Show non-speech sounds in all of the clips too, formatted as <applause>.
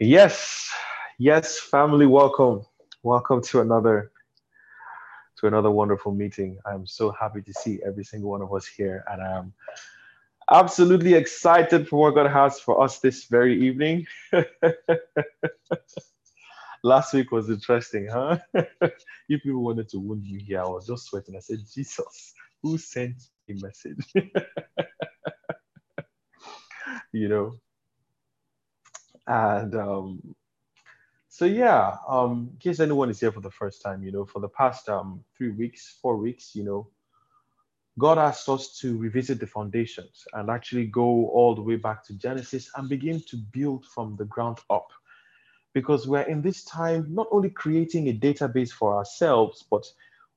Yes, yes, family, welcome. Welcome to another to another wonderful meeting. I'm so happy to see every single one of us here, and I'm absolutely excited for what God has for us this very evening. <laughs> Last week was interesting, huh? <laughs> you people wanted to wound me here. I was just sweating. I said, Jesus, who sent a message? <laughs> you know, and um, so yeah, um, in case anyone is here for the first time, you know, for the past um, three weeks, four weeks, you know, God asked us to revisit the foundations and actually go all the way back to Genesis and begin to build from the ground up. Because we're in this time not only creating a database for ourselves, but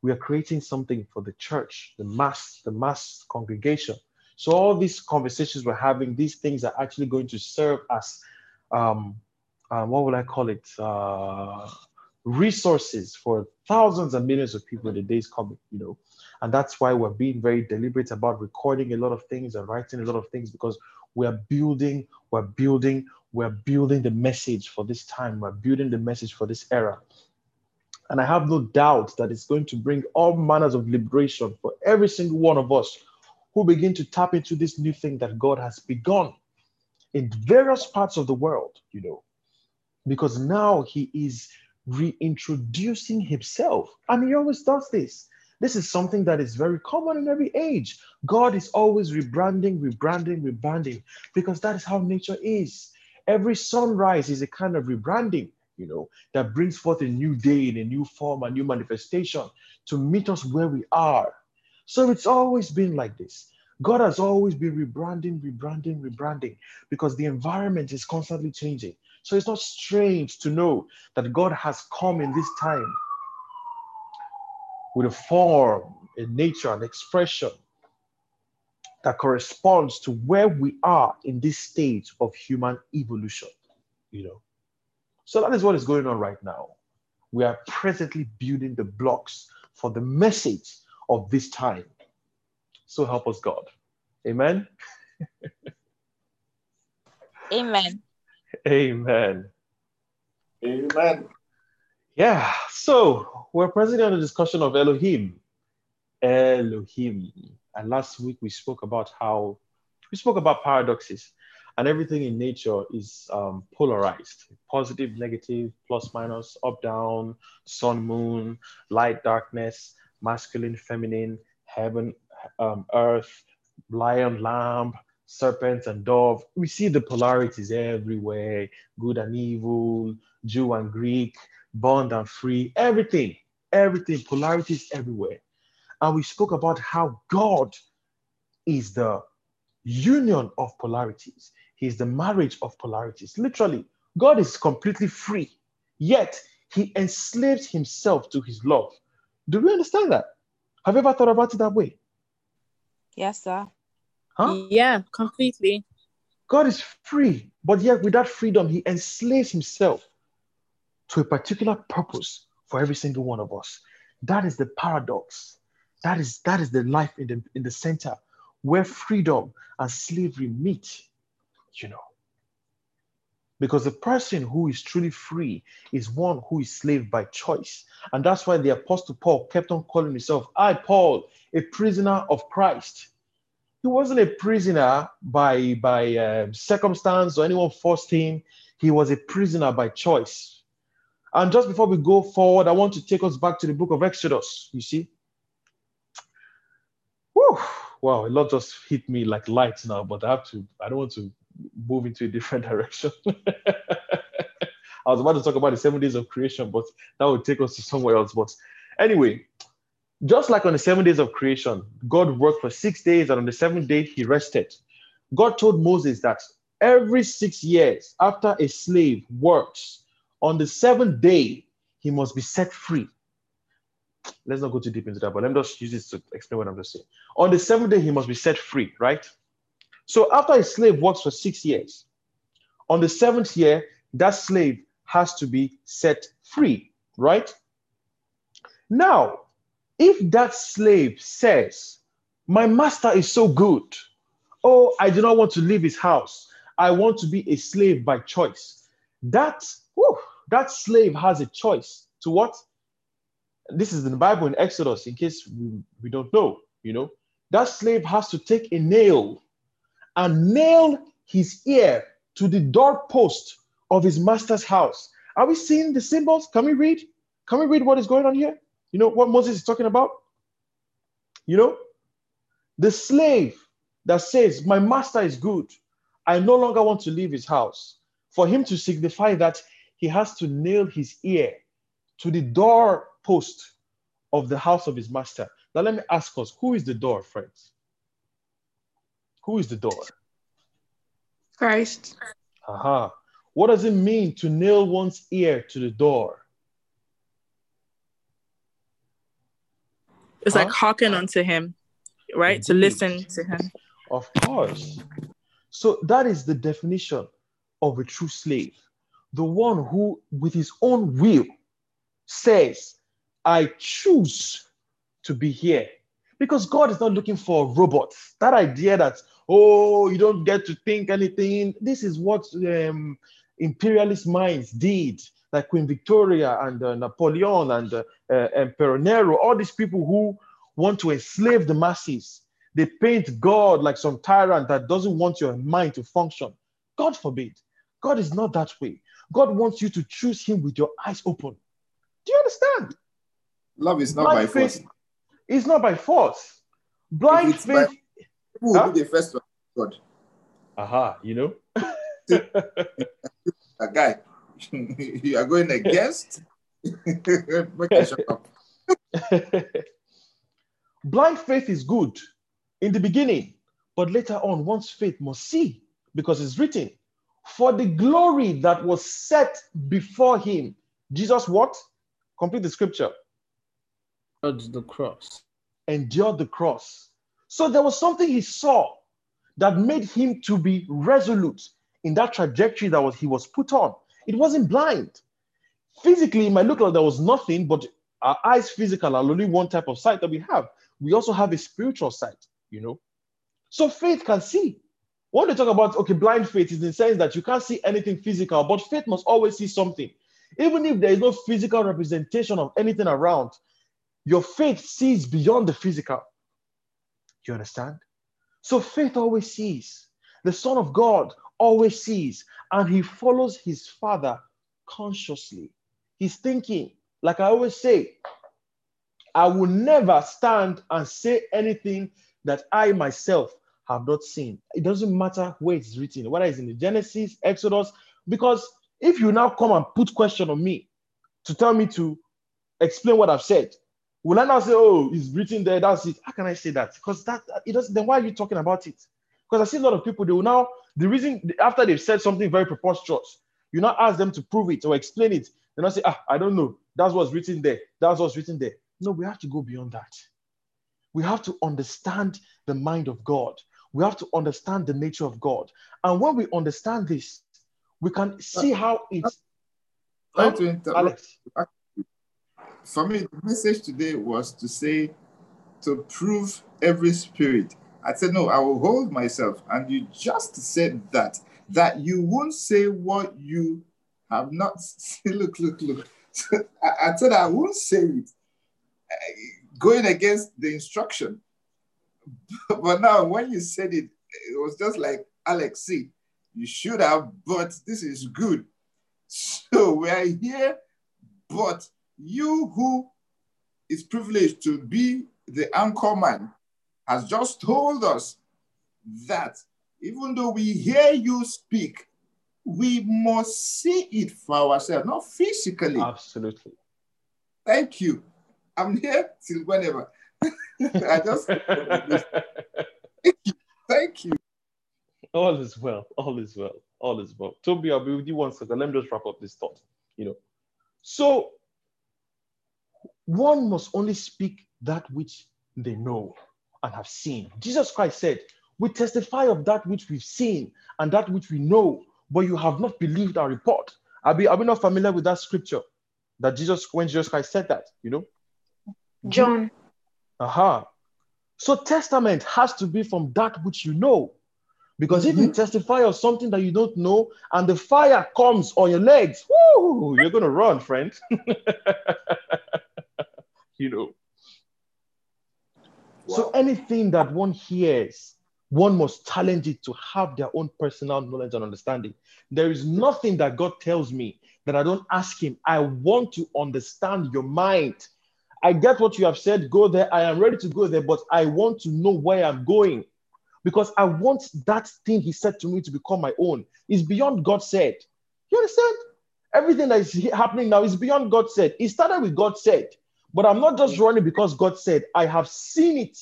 we are creating something for the church, the mass, the mass congregation. So all these conversations we're having, these things are actually going to serve as um, uh, what would I call it? Uh, resources for thousands and millions of people in the days coming, you know. And that's why we're being very deliberate about recording a lot of things and writing a lot of things because we're building, we're building, we're building the message for this time, we're building the message for this era. And I have no doubt that it's going to bring all manners of liberation for every single one of us who begin to tap into this new thing that God has begun in various parts of the world, you know, because now he is reintroducing himself. And he always does this. This is something that is very common in every age. God is always rebranding, rebranding, rebranding, because that is how nature is. Every sunrise is a kind of rebranding, you know, that brings forth a new day in a new form, a new manifestation to meet us where we are. So it's always been like this. God has always been rebranding, rebranding, rebranding because the environment is constantly changing. So it's not strange to know that God has come in this time with a form, a nature, an expression that corresponds to where we are in this stage of human evolution, you know. So that is what is going on right now. We are presently building the blocks for the message of this time so help us God. Amen. Amen. Amen. Amen. Yeah. So we're presently on the discussion of Elohim. Elohim. And last week we spoke about how we spoke about paradoxes and everything in nature is um, polarized positive negative plus minus up down sun moon light darkness masculine feminine heaven um, earth, lion, lamb, serpent, and dove. We see the polarities everywhere good and evil, Jew and Greek, bond and free, everything, everything, polarities everywhere. And we spoke about how God is the union of polarities, He's the marriage of polarities. Literally, God is completely free, yet He enslaves Himself to His love. Do we understand that? Have you ever thought about it that way? Yes, sir. Huh? Yeah, completely. God is free, but yet with that freedom, he enslaves himself to a particular purpose for every single one of us. That is the paradox. That is that is the life in the in the center where freedom and slavery meet, you know. Because the person who is truly free is one who is slave by choice. And that's why the Apostle Paul kept on calling himself, I, Paul, a prisoner of Christ. He wasn't a prisoner by, by uh, circumstance or anyone forced him. He was a prisoner by choice. And just before we go forward, I want to take us back to the book of Exodus. You see? Whew, wow, a lot just hit me like lights now, but I have to, I don't want to move into a different <laughs> direction. I was about to talk about the seven days of creation, but that would take us to somewhere else. But anyway, just like on the seven days of creation, God worked for six days, and on the seventh day, he rested. God told Moses that every six years after a slave works, on the seventh day, he must be set free. Let's not go too deep into that, but let me just use this to explain what I'm just saying. On the seventh day, he must be set free, right? So after a slave works for six years, on the seventh year, that slave has to be set free, right? Now, if that slave says, My master is so good, oh, I do not want to leave his house, I want to be a slave by choice, that whew, that slave has a choice to what? This is in the Bible in Exodus, in case we, we don't know, you know. That slave has to take a nail and nail his ear to the doorpost of his master's house. Are we seeing the symbols? Can we read? Can we read what is going on here? You know what Moses is talking about? You know, the slave that says, My master is good. I no longer want to leave his house. For him to signify that he has to nail his ear to the doorpost of the house of his master. Now, let me ask us who is the door, friends? Who is the door? Christ. Aha. What does it mean to nail one's ear to the door? It's Huh? like hearken unto him, right? To listen to him. Of course. So that is the definition of a true slave. The one who, with his own will, says, I choose to be here. Because God is not looking for robots. That idea that, oh, you don't get to think anything. This is what um, imperialist minds did, like Queen Victoria and uh, Napoleon and uh, uh, Emperor Nero, all these people who want to enslave the masses. They paint God like some tyrant that doesn't want your mind to function. God forbid. God is not that way. God wants you to choose Him with your eyes open. Do you understand? Love is not Blind by force. It's not by force. Blind it's by- faith. Who Huh? will be the first one? God. Aha, you know? <laughs> A guy. <laughs> you are going against. <laughs> Make I up. Blind faith is good in the beginning, but later on, one's faith must see because it's written, for the glory that was set before him. Jesus, what? Complete the scripture. Towards the cross. Endured the cross. So there was something he saw that made him to be resolute in that trajectory that was he was put on. It wasn't blind. Physically, it might look like there was nothing, but our eyes physical are only one type of sight that we have. We also have a spiritual sight, you know. So faith can see. When they talk about okay, blind faith is in the sense that you can't see anything physical, but faith must always see something. Even if there is no physical representation of anything around, your faith sees beyond the physical. You understand? So faith always sees. The Son of God always sees, and he follows his Father consciously. He's thinking, like I always say, I will never stand and say anything that I myself have not seen. It doesn't matter where it's written, whether it's in the Genesis, Exodus, because if you now come and put question on me to tell me to explain what I've said, will I now say, oh, it's written there, that's it? How can I say that? Because that it doesn't, then why are you talking about it? Because I see a lot of people, they will now, the reason after they've said something very preposterous, you now ask them to prove it or explain it. They not say, ah, I don't know. That's what's written there. That's what's written there. No, we have to go beyond that. We have to understand the mind of God. We have to understand the nature of God. And when we understand this, we can see how it's. Sorry Huh? to interrupt. Alex, For me, the message today was to say, to prove every spirit. I said, no, I will hold myself. And you just said that, that you won't say what you have not. <laughs> Look, look, look. <laughs> I, said, I won't say it. Uh, Going against the instruction. <laughs> But now, when you said it, it was just like, Alex, see, you should have, but this is good. So we are here, but you who is privileged to be the anchor man has just told us that even though we hear you speak, we must see it for ourselves, not physically. absolutely. Thank you. I'm here till whenever. <laughs> I just <laughs> thank you. all is well. All is well. All is well. Toby, I'll be with you one second. Let me just wrap up this thought. You know, so one must only speak that which they know and have seen. Jesus Christ said, We testify of that which we've seen and that which we know, but you have not believed our report. Are we, are we not familiar with that scripture that Jesus, when Jesus Christ said that, you know? John. Aha. So testament has to be from that which you know. Because if you mm-hmm. testify of something that you don't know and the fire comes on your legs, whoo, you're going to run, friend. <laughs> you know. So Wow. anything that one hears, one must challenge it to have their own personal knowledge and understanding. There is nothing that God tells me that I don't ask Him. I want to understand your mind. I get what you have said, go there. I am ready to go there, but I want to know where I'm going because I want that thing He said to me to become my own. It's beyond God said. You understand? Everything that is happening now is beyond God said. It started with God said, but I'm not just running because God said. I have seen it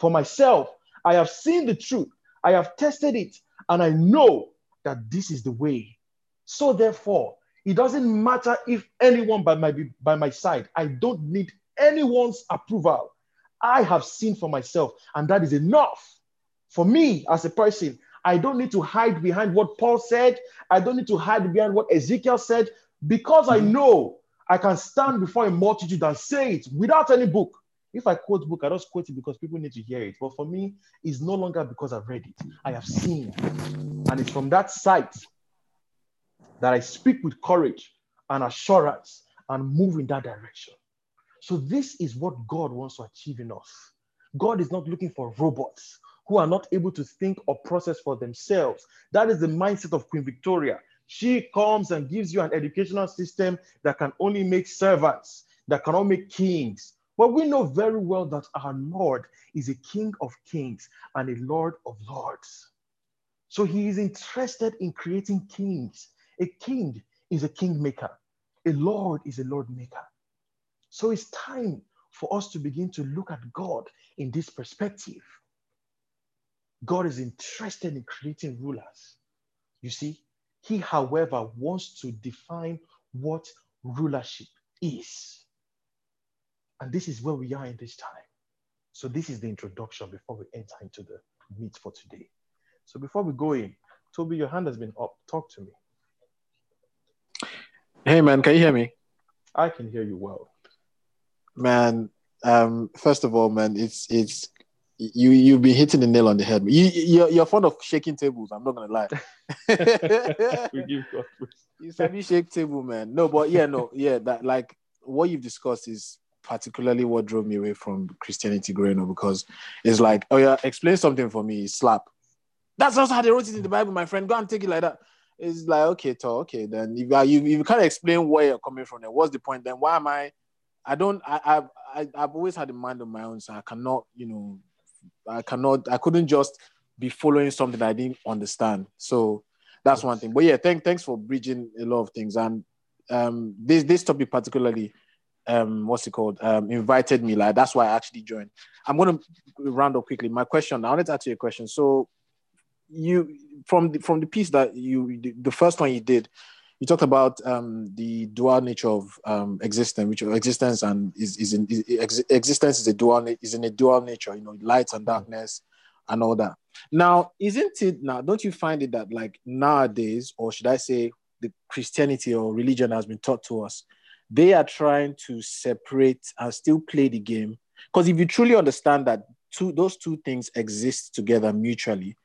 for myself. I have seen the truth. I have tested it, and I know that this is the way. So therefore, it doesn't matter if anyone by my by my side. I don't need anyone's approval. I have seen for myself, and that is enough for me as a person. I don't need to hide behind what Paul said. I don't need to hide behind what Ezekiel said because I mm-hmm. know I can stand before a multitude and say it without any book. If I quote book, I just quote it because people need to hear it. But for me, it's no longer because I've read it. I have seen. And it's from that sight that I speak with courage and assurance and move in that direction. So, this is what God wants to achieve in us. God is not looking for robots who are not able to think or process for themselves. That is the mindset of Queen Victoria. She comes and gives you an educational system that can only make servants, that cannot make kings. But we know very well that our Lord is a King of kings and a Lord of lords. So he is interested in creating kings. A king is a kingmaker, a Lord is a Lord maker. So it's time for us to begin to look at God in this perspective. God is interested in creating rulers. You see, he, however, wants to define what rulership is. And this is where we are in this time. So, this is the introduction before we enter into the meat for today. So, before we go in, Toby, your hand has been up. Talk to me. Hey man, can you hear me? I can hear you well. Man, um, first of all, man, it's it's you you've been hitting the nail on the head. You you're, you're fond of shaking tables. I'm not gonna lie. <laughs> We give God you sabi shake table, man. No, but yeah, no, yeah, that like what you've discussed is particularly what drove me away from Christianity growing up because it's like, oh yeah, explain something for me, slap. That's also how they wrote it in the Bible, my friend. Go and take it like that. It's like, okay, to okay, then if you, you, you can't explain where you're coming from, then what's the point? Then why am I? I don't. I, I've I, I've always had a mind of my own, so I cannot, you know, I cannot. I couldn't just be following something I didn't understand. So that's one thing. But yeah, thank, thanks for bridging a lot of things. And um, this this topic particularly, um, what's it called? Um, invited me. Like that's why I actually joined. I'm gonna round up quickly. My question. I wanted to ask you a question. So you from the from the piece that you the first one you did, you talked about um, the dual nature of um, existence, which of existence and is is in is, ex- existence is a dual is in a dual nature. You know, light and darkness, and all that. Now, isn't it now? Don't you find it that like nowadays, or should I say, the Christianity or religion has been taught to us, they are trying to separate and still play the game. Because if you truly understand that two those two things exist together mutually,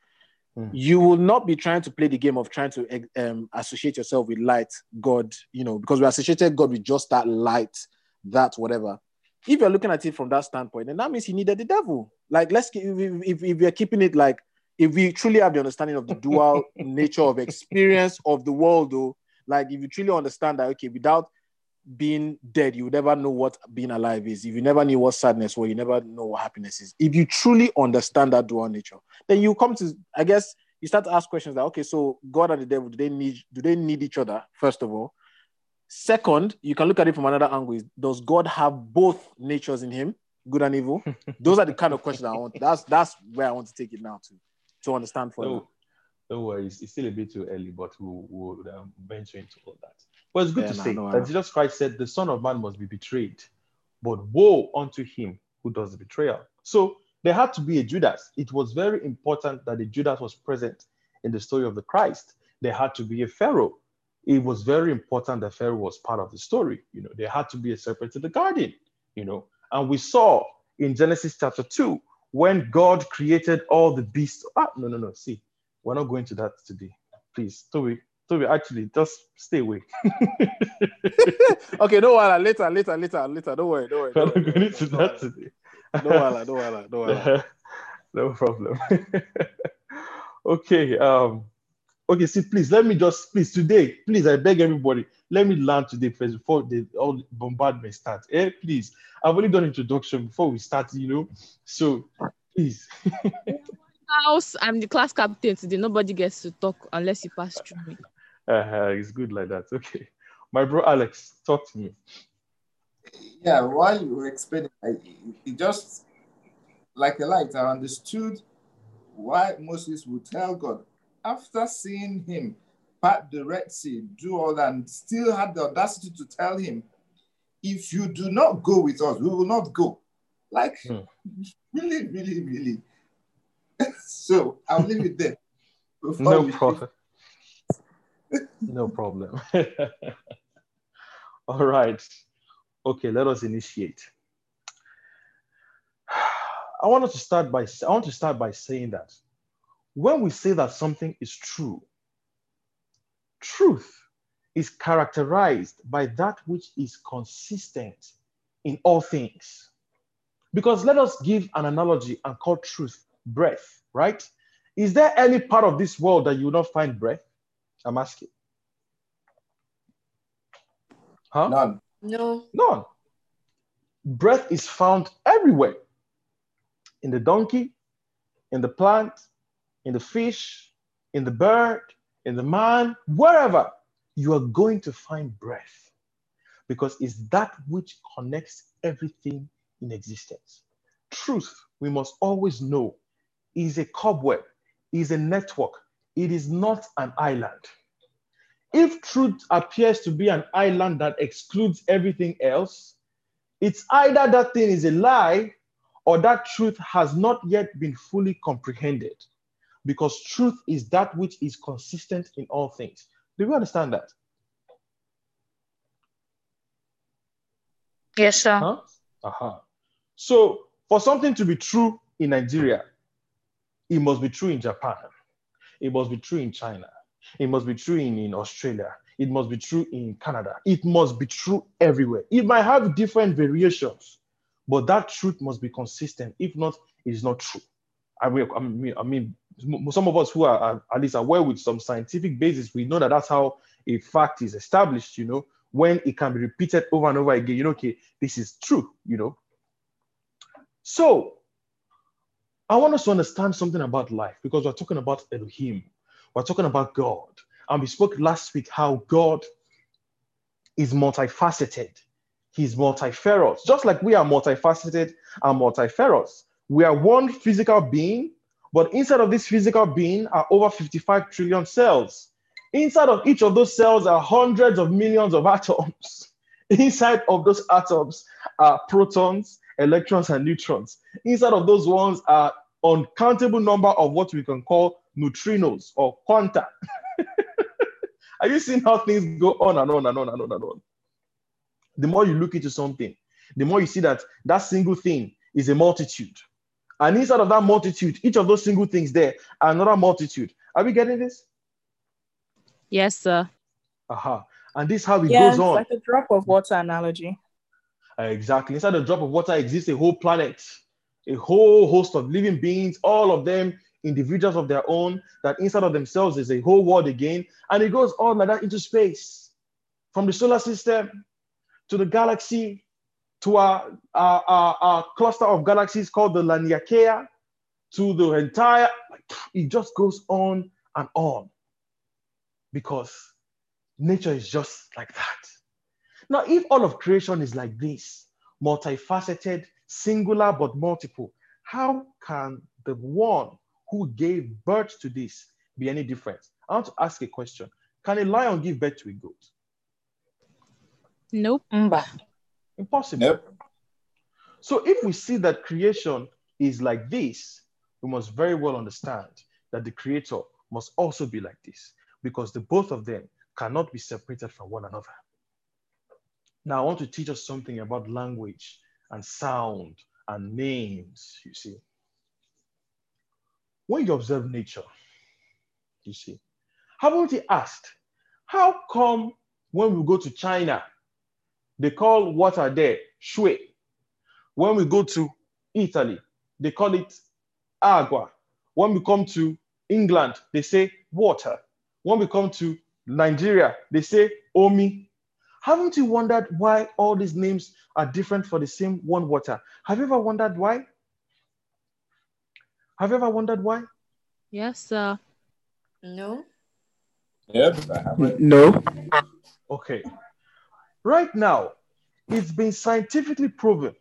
Mm. you will not be trying to play the game of trying to um, associate yourself with light, God, you know, because we associated God with just that light, that whatever. If you're looking at it from that standpoint, then that means he needed the devil. Like, let's keep, if, if, if we're keeping it like, if we truly have the understanding of the dual <laughs> nature of experience of the world, though, like if you truly understand that, okay, without being dead, you would never know what being alive is. If you never knew what sadness was, you never know what happiness is. If you truly understand that dual nature, then you come to, I guess, you start to ask questions like, okay, so God and the devil, do they need do they need each other? First of all. Second, you can look at it from another angle. Is does God have both natures in him, good and evil? <laughs> Those are the kind of questions I want. That's that's where I want to take it now to to understand for No, don't worry, it's, it's still a bit too early, but we'll, we'll um, venture into all that. But it's good Yeah, to no, say no, that. Jesus Christ said, The Son of Man must be betrayed, but woe unto him who does the betrayal. So there had to be a Judas. It was very important that the Judas was present in the story of the Christ. There had to be a Pharaoh. It was very important that Pharaoh was part of the story. You know, there had to be a serpent in the garden, you know. And we saw in Genesis chapter 2 when God created all the beasts. Ah, no, no, no. See, we're not going to that today. Please, Toby, Toby, actually, just stay away. <laughs> okay, no worry. Later, later, later, later. Don't worry, don't worry. we're Don't worry, going don't to worry, that today. don't worry, don't worry, don't worry. no problem. <laughs> okay. Um, okay, see, please let me just please today, please, I beg everybody, let me learn today first before the all the bombardment starts. Eh, please. I've only done introduction before we start, you know. So please. <laughs> House, I'm the class captain today. Nobody gets to talk unless you pass through me. Uh, it's good like that. <laughs> Okay. My bro Alex, talk to me. Yeah, while you were explaining, I, it just like a light, I understood why Moses would tell God after seeing him part the Red Sea, do all that, and still had the audacity to tell him, if you do not go with us, we will not go. Like, Hmm. <laughs> really, really, really. <laughs> so I'll leave it there. No problem. No problem. <laughs> All right. Okay, let us initiate. I want to start by I want to start by saying that when we say that something is true, truth is characterized by that which is consistent in all things. Because let us give an analogy and call truth breath, right? Is there any part of this world that you will not find breath? I'm asking. Huh? None. No. None. Breath is found everywhere in the donkey, in the plant, in the fish, in the bird, in the man, wherever you are going to find breath because it's that which connects everything in existence. Truth, we must always know, is a cobweb, is a network, it is not an island. If truth appears to be an island that excludes everything else, it's either that thing is a lie or that truth has not yet been fully comprehended. Because truth is that which is consistent in all things. Do we understand that? Yes, sir. Huh? Uh-huh. So, for something to be true in Nigeria, it must be true in Japan. It must be true in China. It must be true in, in Australia. It must be true in Canada. It must be true everywhere. It might have different variations, but that truth must be consistent. If not, it's not true. I mean, I mean, some of us who are, are at least aware with some scientific basis, we know that that's how a fact is established, you know, when it can be repeated over and over again, you know, okay, this is true, you know. So I want us to understand something about life because we're talking about Elohim, we're talking about God. And we spoke last week how God is multifaceted, He's multifarious, just like we are multifaceted and multifarious. We are one physical being, but inside of this physical being are over 55 trillion cells. Inside of each of those cells are hundreds of millions of <laughs> atoms. Inside of those atoms are protons, electrons, and neutrons. Inside of those ones are uncountable number of what we can call neutrinos or quanta. <laughs> are you seeing how things go on and on and on and on and on? The more you look into something, the more you see that that single thing is a multitude. And inside of that multitude, each of those single things there are another multitude. Are we getting this? Yes, sir. Aha. And this is how it Yeah, goes it's on. like a drop of water analogy. Uh, exactly. Inside a drop of water exists a whole planet, a whole host of living beings, all of them individuals of their own, that inside of themselves is a whole world again. And it goes on like that into space, from the solar system to the galaxy to our, our, our, our cluster of galaxies called the Laniakea to the entire, it just goes on and on because nature is just like that. Now, if all of creation is like this, multifaceted, singular but multiple, how can the one who gave birth to this be any different? I want to ask a question. Can a lion give birth to a goat? Nope. Mba. Impossible. Nope. So if we see that creation is like this, we must very well understand that the creator must also be like this because the both of them cannot be separated from one another. Now, I want to teach us something about language and sound and names, you see. When you observe nature, You see, haven't you asked, how come when we go to China, they call water there shui? When we go to Italy, they call it agua. When we come to England, they say water. When we come to Nigeria, they say omi. Haven't you wondered why all these names are different for the same one water? Have you ever wondered why? Have you ever wondered why? Yes, sir. No. Yep, I have. No. Okay. Right now, it's been scientifically proven,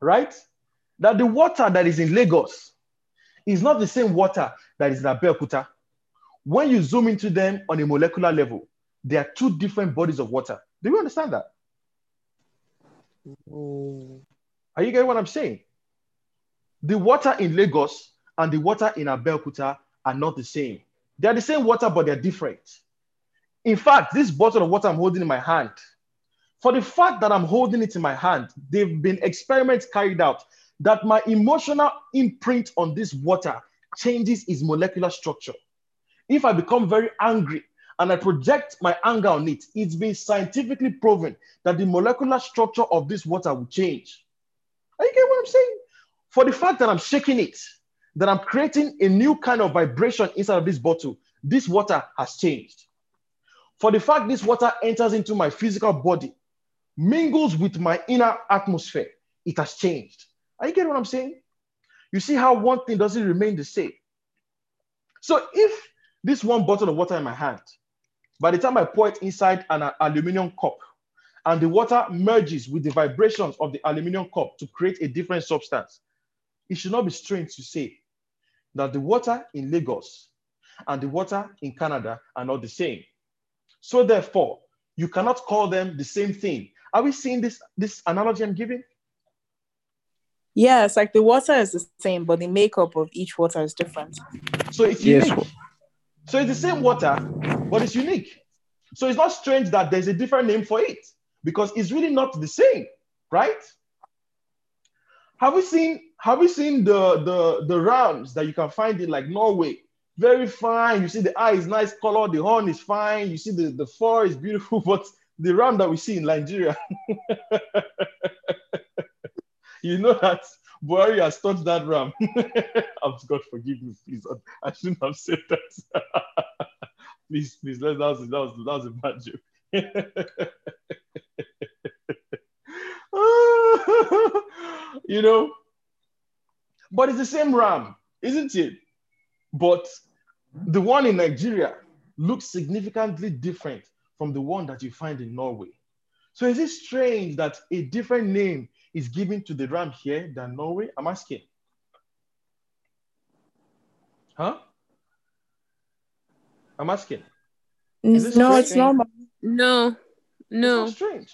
right, that the water that is in Lagos is not the same water that is in Abeokuta. When you zoom into them on a molecular level, they are two different bodies of water. Do you understand that? Mm. Are you getting what I'm saying? The water in Lagos and the water in Abeokuta are not the same. They are the same water, but they're different. In fact, this bottle of water I'm holding in my hand, for the fact that I'm holding it in my hand, they've been experiments carried out that my emotional imprint on this water changes its molecular structure. If I become very angry and I project my anger on it, it's been scientifically proven that the molecular structure of this water will change. Are you getting what I'm saying? For the fact that I'm shaking it, that I'm creating a new kind of vibration inside of this bottle, this water has changed. For the fact this water enters into my physical body, mingles with my inner atmosphere, it has changed. Are you getting what I'm saying? You see how one thing doesn't remain the same. So if this one bottle of water in my hand, by the time I pour it inside an aluminum cup, and the water merges with the vibrations of the aluminum cup to create a different substance, it should not be strange to say that the water in Lagos and the water in Canada are not the same. So therefore, you cannot call them the same thing. Are we seeing this, this analogy I'm giving? Yes, like the water is the same, but the makeup of each water is different. So it's Yes. unique. So it's the same water, but it's unique. So it's not strange that there's a different name for it because it's really not the same, right? Have we seen have we seen the the the rams that you can find in like Norway? Very fine. You see the eye is nice color, the horn is fine, you see the, the fur is beautiful, <laughs> but the ram that we see in Nigeria, <laughs> you know that Buhari has touched that ram. <laughs> God forgive me, please. I shouldn't have said that. Please, please, that was that was that was a bad joke. <laughs> you know, but it's the same ram, isn't it? But the one in Nigeria looks significantly different from the one that you find in Norway. So is it strange that a different name is given to the ram here than Norway? I'm asking. Huh? I'm asking. No, strange? it's normal. No, no. not strange.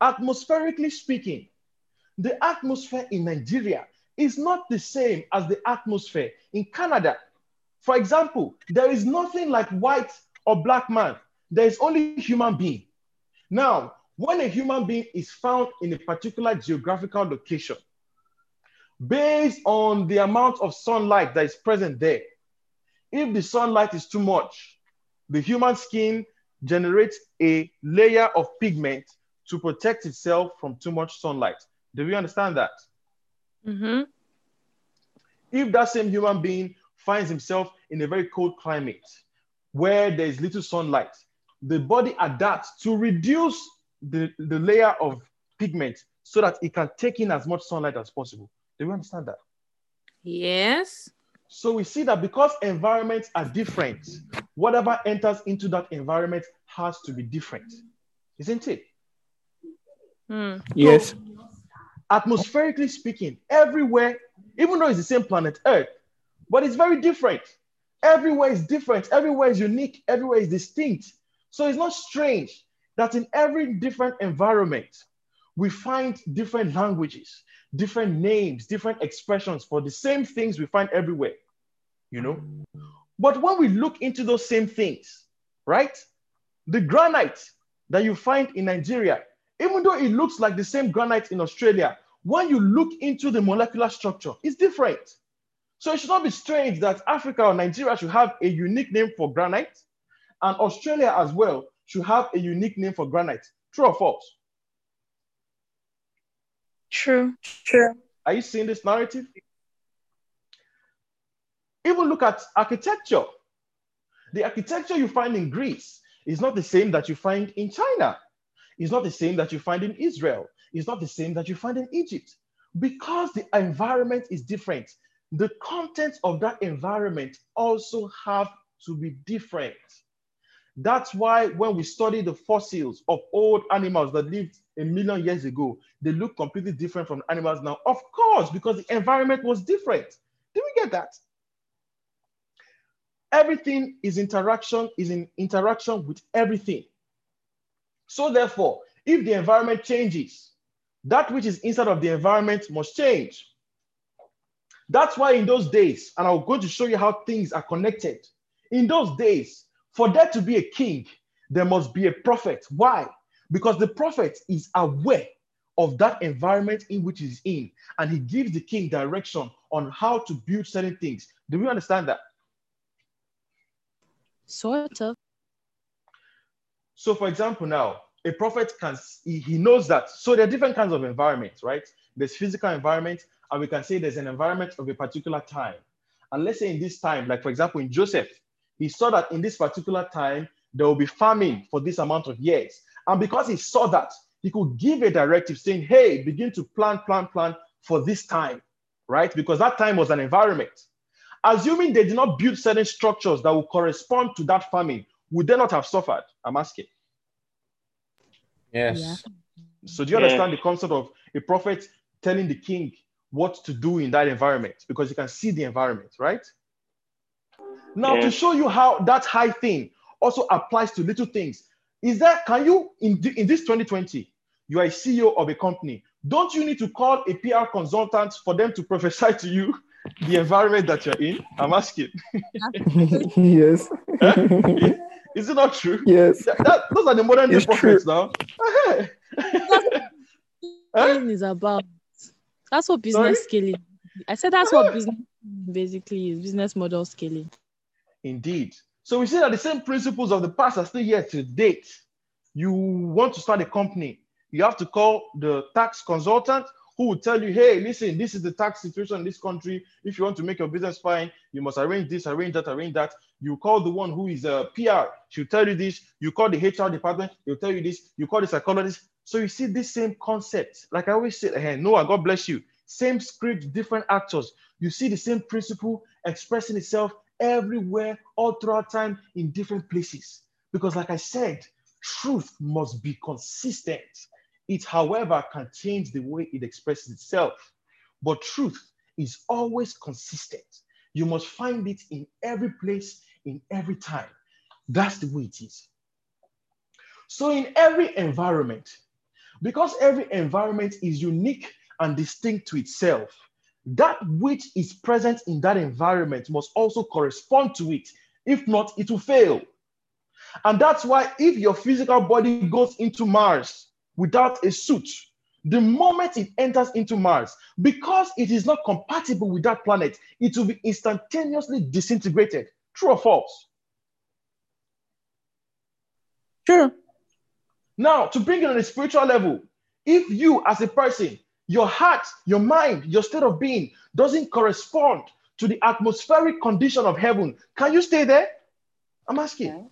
Atmospherically speaking, the atmosphere in Nigeria is not the same as the atmosphere in Canada. For example, there is nothing like white or black man. There is only human being. Now, when a human being is found in a particular geographical location, based on the amount of sunlight that is present there, if the sunlight is too much, the human skin generates a layer of pigment to protect itself from too much sunlight. Do we understand that? Mm-hmm. If that same human being finds himself in a very cold climate where there is little sunlight, the body adapts to reduce the, the layer of pigment so that it can take in as much sunlight as possible. Do we understand that? Yes. So we see that because environments are different, whatever enters into that environment has to be different, isn't it? Hmm. Yes. atmospherically speaking, everywhere, even though it's the same planet Earth, but it's very different. Everywhere is different, everywhere is unique, everywhere is distinct. So it's not strange that in every different environment, we find different languages, different names, different expressions for the same things we find everywhere, you know? But when we look into those same things, right? The granite that you find in Nigeria, even though it looks like the same granite in Australia, when you look into the molecular structure, it's different. So it should not be strange that Africa or Nigeria should have a unique name for granite, and Australia as well should have a unique name for granite. True or false? True. True. Are you seeing this narrative? Even look at architecture. The architecture you find in Greece is not the same that you find in China. It's not the same that you find in Israel. It's not the same that you find in Egypt. Because the environment is different, the content of that environment also have to be different. That's why when we study the fossils of old animals that lived a million years ago, they look completely different from animals now. Of course, because the environment was different. Did we get that? Everything is interaction, is in interaction with everything. So therefore, if the environment changes, that which is inside of the environment must change. That's why in those days, and I'm going to show you how things are connected. In those days, for there to be a king, there must be a prophet. Why? Because the prophet is aware of that environment in which he's in, and he gives the king direction on how to build certain things. Do we understand that? Sort of. So, for example, now a prophet can he, knows that. So there are different kinds of environments, right? There's physical environment, and we can say there's an environment of a particular time. And let's say in this time, like for example, in Joseph, he saw that in this particular time there will be famine for this amount of years. And because he saw that, he could give a directive saying, hey, begin to plan, plan, plan for this time, right? Because that time was an environment. Assuming they did not build certain structures that will correspond to that famine, would they not have suffered? I'm asking. Yes. Yeah. So do you Yeah. understand the concept of a prophet telling the king what to do in that environment? Because you can see the environment, right? Now Yeah. to show you how that high thing also applies to little things, is that can you in, th- in this 2020, you are a CEO of a company, don't you need to call a PR consultant for them to prophesy to you <laughs> the environment that you're in? I'm asking. <laughs> yes. <laughs> Is it not true? yes. That- that- those are the modern day prophets now. Scaling is about. That's what business scaling. I said that's what business basically is. Business model scaling. Indeed. So we see that the same principles of the past are still here to date. You want to start a company, you have to call the tax consultant who will tell you, hey, listen, this is the tax situation in this country. If you want to make your business fine, you must arrange this, arrange that, arrange that. You call the one who is uh, a PR, she'll tell you this. You call the HR department, he'll tell you this. You call the psychologist. So you see this same concept. Like I always say, hey, Noah, God bless you. Same script, different actors. You see the same principle expressing itself everywhere, all throughout time in different places. Because, like I said, truth must be consistent. It, however, can change the way it expresses itself. But truth is always consistent. You must find it in every place, in every time. That's the way it is. So, in every environment, because every environment is unique and distinct to itself, that which is present in that environment must also correspond to it. If not, it will fail. And that's why if your physical body goes into Mars without a suit, the moment it enters into Mars, because it is not compatible with that planet, it will be instantaneously disintegrated. True or false? True. Now, to bring it on a spiritual level, if you as a person, your heart, your mind, your state of being doesn't correspond to the atmospheric condition of heaven, can you stay there? I'm asking.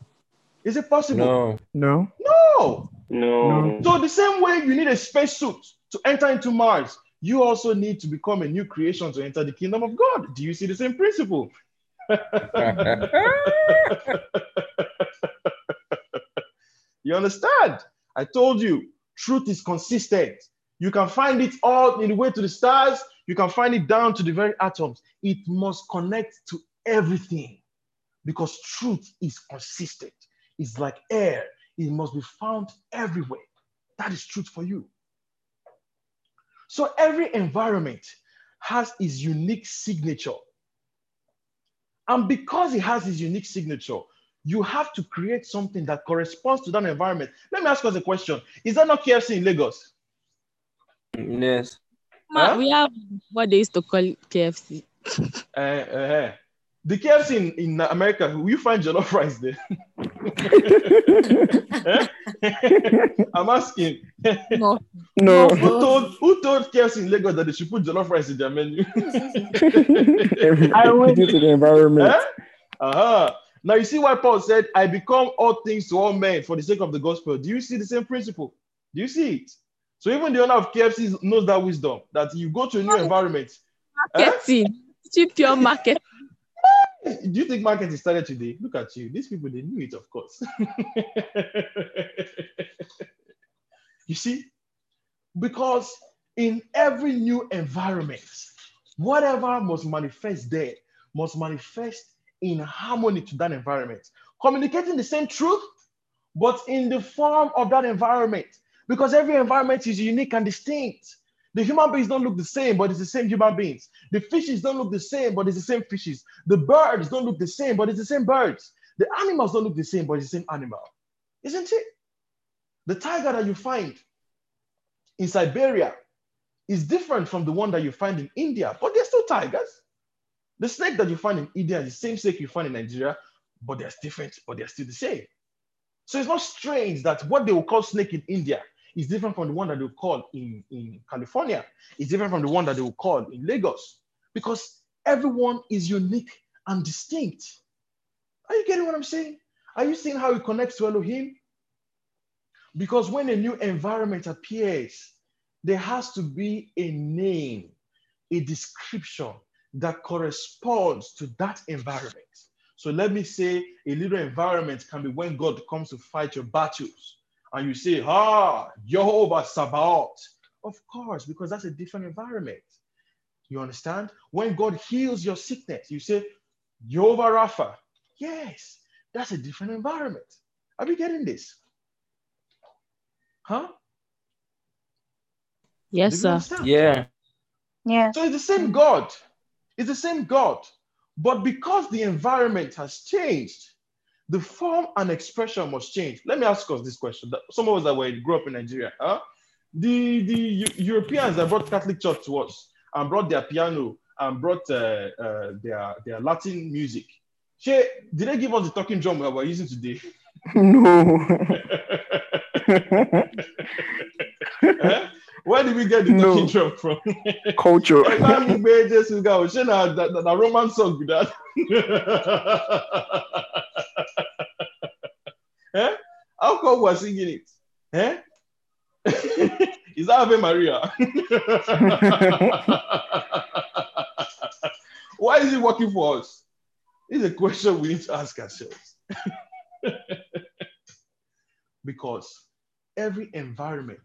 Is it possible? No. No. No. No. So the same way you need a spacesuit to enter into Mars, you also need to become a new creation to enter the kingdom of God. Do you see the same principle? <laughs> <laughs> You understand? I told you, truth is consistent. You can find it all in the way to the stars. You can find it down to the very atoms. It must connect to everything because truth is consistent. It's like air. It must be found everywhere. That is truth for you. So every environment has its unique signature. And because it has its unique signature, you have to create something that corresponds to that environment. Let me ask us a question. Is there not KFC in Lagos? Yes. Ma, Huh? We have what they used to call KFC. Uh, <laughs> uh, the KFC in, in America, will you find jollof rice there? <laughs> Eh? <laughs> I'm asking. No. no. Who told who told KFC in Lagos that they should put jollof rice in their menu? I went due to the environment. Eh? Uh-huh. Now you see why Paul said, I become all things to all men for the sake of the gospel. Do you see the same principle? Do you see it? So even the owner of KFC knows that wisdom that you go to a new environment. Eh? Marketing. Cheap pure market. <laughs> Do you think marketing started today? Look at you. These people, they knew it, of course. <laughs> you see? Because in every new environment, whatever must manifest there must manifest in harmony to that environment, communicating the same truth, but in the form of that environment. Because every environment is unique and distinct. The human beings don't look the same, but it's the same human beings. The fishes don't look the same, but it's the same fishes. The birds don't look the same, but it's the same birds. The animals don't look the same, but it's the same animal. Isn't it? The tiger that you find in Siberia is different from the one that you find in India, but they're still tigers. The snake that you find in India is the same snake you find in Nigeria, but they're different, but they're still the same. So it's not strange that what they will call snake in India is different from the one that they call in, in California. It's different from the one that they will call in Lagos because everyone is unique and distinct. Are you getting what I'm saying? Are you seeing how it connects to Elohim? Because when a new environment appears, there has to be a name, a description that corresponds to that environment. So let me say a little environment can be when God comes to fight your battles and you say, Ah, Jehovah Sabaoth. Of course, because that's a different environment. You understand? When God heals your sickness, you say, Jehovah Rapha. Yes, that's a different environment. Are we getting this? Huh? Yes, sir. understand? Yeah. Yeah. So it's the same God. It's the same God. But because the environment has changed, the form and expression must change. Let me ask us this question. Some of us that were grew up in Nigeria, huh? the, the Eu- Europeans that brought Catholic Church to us and brought their piano and brought uh, uh, their, their Latin music. Shey, did they give us the talking drum that we're using today? <laughs> no. Eh? Where did we get the No. talking drum from? Culture. <laughs> Ẹ bá mi gbé Jésù ga o, ṣé na na na Roman song be that? <laughs> eh? How come we're singing it? Eh? <laughs> Is that Ave Maria? <laughs> Why is it working for us? Is a question we need to ask ourselves. <laughs> because every environment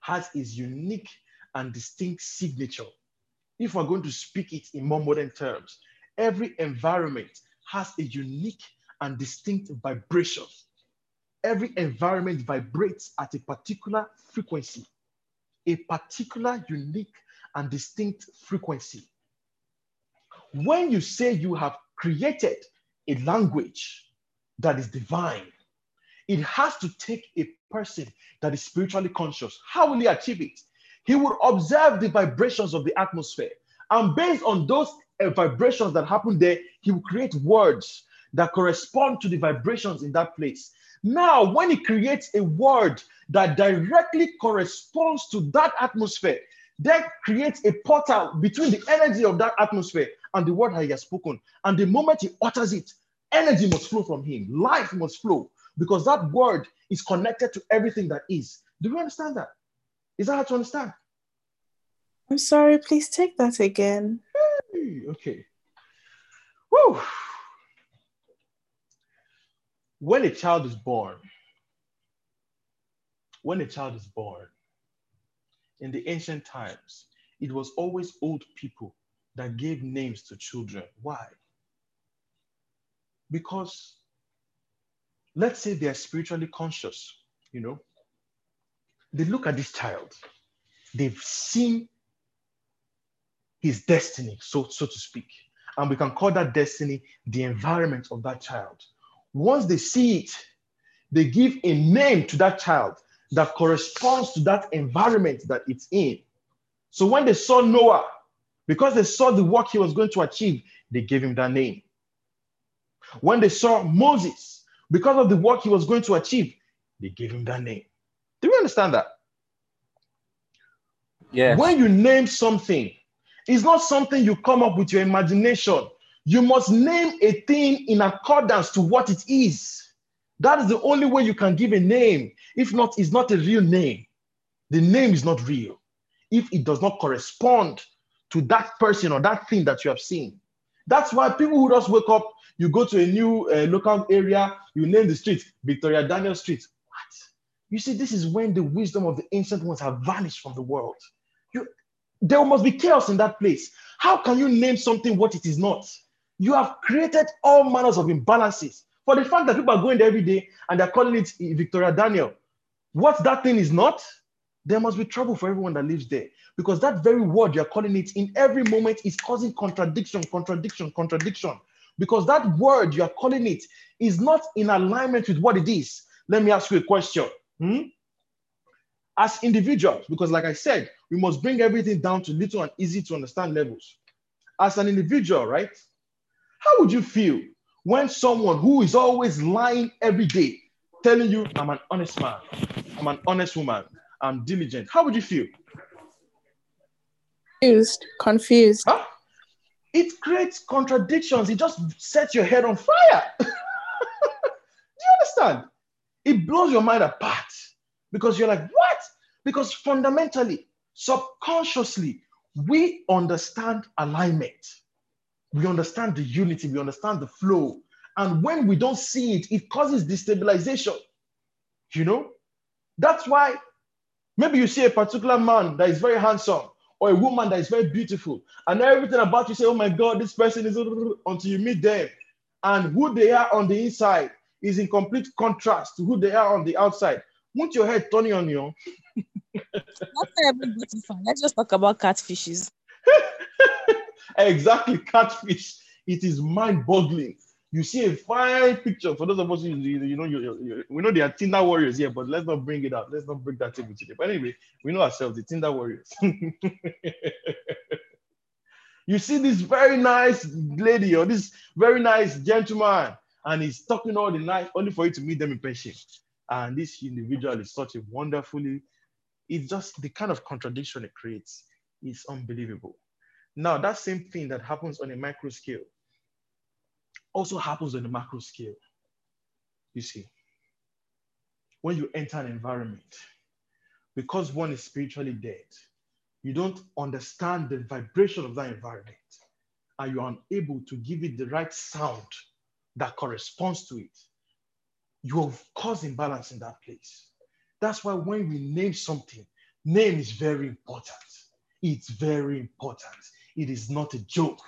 has its unique and distinct signature. If we're going to speak it in more modern terms, every environment has a unique and distinct vibration. Every environment vibrates at a particular frequency, a particular unique and distinct frequency. When you say you have created a language that is divine, it has to take a person that is spiritually conscious. How will he achieve it? He will observe the vibrations of the atmosphere. And based on those uh, vibrations that happen there, he will create words that correspond to the vibrations in that place. Now, when he creates a word that directly corresponds to that atmosphere, that creates a portal between the energy of that atmosphere and the word that he has spoken. And the moment he utters it, energy must flow from him, life must flow because that word is connected to everything that is. Do you understand that? Is that hard to understand? I'm sorry, please take that again. Okay. Woo. When a child is born, when a child is born, in the ancient times, it was always old people that gave names to children. Why? Because let's say they are spiritually conscious, you know, they look at this child, they've seen his destiny, so, so to speak. And we can call that destiny the environment of that child. Once they see it, they give a name to that child that corresponds to that environment that it's in. So when they saw Noah, Because they saw the work he was going to achieve, they gave him that name. When they saw Moses, because of the work he was going to achieve, they gave him that name. Do you understand that? Yeah. When you name something, it's not something you come up with your imagination. You must name a thing in accordance to what it is. That is the only way you can give a name. If not, it's not a real name. The name is not real if it does not correspond to that person or that thing that you have seen. That's why people who just wake up, you go to a new uh, local area, you name the street Victoria Daniel Street. What? You see, this is when the wisdom of the ancient ones have vanished from the world. You, there must be chaos in that place. How can you name something what it is not? You have created all manners of imbalances. For the fact that people are going there every day and they're calling it Victoria Daniel, what that thing is not, there must be trouble for everyone that lives there. Because that very word you're calling it in every moment is causing contradiction, contradiction, contradiction. Because that word you're calling it is not in alignment with what it is. Let me ask you a question. Hmm? As individuals, because like I said, we must bring everything down to little and easy to understand levels. As an individual, right? How would you feel when someone who is always lying every day telling you, I'm an honest man, I'm an honest woman, I'm diligent? How would you feel? Confused. Confused. Huh? It creates contradictions. It just sets your head on fire. <laughs> Do you understand? It blows your mind apart because you're like, what? Because fundamentally, subconsciously, we understand alignment. We understand the unity, we understand the flow. And when we don't see it, it causes destabilization. You know? That's why maybe you see a particular man that is very handsome or a woman that is very beautiful, and everything about you say, oh my God, this person is until you meet them. And who they are on the inside is in complete contrast to who they are on the outside. Won't your head turn on you? <laughs> Let's just talk about catfishes. <laughs> exactly, catfish. It is mind-boggling. You see a fine picture for those of us who you, you know you, you, we know they are Tinder warriors here, but let's not bring it up. Let's not bring that table today. But anyway, we know ourselves, the Tinder warriors. <laughs> you see this very nice lady or this very nice gentleman, and he's talking all the night only for you to meet them in person. And this individual is such a wonderfully, it's just the kind of contradiction it creates is unbelievable. Now, that same thing that happens on a micro scale also happens on a macro scale. You see, when you enter an environment, because one is spiritually dead, you don't understand the vibration of that environment, and you're unable to give it the right sound that corresponds to it. You have caused imbalance in that place. That's why when we name something, name is very important. It's very important. It is not a joke.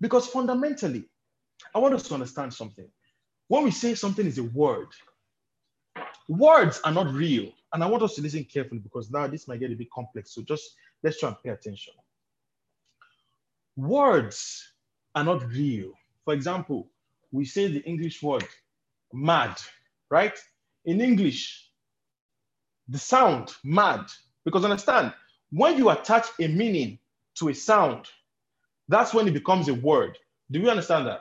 Because fundamentally, I want us to understand something. When we say something is a word, words are not real. And I want us to listen carefully because now this might get a bit complex. So just let's try and pay attention. Words are not real. For example, we say the English word mad, right? In English, the sound mad, because understand, when you attach a meaning to a sound, that's when it becomes a word. Do we understand that?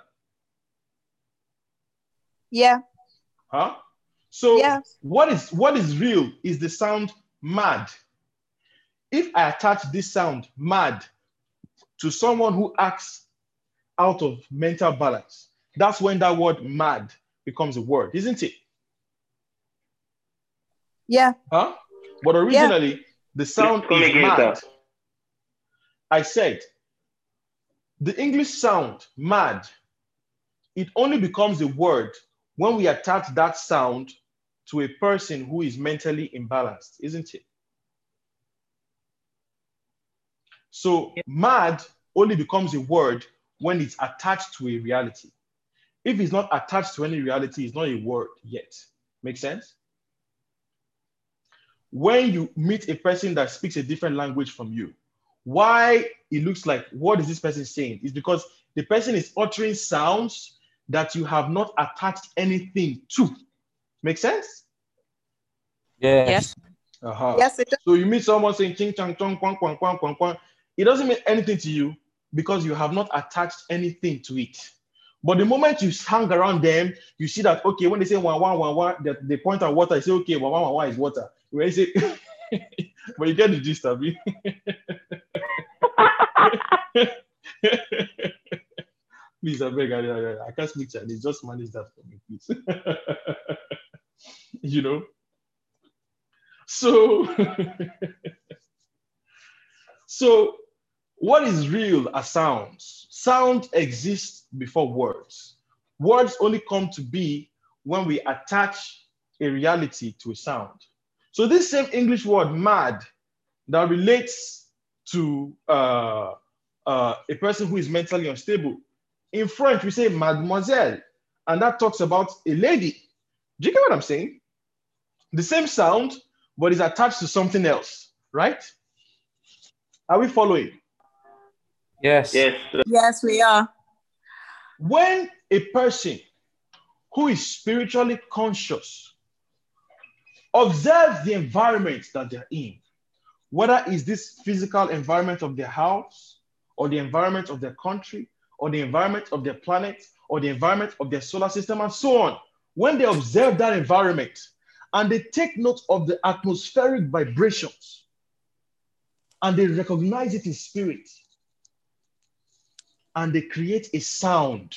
Yeah. Huh? So Yeah. what is what is real is the sound mad. If I attach this sound mad to someone who acts out of mental balance, that's when that word mad becomes a word, isn't it? Yeah. Huh? But originally, the sound is mad. sir. I said, the English sound mad, it only becomes a word when we attach that sound to a person who is mentally imbalanced, isn't it? So mad only becomes a word when it's attached to a reality. If it's not attached to any reality, it's not a word yet. Make sense? When you meet a person that speaks a different language from you, why it looks like what is this person saying is because the person is uttering sounds that you have not attached anything to. Make sense? Yes. Yes. Uh-huh. Yes, it does. So you meet someone saying ching chang chong kwang kwang kwang kwang kwang. it doesn't mean anything to you because you have not attached anything to it. But the moment you hang around them, you see that okay, when they say one one one one, that they point at water, you say okay, one one one one is water. When you say, <laughs> but you get the gist of it. <laughs> please, I beg, I, I, can't speak Chinese. Just manage that for me, please. <laughs> you know. So, <laughs> so what is real are sounds. Sound exists before words. Words only come to be when we attach a reality to a sound. So this same English word mad that relates to uh, uh, a person who is mentally unstable. In French, we say mademoiselle, and that talks about a lady. Do you get what I'm saying? The same sound, but is attached to something else, right? Are we following? Yes. Yes. Yes, we are. When a person who is spiritually conscious observes the environment that they're in, whether it's this physical environment of their house, or the environment of their country, or the environment of their planet, or the environment of their solar system, and so on. When they observe that environment and they take note of the atmospheric vibrations and they recognize it in spirit, and they create a sound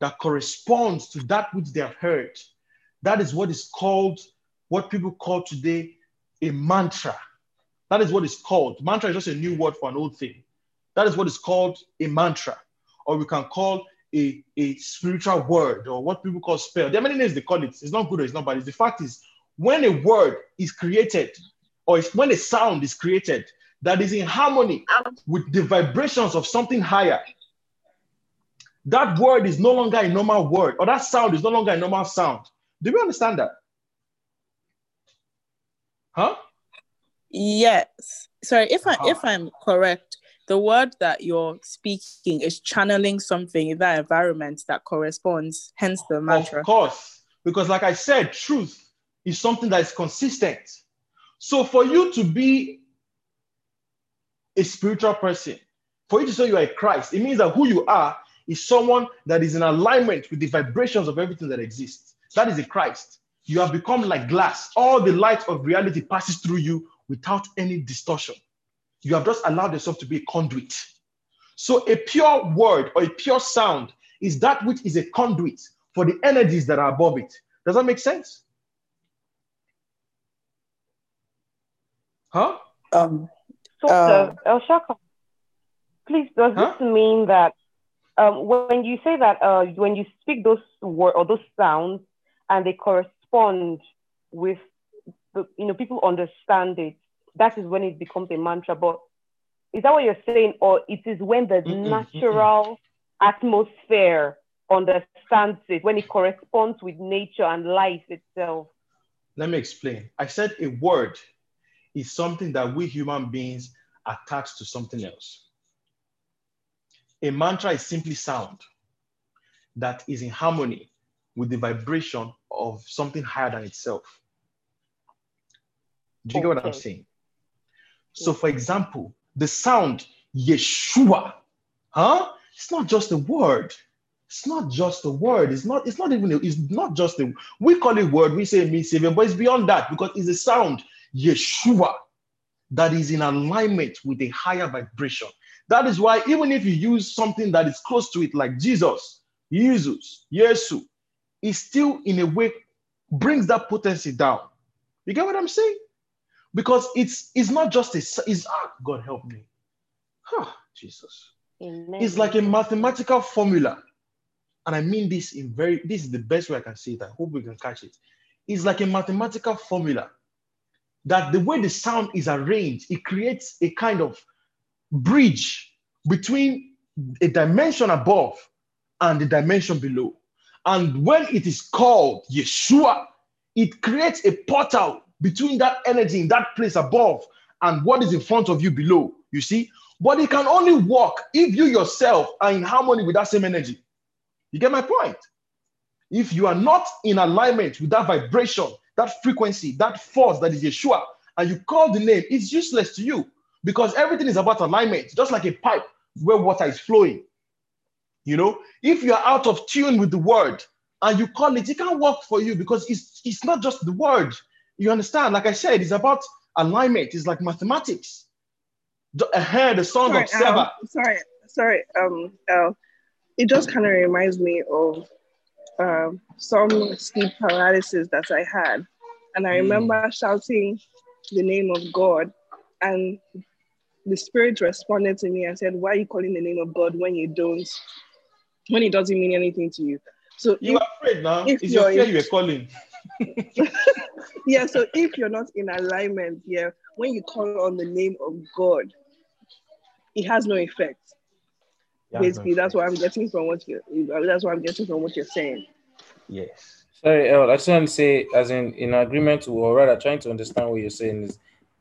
that corresponds to that which they have heard. That is what is called, what people call today a mantra. That is what is called. Mantra is just a new word for an old thing. That is what is called a mantra, or we can call a, a spiritual word, or what people call spell. There are many names they call it. It's not good or it's not bad. The fact is, when a word is created, or it's when a sound is created that is in harmony with the vibrations of something higher, that word is no longer a normal word, or that sound is no longer a normal sound. Do we understand that? Huh? Yes. Sorry, if I Ah. if I'm correct, the word that you're speaking is channeling something in that environment that corresponds, hence the mantra. Of course, because like I said, truth is something that is consistent. So for you to be a spiritual person, for you to say you are a Christ, it means that who you are is someone that is in alignment with the vibrations of everything that exists. That is a Christ. You have become like glass. All the light of reality passes through you without any distortion. You have just allowed yourself to be a conduit. So a pure word or a pure sound is that which is a conduit for the energies that are above it. Does that make sense? Huh? Um, So, Uh, El Shaka, please, does Huh? this mean that um, when you say that uh, when you speak those words or those sounds and they correspond with the, you know, people understand it, that is when it becomes a mantra. But is that what you're saying, or it is when the Mm-mm, natural atmosphere understands it, when it corresponds with nature and life itself? Let me explain. I said a word is something that we human beings attach to something else. A mantra is simply sound that is in harmony with the vibration of something higher than itself. Do you get what I'm saying? So, for example, the sound Yeshua, huh? It's not just a word. It's not just a word. It's not. It's not even. A, it's not just a. We call it word. We say it means savior, but it's beyond that because it's a sound Yeshua that is in alignment with a higher vibration. That is why even if you use something that is close to it, like Jesus, Jesus, Yesu, it still in a way brings that potency down. You get what I'm saying? Because it's it's not just a It's ah, God help me. Huh, Jesus. Amen. It's like a mathematical formula. And I mean this in very, this is the best way I can say it. I hope we can catch it. It's like a mathematical formula that the way the sound is arranged, it creates a kind of bridge between a dimension above and the dimension below. And when it is called Yeshua, it creates a portal between that energy in that place above and what is in front of you below. You see? But it can only work if you yourself are in harmony with that same energy. You get my point? If you are not in alignment with that vibration, that frequency, that force that is Yeshua, and you call the name, it's useless to you because everything is about alignment, just like a pipe where water is flowing. You know, if you are out of tune with the word and you call it, it can't work for you because it's it's not just the word. You understand? Like I said, it's about alignment. It's like mathematics. The, uh, the song sorry, of Seba. um, sorry, sorry. Um, uh, it just kind of reminds me of um, some sleep paralysis that I had, and I Hmm. remember shouting the name of God, and the spirit responded to me and said, "Why are you calling the name of God when you don't, when it doesn't mean anything to you?" So You if, are afraid now. if It's your you're fear you were calling. <laughs> yeah, so if you're not in alignment, yeah, when you call on the name of God, it has no effect. It has no Basically, that's what I'm getting from what you. That's what I'm getting from what you're saying. Yes. Sorry, El, I just want to say, as in in agreement to, or rather, trying to understand what you're saying is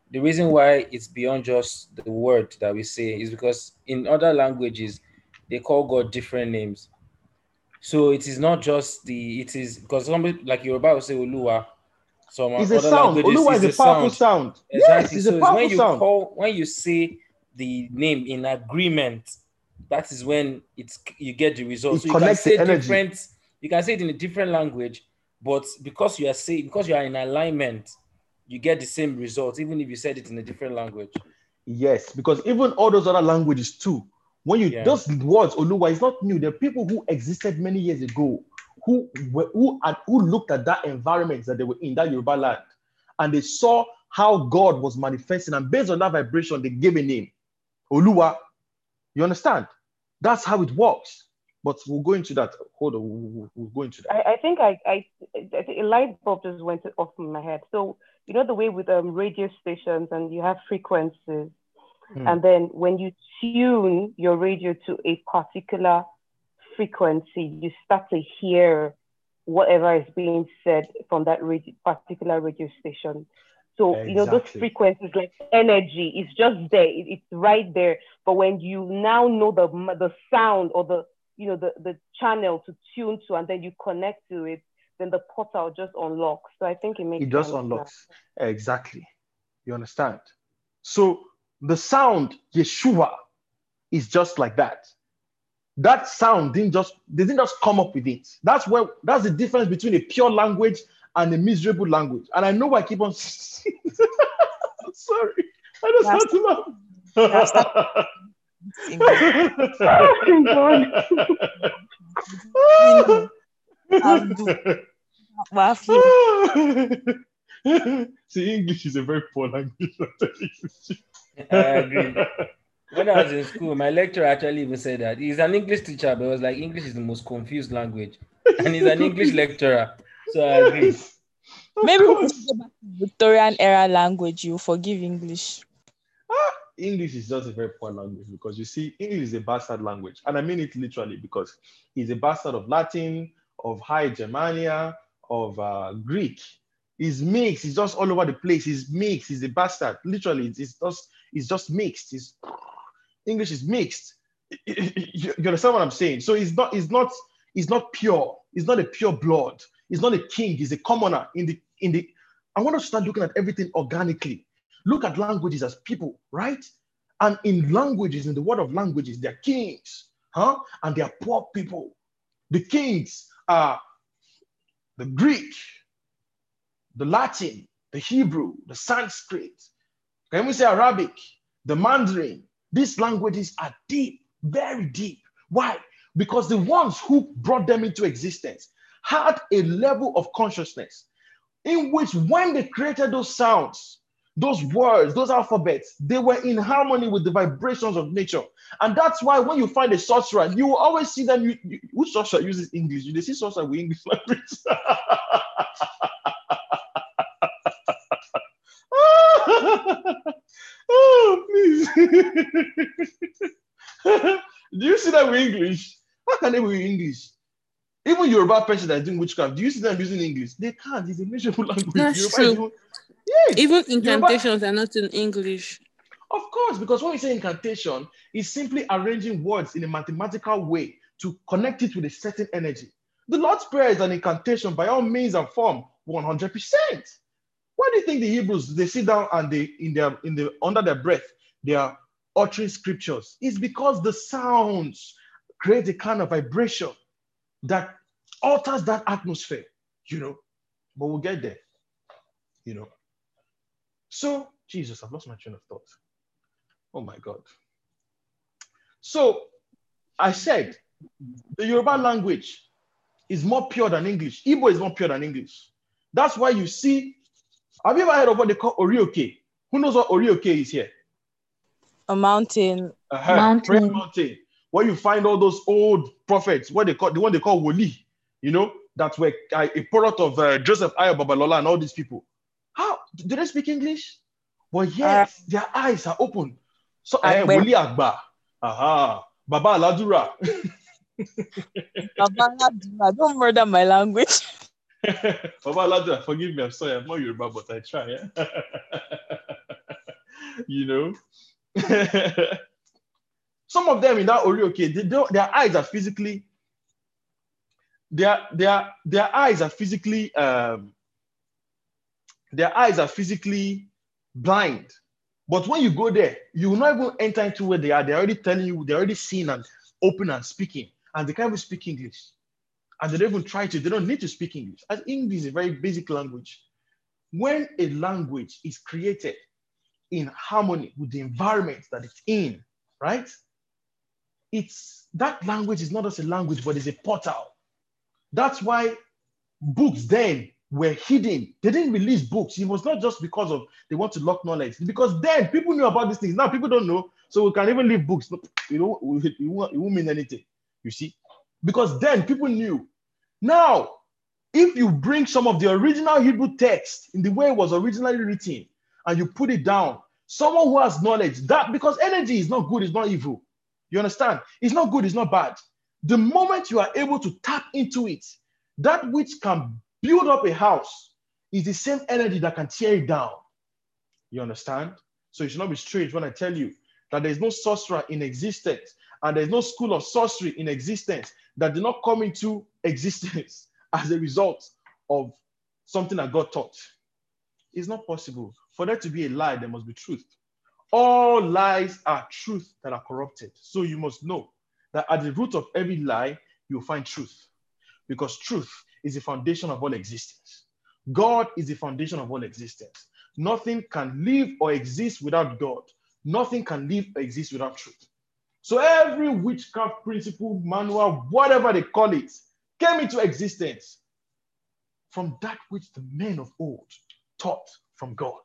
the reason why it's beyond just the word that we say is because in other languages they call God different names. So it is not just the it is because somebody like Yoruba will say Oluwa. Some It's a sound. languages Oluwa is it's a powerful sound. Yes, Exactly. it's so a it's when you sound. call when you say the name in agreement, that is when it's you get the result. It so you can say different, you can say it in a different language, but because you are saying because you are in alignment, you get the same result, even if you said it in a different language. Yes, because even all those other languages too, when you Yeah. those words Oluwa is not new. There are people who existed many years ago who were who and who looked at that environment that they were in that Yoruba land, and they saw how God was manifesting, and based on that vibration, they gave a name, Oluwa. You understand? That's how it works. But we'll go into that. Hold on, we'll, we'll- we'll go into that. I, I think I, I, I think a light bulb just went off in my head. So you know the way with um, radio stations and you have frequencies, Hmm. and then when you tune your radio to a particular frequency, you start to hear whatever is being said from that radio, particular radio station. So you know those frequencies, like energy, it's just there. It- it's right there. But when you now know the the sound or the you know the the channel to tune to, and then you connect to it, then the portal just unlocks. So I think it makes it just now. unlocks. Exactly. You understand? So the sound Yeshua is just like that. That sound didn't just they didn't just come up with it. That's where that's the difference between a pure language and a miserable language. And I know I keep on <laughs> sorry. I just had to laugh. <laughs> See, English is a very poor language. <laughs> I agree. <laughs> When I was in school, my lecturer actually even said that he's an English teacher, but it was like English is the most confused language, and he's an English lecturer. So I agree. Maybe we should go back to Victorian era language. You forgive English. English is just a very poor language because you see, English is a bastard language. And I mean it literally because it's a bastard of Latin, of High Germania, of uh, Greek. It's mixed, it's just all over the place. It's mixed, it's a bastard. Literally, it's, it's just it's just mixed. It's English is mixed. You, understand what I'm saying? So it's not, it's not, it's not pure, it's not a pure blood, it's not a king, it's a commoner in the in the I want to start looking at everything organically look at languages as people, right? And in languages, in the world of languages, they're kings, huh? And they are poor people. The kings are the Greek, the Latin, the Hebrew, the Sanskrit. Can we say Arabic, the Mandarin? These languages are deep, very deep. Why? Because the ones who brought them into existence had a level of consciousness in which, when they created those sounds, those words, those alphabets, they were in harmony with the vibrations of nature. And that's why when you find a sorcerer, you will always see them. You, you, which sorcerer uses English? You see sorcerer with English language. <laughs> oh, please. <laughs> do you see that with English? How can they be with English? Even Yoruba person that is doing witchcraft, do you see them using English? They can't. It's a miserable <laughs> language. That's Yoruba true. even- yes. Even Yoruba- incantations are not in English. Of course, because when we say incantation, it's simply arranging words in a mathematical way to connect it with a certain energy. The Lord's Prayer is an incantation by all means and form, 100%. Why do you think the Hebrews they sit down and they in their in the under their breath they are uttering scriptures. It's because the sounds create a kind of vibration that alters that atmosphere, you know. But we'll get there, you know. So, Jesus, I've lost my train of thought. Oh my God. So, I said the Yoruba language is more pure than English. Igbo is more pure than English. That's why you see. Have you ever heard of what they call Orioke? Who knows what Orioke is here? A mountain. Uh-huh. Mountain. Prayer mountain. Where you find all those old prophets, what they call the one they call Woli, you know, that were uh, a product of uh, Joseph Ayo Babalola and all these people. How do they speak English? But yes, their eyes are open. So I Agbe. Woli Agba, aha, Baba Aladura. <laughs> Baba Ladura, Don't murder my language. <laughs> <laughs> Baba Aladura, forgive me, I'm sorry, I'm not Yoruba, but I try. Yeah? <laughs> you know. <laughs> Some of them in that Orioke, they don't, their eyes are physically, their, their, their eyes are physically, um, their eyes are physically blind. But when you go there, you will not even enter into where they are. They're already telling you, they're already seeing and open and speaking. And they can't even speak English. And they don't even try to, they don't need to speak English. As English is a very basic language. When a language is created in harmony with the environment that it's in, right? It's that language is not just a language, but it's a portal. That's why books then were hidden. They didn't release books. It was not just because of they want to lock knowledge. Because then people knew about these things. Now people don't know. So we can even leave books. You know, it won't, it won't mean anything. You see? Because then people knew. Now, if you bring some of the original Hebrew text in the way it was originally written and you put it down, someone who has knowledge, that because energy is not good, it's not evil. You understand? It's not good, it's not bad. The moment you are able to tap into it, that which can build up a house is the same energy that can tear it down. You understand? So it should not be strange when I tell you that there is no sorcerer in existence and there's no school of sorcery in existence that did not come into existence <laughs> as a result of something that God taught. It's not possible. For there to be a lie, there must be truth. All lies are truth that are corrupted. So you must know that at the root of every lie, you'll find truth. Because truth is the foundation of all existence. God is the foundation of all existence. Nothing can live or exist without God. Nothing can live or exist without truth. So every witchcraft principle, manual, whatever they call it, came into existence from that which the men of old taught from God.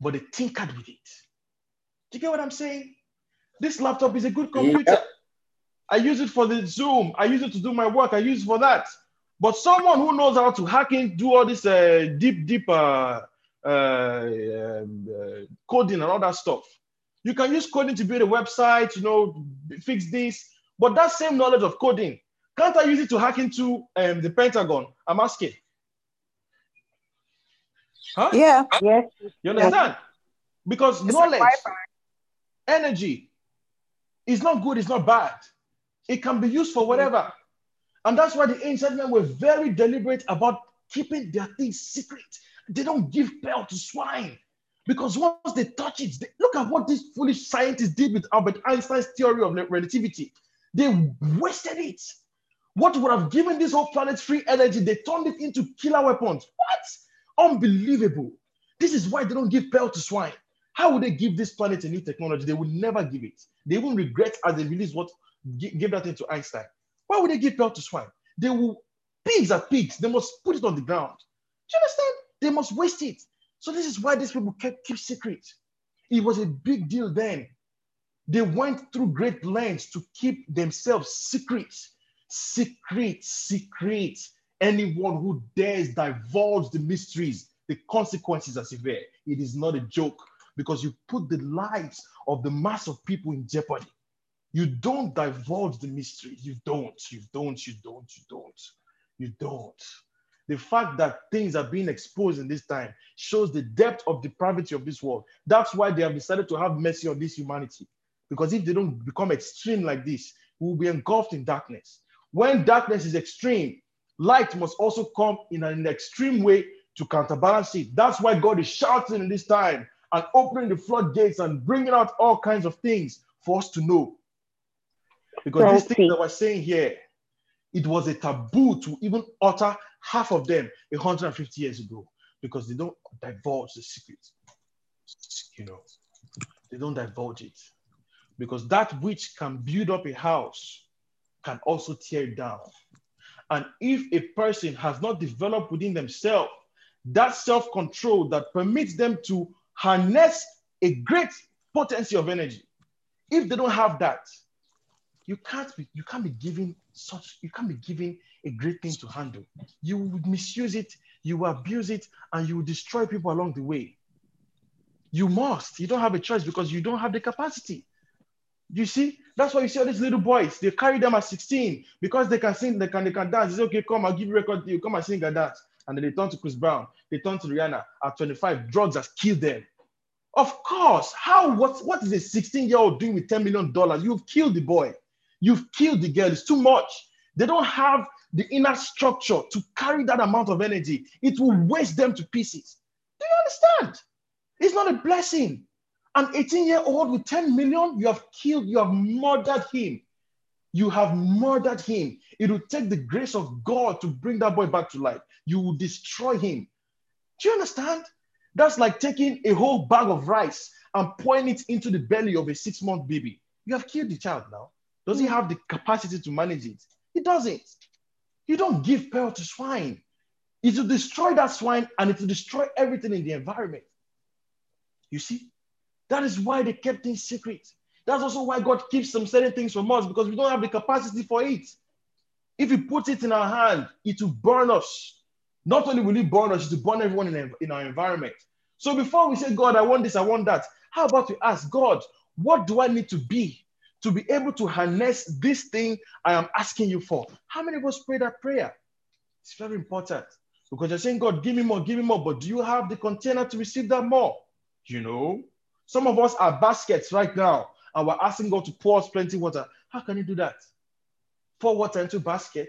But they tinkered with it. Do you get what I'm saying? This laptop is a good computer. Yep. I use it for the Zoom. I use it to do my work. I use it for that. But someone who knows how to hack in, do all this uh, deep, deep uh, uh, um, uh, coding and all that stuff. You can use coding to build a website, you know, fix this. But that same knowledge of coding, can't I use it to hack into um, the Pentagon? I'm asking. Huh? Yeah. Yes. You understand? Because knowledge, energy is not good, it's not bad. It can be used for whatever. And that's why the ancient men were very deliberate about keeping their things secret. They don't give pearl to swine. Because once they touch it, they, look at what these foolish scientists did with Albert Einstein's theory of relativity. They wasted it. What would have given this whole planet free energy, they turned it into killer weapons. What? Unbelievable. This is why they don't give pearl to swine. How would they give this planet a new technology? They would never give it. They even regret as they release what gave that thing to Einstein. Why would they give pearl to swine? They will, pigs are pigs. They must put it on the ground. Do you understand? They must waste it. So this is why these people kept keep secret. It was a big deal then. They went through great lengths to keep themselves secret. Secret, secret. Anyone who dares divulge the mysteries, the consequences are severe. It is not a joke because you put the lives of the mass of people in jeopardy. You don't divulge the mysteries. You don't, you don't, you don't, you don't, you don't. The fact that things are being exposed in this time shows the depth of depravity of this world. That's why they have decided to have mercy on this humanity. Because if they don't become extreme like this, we will be engulfed in darkness. When darkness is extreme, light must also come in an extreme way to counterbalance it. That's why God is shouting in this time and opening the floodgates and bringing out all kinds of things for us to know. Because these things that we're saying here, it was a taboo to even utter half of them 150 years ago because they don't divulge the secret. You know, they don't divulge it because that which can build up a house can also tear down. And if a person has not developed within themselves that self control that permits them to harness a great potency of energy, if they don't have that, you can't be you can't be giving such you can't be giving a great thing to handle. You would misuse it, you will abuse it, and you will destroy people along the way. You must. You don't have a choice because you don't have the capacity. You see, that's why you see all these little boys. They carry them at 16 because they can sing, they can, they can dance. It's okay, come, I'll give you record you Come and sing and dance. And then they turn to Chris Brown. They turn to Rihanna. At 25, drugs has killed them. Of course. How? What? What is a 16 year old doing with 10 million dollars? You've killed the boy. You've killed the girl. It's too much. They don't have the inner structure to carry that amount of energy. It will waste them to pieces. Do you understand? It's not a blessing. An 18 year old with 10 million, you have killed, you have murdered him. You have murdered him. It will take the grace of God to bring that boy back to life. You will destroy him. Do you understand? That's like taking a whole bag of rice and pouring it into the belly of a six month baby. You have killed the child now. Does he mm. have the capacity to manage it? He doesn't. You don't give pearl to swine. It will destroy that swine and it will destroy everything in the environment. You see? That is why they kept things secret. That's also why God keeps some certain things from us because we don't have the capacity for it. If He puts it in our hand, it will burn us. Not only will it burn us, it will burn everyone in, in our environment. So before we say, God, I want this, I want that, how about we ask God, what do I need to be to be able to harness this thing I am asking you for? How many of us pray that prayer? It's very important because you're saying, God, give me more, give me more, but do you have the container to receive that more? You know, some of us are baskets right now, and we're asking God to pour us plenty water. How can you do that? Pour water into basket.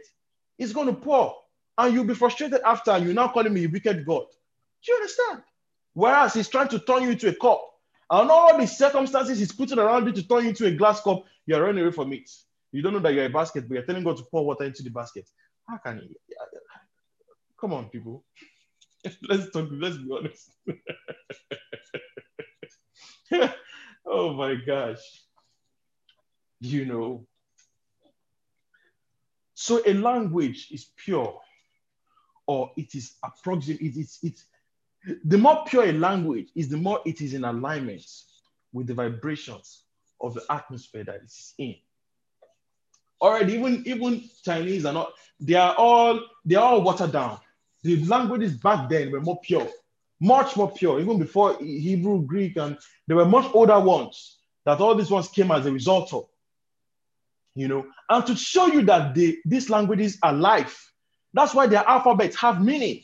It's going to pour, and you'll be frustrated after, and you're now calling me a wicked God. Do you understand? Whereas he's trying to turn you into a cup. And all the circumstances he's putting around you to turn you into a glass cup, you're running away from it. You don't know that you're a basket, but you're telling God to pour water into the basket. How can you? Come on, people. <laughs> let's talk, let's be honest. <laughs> <laughs> oh my gosh. You know. So a language is pure or it is approximate. It is it's the more pure a language is, the more it is in alignment with the vibrations of the atmosphere that it's in. Already, even even Chinese are not, they are all they are all watered down. The languages back then were more pure much more pure, even before Hebrew, Greek, and there were much older ones that all these ones came as a result of. You know, and to show you that the, these languages are life, that's why their alphabets have meaning.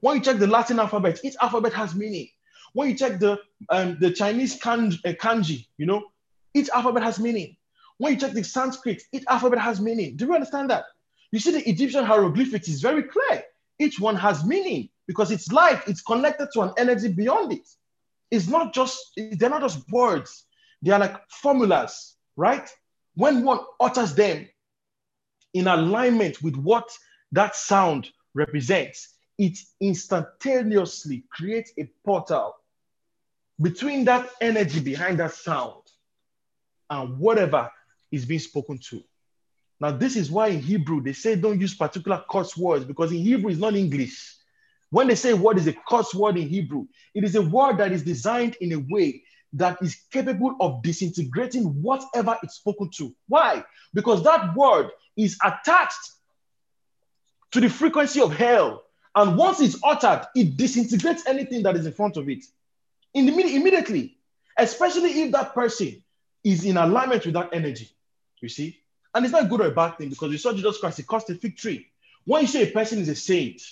When you check the Latin alphabet, each alphabet has meaning. When you check the um, the Chinese kanji, uh, kanji, you know, each alphabet has meaning. When you check the Sanskrit, each alphabet has meaning. Do you understand that? You see, the Egyptian hieroglyphics is very clear. Each one has meaning because it's life, it's connected to an energy beyond it. It's not just, they're not just words, they are like formulas, right? When one utters them in alignment with what that sound represents, it instantaneously creates a portal between that energy behind that sound and whatever is being spoken to. Now, this is why in Hebrew they say don't use particular curse words because in Hebrew it's not English. When they say what is a curse word in Hebrew, it is a word that is designed in a way that is capable of disintegrating whatever it's spoken to. Why? Because that word is attached to the frequency of hell. And once it's uttered, it disintegrates anything that is in front of it in the, immediately, especially if that person is in alignment with that energy. You see? And it's not a good or a bad thing because we saw Jesus Christ, he caused a fig tree. When you say a person is a saint,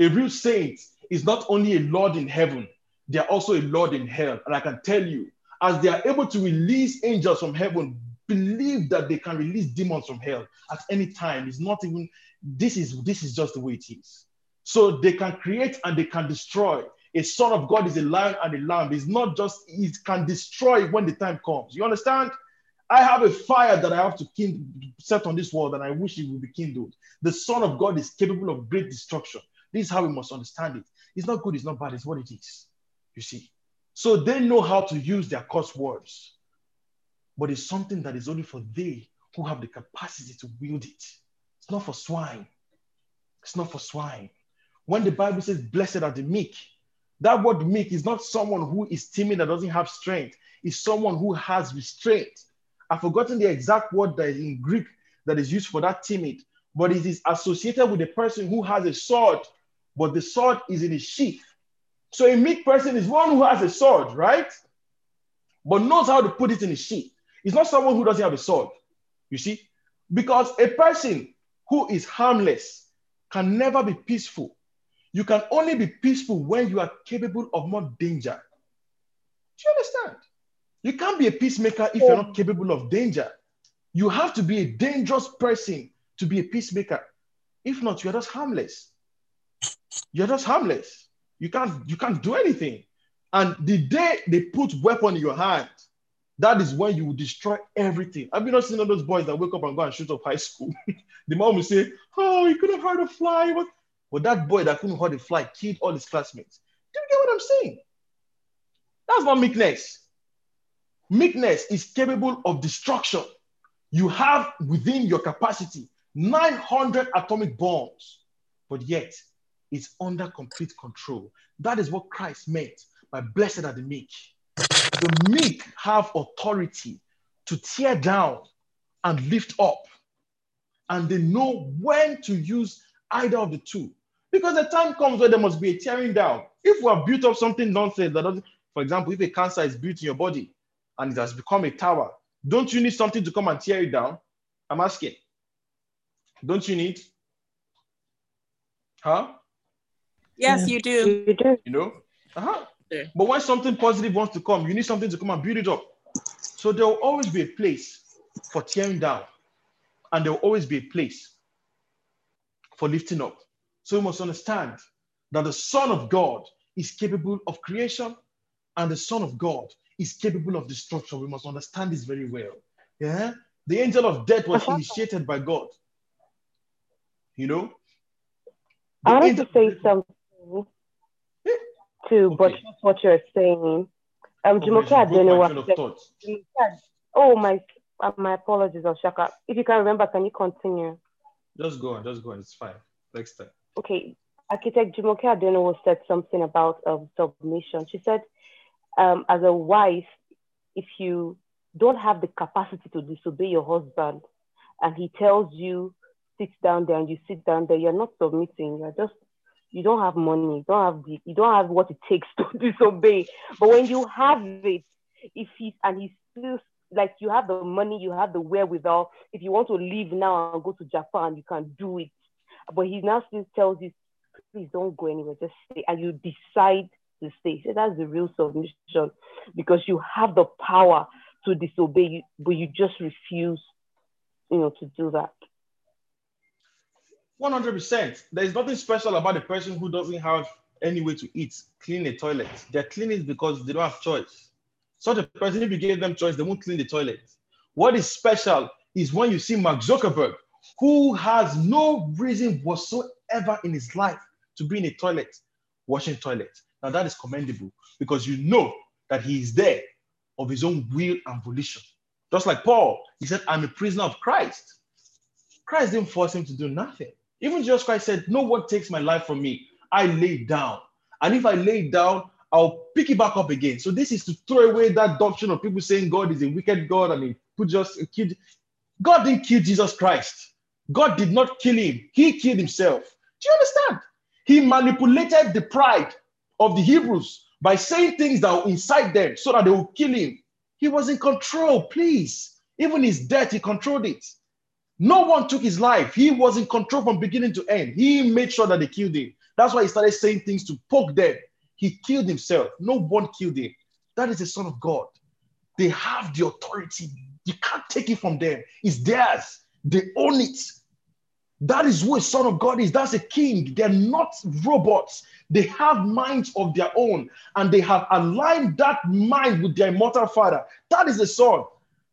a real saint is not only a Lord in heaven, they are also a Lord in hell. And I can tell you, as they are able to release angels from heaven, believe that they can release demons from hell at any time. It's not even, this is this is just the way it is. So they can create and they can destroy A son of God is a lion and a lamb. It's not just, it can destroy when the time comes. You understand? I have a fire that I have to kind, set on this world, and I wish it would be kindled. The Son of God is capable of great destruction. This is how we must understand it. It's not good, it's not bad, it's what it is. You see? So they know how to use their curse words, but it's something that is only for they who have the capacity to wield it. It's not for swine. It's not for swine. When the Bible says, Blessed are the meek, that word meek is not someone who is timid that doesn't have strength, it's someone who has restraint. I've forgotten the exact word that is in Greek that is used for that timid, but it is associated with a person who has a sword, but the sword is in a sheath. So a meek person is one who has a sword, right? But knows how to put it in a sheath. It's not someone who doesn't have a sword, you see? Because a person who is harmless can never be peaceful. You can only be peaceful when you are capable of more danger. Do you understand? You can't be a peacemaker if you're not capable of danger. You have to be a dangerous person to be a peacemaker. If not, you're just harmless. You're just harmless. You can't you can't do anything. And the day they put weapon in your hand, that is when you will destroy everything. I've you not all those boys that wake up and go and shoot up high school? <laughs> the mom will say, "Oh, he could have hurt a fly," but but that boy that couldn't hurt a fly killed all his classmates. Do you get what I'm saying? That's not meekness. Meekness is capable of destruction. You have within your capacity 900 atomic bombs, but yet it's under complete control. That is what Christ meant by blessed are the meek. The meek have authority to tear down and lift up, and they know when to use either of the two. Because the time comes where there must be a tearing down. If we have built up something nonsense that doesn't, for example, if a cancer is built in your body and it has become a tower, don't you need something to come and tear it down? I'm asking. Don't you need? Huh? Yes, you do. You do. You know? Uh-huh. Yeah. But when something positive wants to come, you need something to come and build it up. So there will always be a place for tearing down, and there will always be a place for lifting up. So you must understand that the Son of God is capable of creation, and the Son of God is capable of destruction. We must understand this very well. Yeah, the angel of death was Uh-huh. initiated by God. You know, I The wanted angel to say something to Okay. but what you're saying. Um, Jumoke she broke my Adenowo train of said- Oh my, uh, my apologies, Oshaka. If you can remember, can you continue? Just go on, just go on. It's fine. Next time. okay, architect Jumoke Adenowo said something about um, submission. She said, um, as a wife, if you don't have the capacity to disobey your husband and he tells you, sit down there and you sit down there, you're not submitting. You're just, you don't have money. You don't have the, you don't have what it takes <laughs> to disobey. But when you have it, if he, and he still, like you have the money, you have the wherewithal. If you want to leave now and go to Japan, you can do it but he now still tells you, please don't go anywhere, just stay, and you decide to stay. That's the real submission because you have the power to disobey, but you just refuse, you know, to do that. 100%. There's nothing special about a person who doesn't have any way to eat, clean a toilet. They're cleaning because they don't have choice. Such a person, if you give them choice, they won't clean the toilet. What is special is when you see Mark Zuckerberg, who has no reason whatsoever in his life to be in a toilet, washing toilet. Now that is commendable because you know that he is there of his own will and volition. Just like Paul, he said, I'm a prisoner of Christ. Christ didn't force him to do nothing. Even Jesus Christ said, No one takes my life from me. I lay it down. And if I lay it down, I'll pick it back up again. So this is to throw away that doctrine of people saying God is a wicked God and he put just a kid. God didn't kill Jesus Christ. God did not kill him. He killed himself. Do you understand? He manipulated the pride of the Hebrews by saying things that will incite them so that they will kill him. He was in control, please. Even his death, he controlled it. No one took his life. He was in control from beginning to end. He made sure that they killed him. That's why he started saying things to poke them. He killed himself. No one killed him. That is the Son of God. They have the authority. You can't take it from them. It's theirs. They own it. That is who a son of God is. That's a king. They're not robots. They have minds of their own, and they have aligned that mind with their immortal father. That is a son.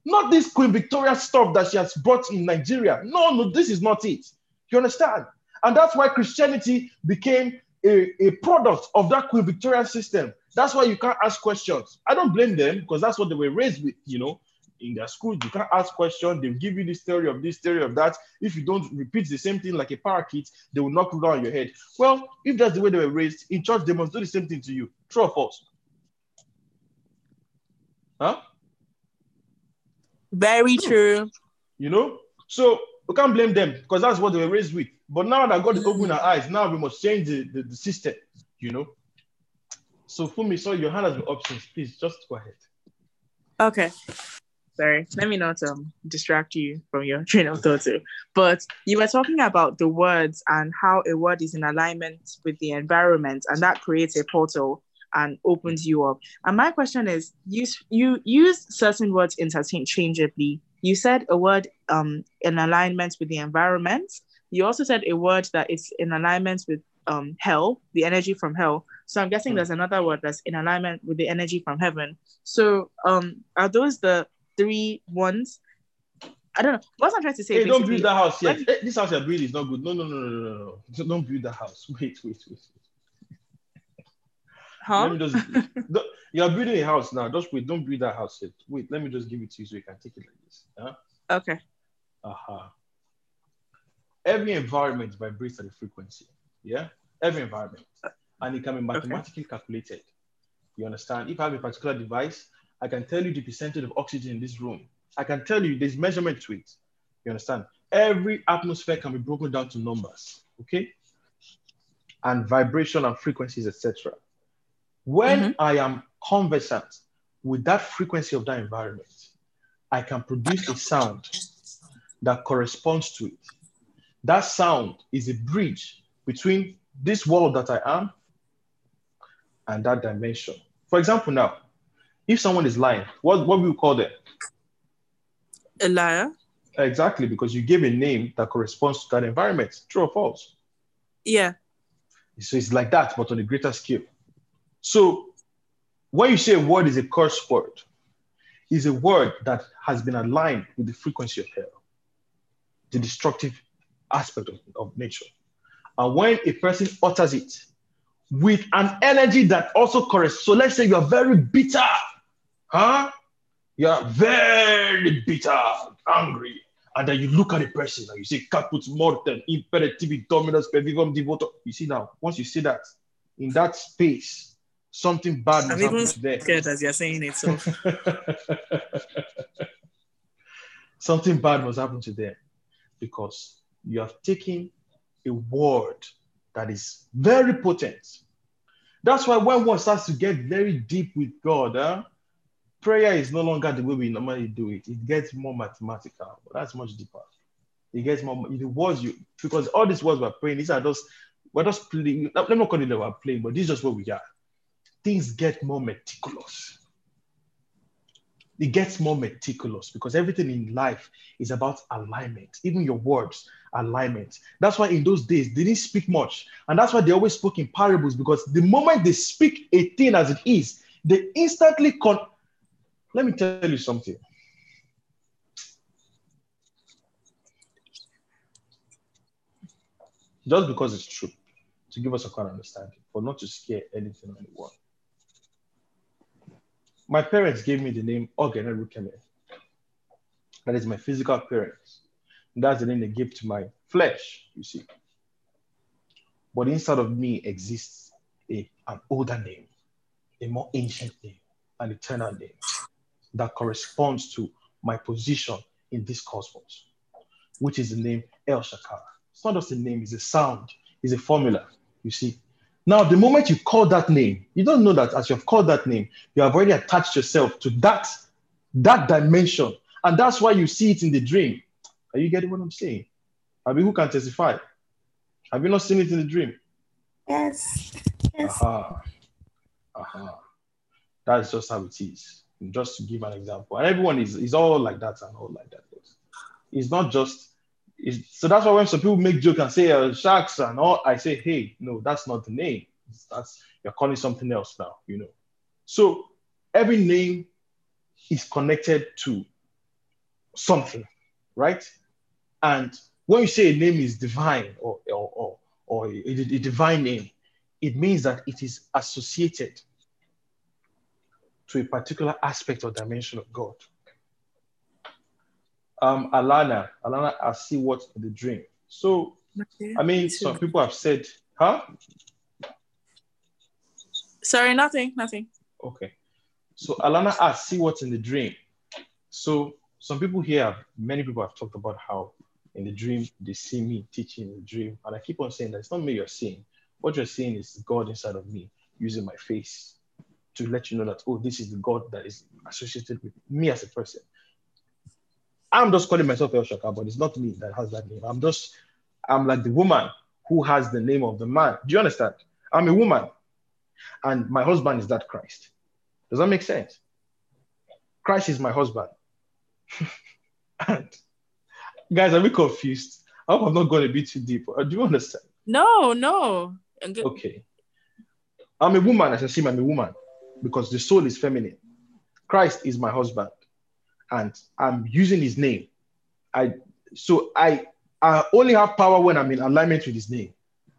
Not this Queen Victoria stuff that she has brought in Nigeria. No, no, this is not it. You understand? And that's why Christianity became a, a product of that Queen Victoria system. That's why you can't ask questions. I don't blame them because that's what they were raised with, you know. In their school, you can't ask questions. They'll give you this theory of this theory of that. If you don't repeat the same thing like a parakeet, they will knock you down on your head. Well, if that's the way they were raised, in church, they must do the same thing to you. True or false? Huh? Very hmm. true. You know? So we can't blame them because that's what they were raised with. But now that God hmm. is opening our eyes, now we must change the, the, the system, you know? So Fumi, so your hand has been up since. Please just go ahead. Okay. Sorry, let me not um distract you from your <laughs> train of thought too. But you were talking about the words and how a word is in alignment with the environment, and that creates a portal and opens you up. And my question is, you you use certain words interchangeably. You said a word um in alignment with the environment. You also said a word that is in alignment with um hell, the energy from hell. So I'm guessing Hmm. there's another word that's in alignment with the energy from heaven. So um are those the three ones? I don't know. What I'm trying to say Hey, don't build that house yet. Hey, this house you're building is not good. No, no, no, no, no, no, no. Don't build that house. <laughs> Wait, wait, wait. Huh? Let me just. you're building a house now. Just wait. Don't build that house yet. Wait. Let me just give it to you so you can take it like this. Huh? Okay. Aha. Every environment vibrates at a frequency. Yeah. Every environment, and it can be mathematically calculated. You understand? If I have a particular device, I can tell you the percentage of oxygen in this room. I can tell you there's measurement to it. You understand? Every atmosphere can be broken down to numbers. Okay. And vibration and frequencies, etc. When mm-hmm. I am conversant with that frequency of that environment, I can produce a sound that corresponds to it. That sound is a bridge between this world that I am and that dimension. For example, now, if someone is lying, what, what will we call them? A liar? Exactly, because you gave a name that corresponds to that environment. True or false? Yeah. So it's like that, but on a greater scale. So when you say a word is a curse word, is a word that has been aligned with the frequency of hell, the destructive aspect of, of nature. And when a person utters it with an energy that also corresponds, so let's say you're very bitter, huh? You're very bitter, angry, and then you look at a person and you say, Caput mortem, imperative dominus per vivum devoto. You see now, once you see that, in that space, something bad must I'm even to scared as you're saying it. So <laughs> something bad must happen to them because you have taken a word that is very potent. That's why when one starts to get very deep with God, huh, prayer is no longer the way we normally do it. It gets more mathematical, that's much deeper. It gets more the words you because all these words we're praying, these are just we're just playing. Let me not call it that we're playing, but this is just what we are. Things get more meticulous it gets more meticulous because everything in life is about alignment. Even your words, alignment. That's why in those days they didn't speak much, and that's why they always spoke in parables because the moment they speak a thing as it is, they instantly con. Let me tell you something. Just because it's true, to give us a kind of understanding, for not to scare anything or anyone my parents gave me the name Ogene Rukeme. That is my physical parents. That's the name they give to my flesh, you see. But inside of me exists a, an older name, a more ancient name, an eternal name that corresponds to my position in this cosmos, which is the name El Shakar. It's not just a name, it's a sound, it's a formula, you see. Now, the moment you call that name, you don't know that as you have called that name, you have already attached yourself to that, that dimension. And that's why you see it in the dream. Are you getting what I'm saying? I mean, who can testify? Have you not seen it in the dream? Yes. Yes. Aha. Aha. That's just how it is. Just to give an example. And everyone is, is all like that and all like that. It's not just Is- so that's why when some people make joke and say uh, sharks and all, I say, hey, no, that's not the name. That's you're calling something else now, you know. So every name is connected to something, right? And when you say a name is divine or or or, or a, a divine name, it means that it is associated to a particular aspect or dimension of God. Um, Alana, Alana, I see what in the dream. So, I mean, some people have said, huh? Sorry, nothing, nothing. Okay. So Alana asked, see what's in the dream. So some people here, many people have talked about how in the dream they see me teaching in the dream. And I keep on saying that it's not me you're seeing. What you're seeing is God inside of me using my face to let you know that, oh, this is the God that is associated with me as a person. I'm just calling myself El Shaka, but it's not me that has that name. I'm just, I'm like the woman who has the name of the man. Do you understand? I'm a woman, and my husband is that Christ. Does that make sense? Christ is my husband. <laughs> and guys, are we confused? I hope I'm not going to be too deep. Uh, Do you understand? No, no. Okay. I'm a woman, as I see, I'm a woman because the soul is feminine. Christ is my husband, and I'm using his name. I so I I only have power when I'm in alignment with his name.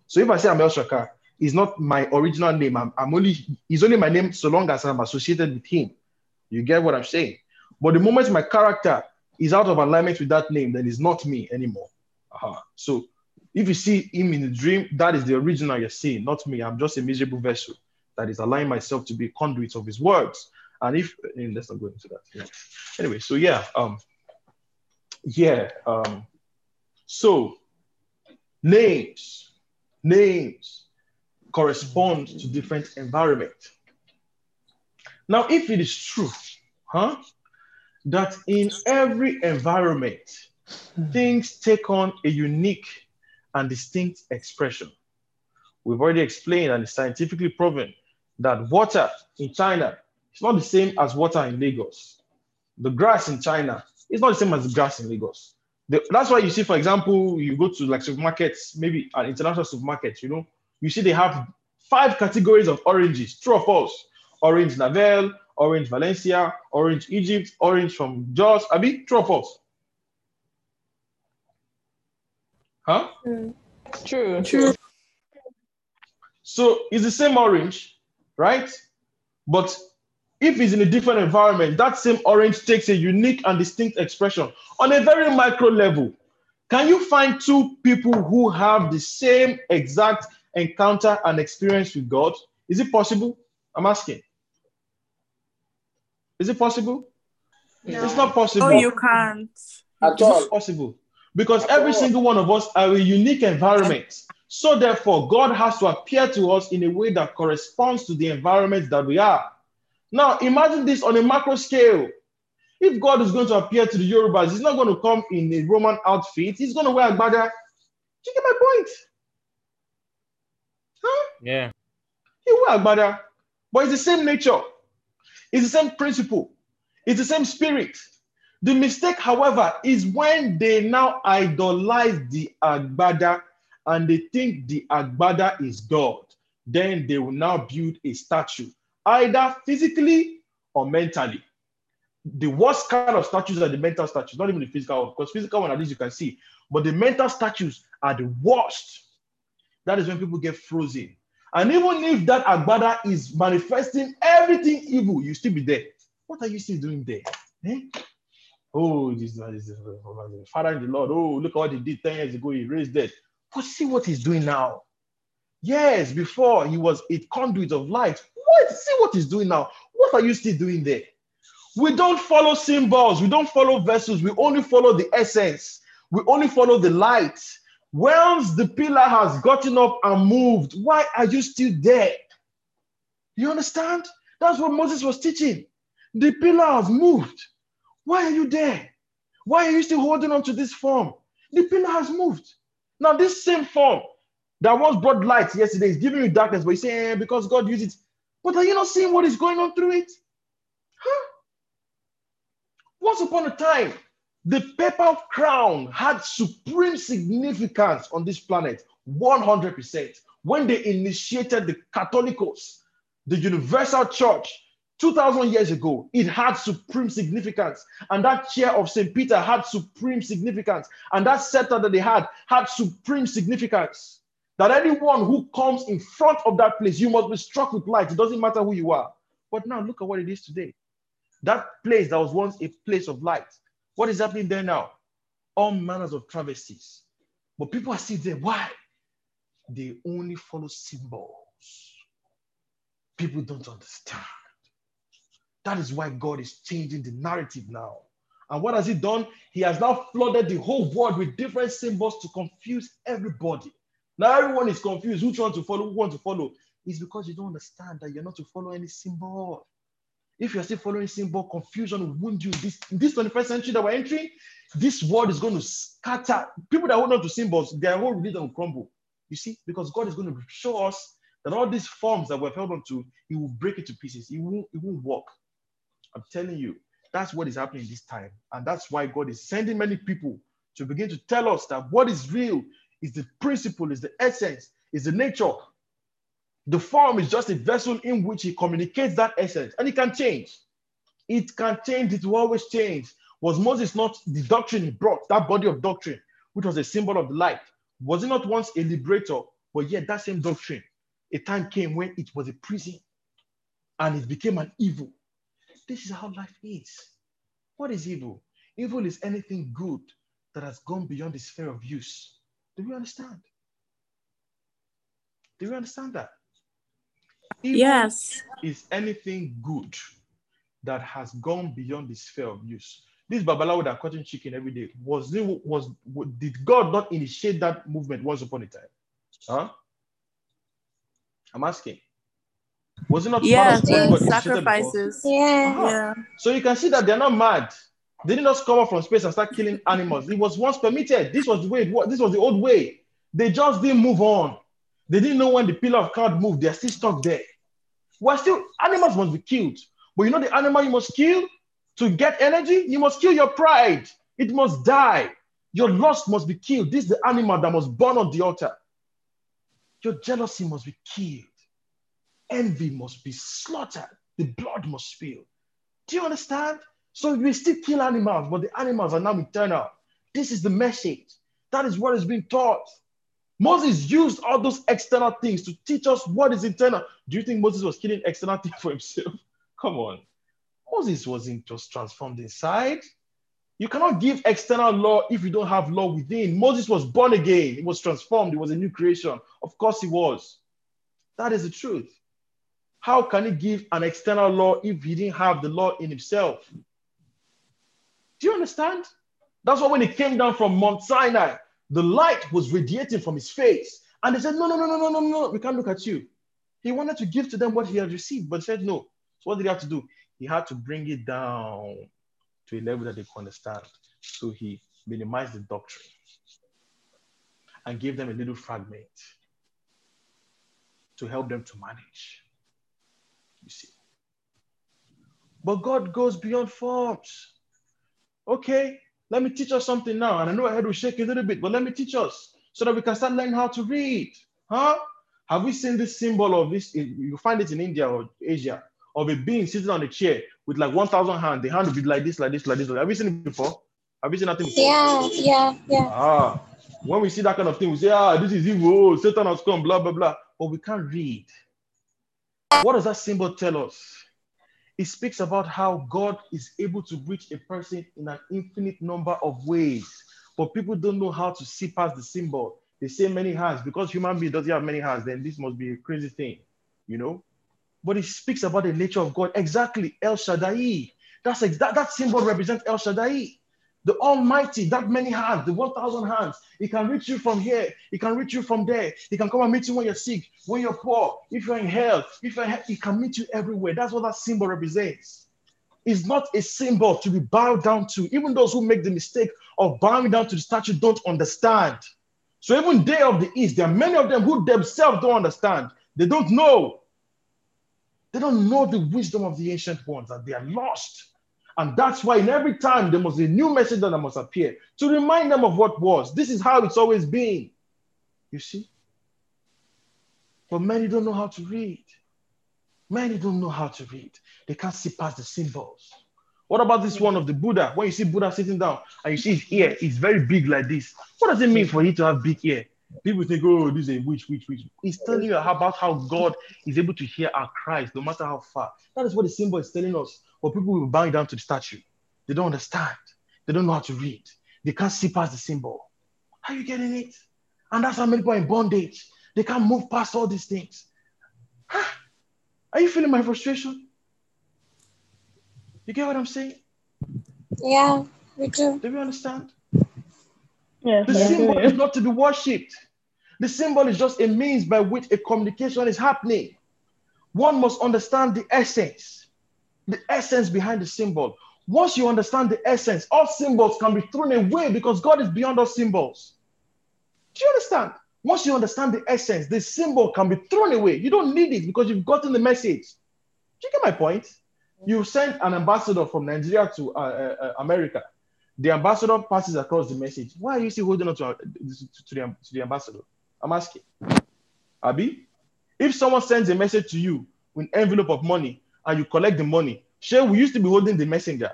So if I say I'm El Shaka, it's not my original name. I'm, I'm only it's only my name so long as I'm associated with him. You get what I'm saying? But the moment my character is out of alignment with that name, then it's not me anymore. Uh-huh. So if you see him in the dream, that is the original you're seeing, not me. I'm just a miserable vessel that is allowing myself to be a conduit of his words. And if eh, let's not go into that. Yeah. Anyway, so yeah, um, yeah, um, so names, names correspond to different environment. Now, if it is true, huh, that in every environment, things take on a unique and distinct expression. We've already explained and it's scientifically proven that water in China is not the same as water in Lagos. The grass in China is not the same as the grass in Lagos. The- that's why you see, for example, you go to like supermarkets, maybe an international supermarket, you know, you see they have five categories of oranges, true or false. Orange Navel, orange Valencia, orange Egypt, orange from Jos. I mean, true or false? Huh? Hmm. True. True. So it's the same orange, right? But if it's in a different environment, that same orange takes a unique and distinct expression on a very micro level. Can you find two people who have the same exact encounter and experience with God? Is it possible? I'm asking. Is it possible? It's not possible. Oh, you can't. At It's all. not possible because every single one of us are a unique environment. So therefore, God has to appear to us in a way that corresponds to the environment that we are. Now, imagine this on a macro scale. If God is going to appear to the Yorubas, he's not going to come in a Roman outfit. He's going to wear agbada. Do you get my point? Huh? Yeah. He wear agbada, but it's the same nature. It's the same principle. It's the same spirit. The mistake, however, is when they now idolize the agbada and they think the agbada is God. Then they will now build a statue, either physically or mentally. The worst kind of statues are the mental statues, not even the physical one, because physical one at least you can see, but the mental statues are the worst. That is when people get frozen. And even if that agbada is manifesting everything evil, you still be there. What are you still doing there? Eh? Oh, this, this, this, Father in the Lord. Oh, look at what he did 10 years ago. He raised dead. But see what he's doing now. Yes, before he was a conduit of light. What? See what he's doing now. What are you still doing there? We don't follow symbols. We don't follow vessels. We only follow the essence. We only follow the light. Once the pillar has gotten up and moved, why are you still there? You understand? That's what Moses was teaching. The pillar has moved. Why are you there? Why are you still holding on to this form? The pillar has moved. Now, this same form that once brought light yesterday is giving you darkness, but you say, eh, because God used it. But are you not seeing what is going on through it? Huh? Once upon a time, The papal crown had supreme significance on this planet, 100%. When they initiated the Catholicos, the universal church, 2000 years ago, it had supreme significance. And that chair of St. Peter had supreme significance. And that scepter that they had had supreme significance. That anyone who comes in front of that place, you must be struck with light. It doesn't matter who you are. But now look at what it is today. That place that was once a place of light, what is happening there now? All manners of travesties. But people are still there. Why? They only follow symbols. People don't understand. That is why God is changing the narrative now. And what has He done? He has now flooded the whole world with different symbols to confuse everybody. Now everyone is confused. Which one to follow? Who want to follow? It's because you don't understand that you're not to follow any symbol. If you're still following symbol, confusion will wound you. This, this 21st century that we're entering, this world is going to scatter. People that hold on to symbols, their whole religion will crumble. You see, because God is going to show us that all these forms that we've held on to, He will break it to pieces. It won't, it won't work. I'm telling you, that's what is happening this time. And that's why God is sending many people to begin to tell us that what is real is the principle, is the essence, is the nature. The form is just a vessel in which He communicates that essence, and it can change. It can change, it will always change. Was Moses not the doctrine he brought, that body of doctrine, which was a symbol of the light? Was it not once a liberator? But yet, that same doctrine, a time came when it was a prison and it became an evil. This is how life is. What is evil? Evil is anything good that has gone beyond the sphere of use. Do we understand? Do you understand that? Evil Yes. is anything good that has gone beyond the sphere of use. This Babalawo that cutting chicken every day was it was did God not initiate that movement once upon a time? Huh? I'm asking. Was it not Yes. part of what yes. God initiated before? Sacrifices. Yeah. Uh-huh. Yeah. So you can see that they're not mad. They didn't just come up from space and start killing animals. It was once permitted. This was the way it was. This was the old way. They just didn't move on. They didn't know when the pillar of cloud moved. They're still stuck there. We're still animals must be killed. But you know the animal you must kill to get energy? You must kill your pride. It must die. Your lust must be killed. This is the animal that must burn on the altar. Your jealousy must be killed. Envy must be slaughtered. The blood must spill. Do you understand? So we still kill animals, but the animals are now eternal. This is the message. That is what is being taught. Moses used all those external things to teach us what is internal. Do you think Moses was killing external <laughs> things for himself? Come on. Moses wasn't just transformed inside. You cannot give external law if you don't have law within. Moses was born again, he was transformed, he was a new creation. Of course, he was. That is the truth. How can he give an external law if he didn't have the law in himself? Do you understand? That's why when he came down from Mount Sinai, the light was radiating from his face. And they said, No, no, no, no, no, no, no, we can't look at you. He wanted to give to them what he had received, but said no. So what did he have to do? He had to bring it down to a level that they could understand. So he minimized the doctrine and gave them a little fragment to help them to manage. You see. But God goes beyond forms. Okay, let me teach us something now. And I know I head will shake a little bit, but let me teach us so that we can start learning how to read. Huh? Have we seen this symbol of this? You find it in India or Asia of a being sitting on a chair with like 1,000 hands. The hand will be like this, like this, like this. Have you seen it before? Have you seen that thing before? Yeah, yeah, yeah. Ah, when we see that kind of thing, we say, ah, this is evil, Satan has come, blah, blah, blah. But we can't read. What does that symbol tell us? It speaks about how God is able to reach a person in an infinite number of ways. But people don't know how to see past the symbol. They say many hands because human being doesn't have many hands, then this must be a crazy thing, you know? But it speaks about the nature of God. Exactly, El Shaddai. That's ex- that, that symbol represents El Shaddai. The Almighty, that many hands, the 1,000 hands, He can reach you from here, He can reach you from there. He can come and meet you when you're sick, when you're poor, if you're in hell, if you're, He can meet you everywhere. That's what that symbol represents. It's not a symbol to be bowed down to. Even those who make the mistake of bowing down to the statue don't understand. So even they of the East, there are many of them who themselves don't understand. They don't know. They don't know the wisdom of the ancient ones, and they are lost. And that's why in every time there must be a new message that must appear to remind them of what was. This is how it's always been. You see? But many don't know how to read. Many don't know how to read. They can't see past the symbols. What about this one of the Buddha? When you see Buddha sitting down and you see his ear is very big like this, what does it mean for him to have big ear? People think, oh, this is a witch, witch, witch. He's telling you about how God is able to hear our cries no matter how far. That is what the symbol is telling us. But people will bow down to the statue. They don't understand. They don't know how to read. They can't see past the symbol. Are you getting it? And that's how many people are in bondage. They can't move past all these things. Huh? Are you feeling my frustration? You get what I'm saying? Yeah, we do. Do you understand? Yes. The symbol is not to be worshipped. The symbol is just a means by which a communication is happening. One must understand the essence, the essence behind the symbol. Once you understand the essence, all symbols can be thrown away because God is beyond all symbols. Do you understand? Once you understand the essence, the symbol can be thrown away. You don't need it because you've gotten the message. Do you get my point? You send an ambassador from Nigeria to uh, uh, uh, America. The ambassador passes across the message. Why are you still holding on to, uh, to, to the, to the ambassador? I'm asking. Abi, if someone sends a message to you with an envelope of money and you collect the money, sure, we used to be holding the messenger.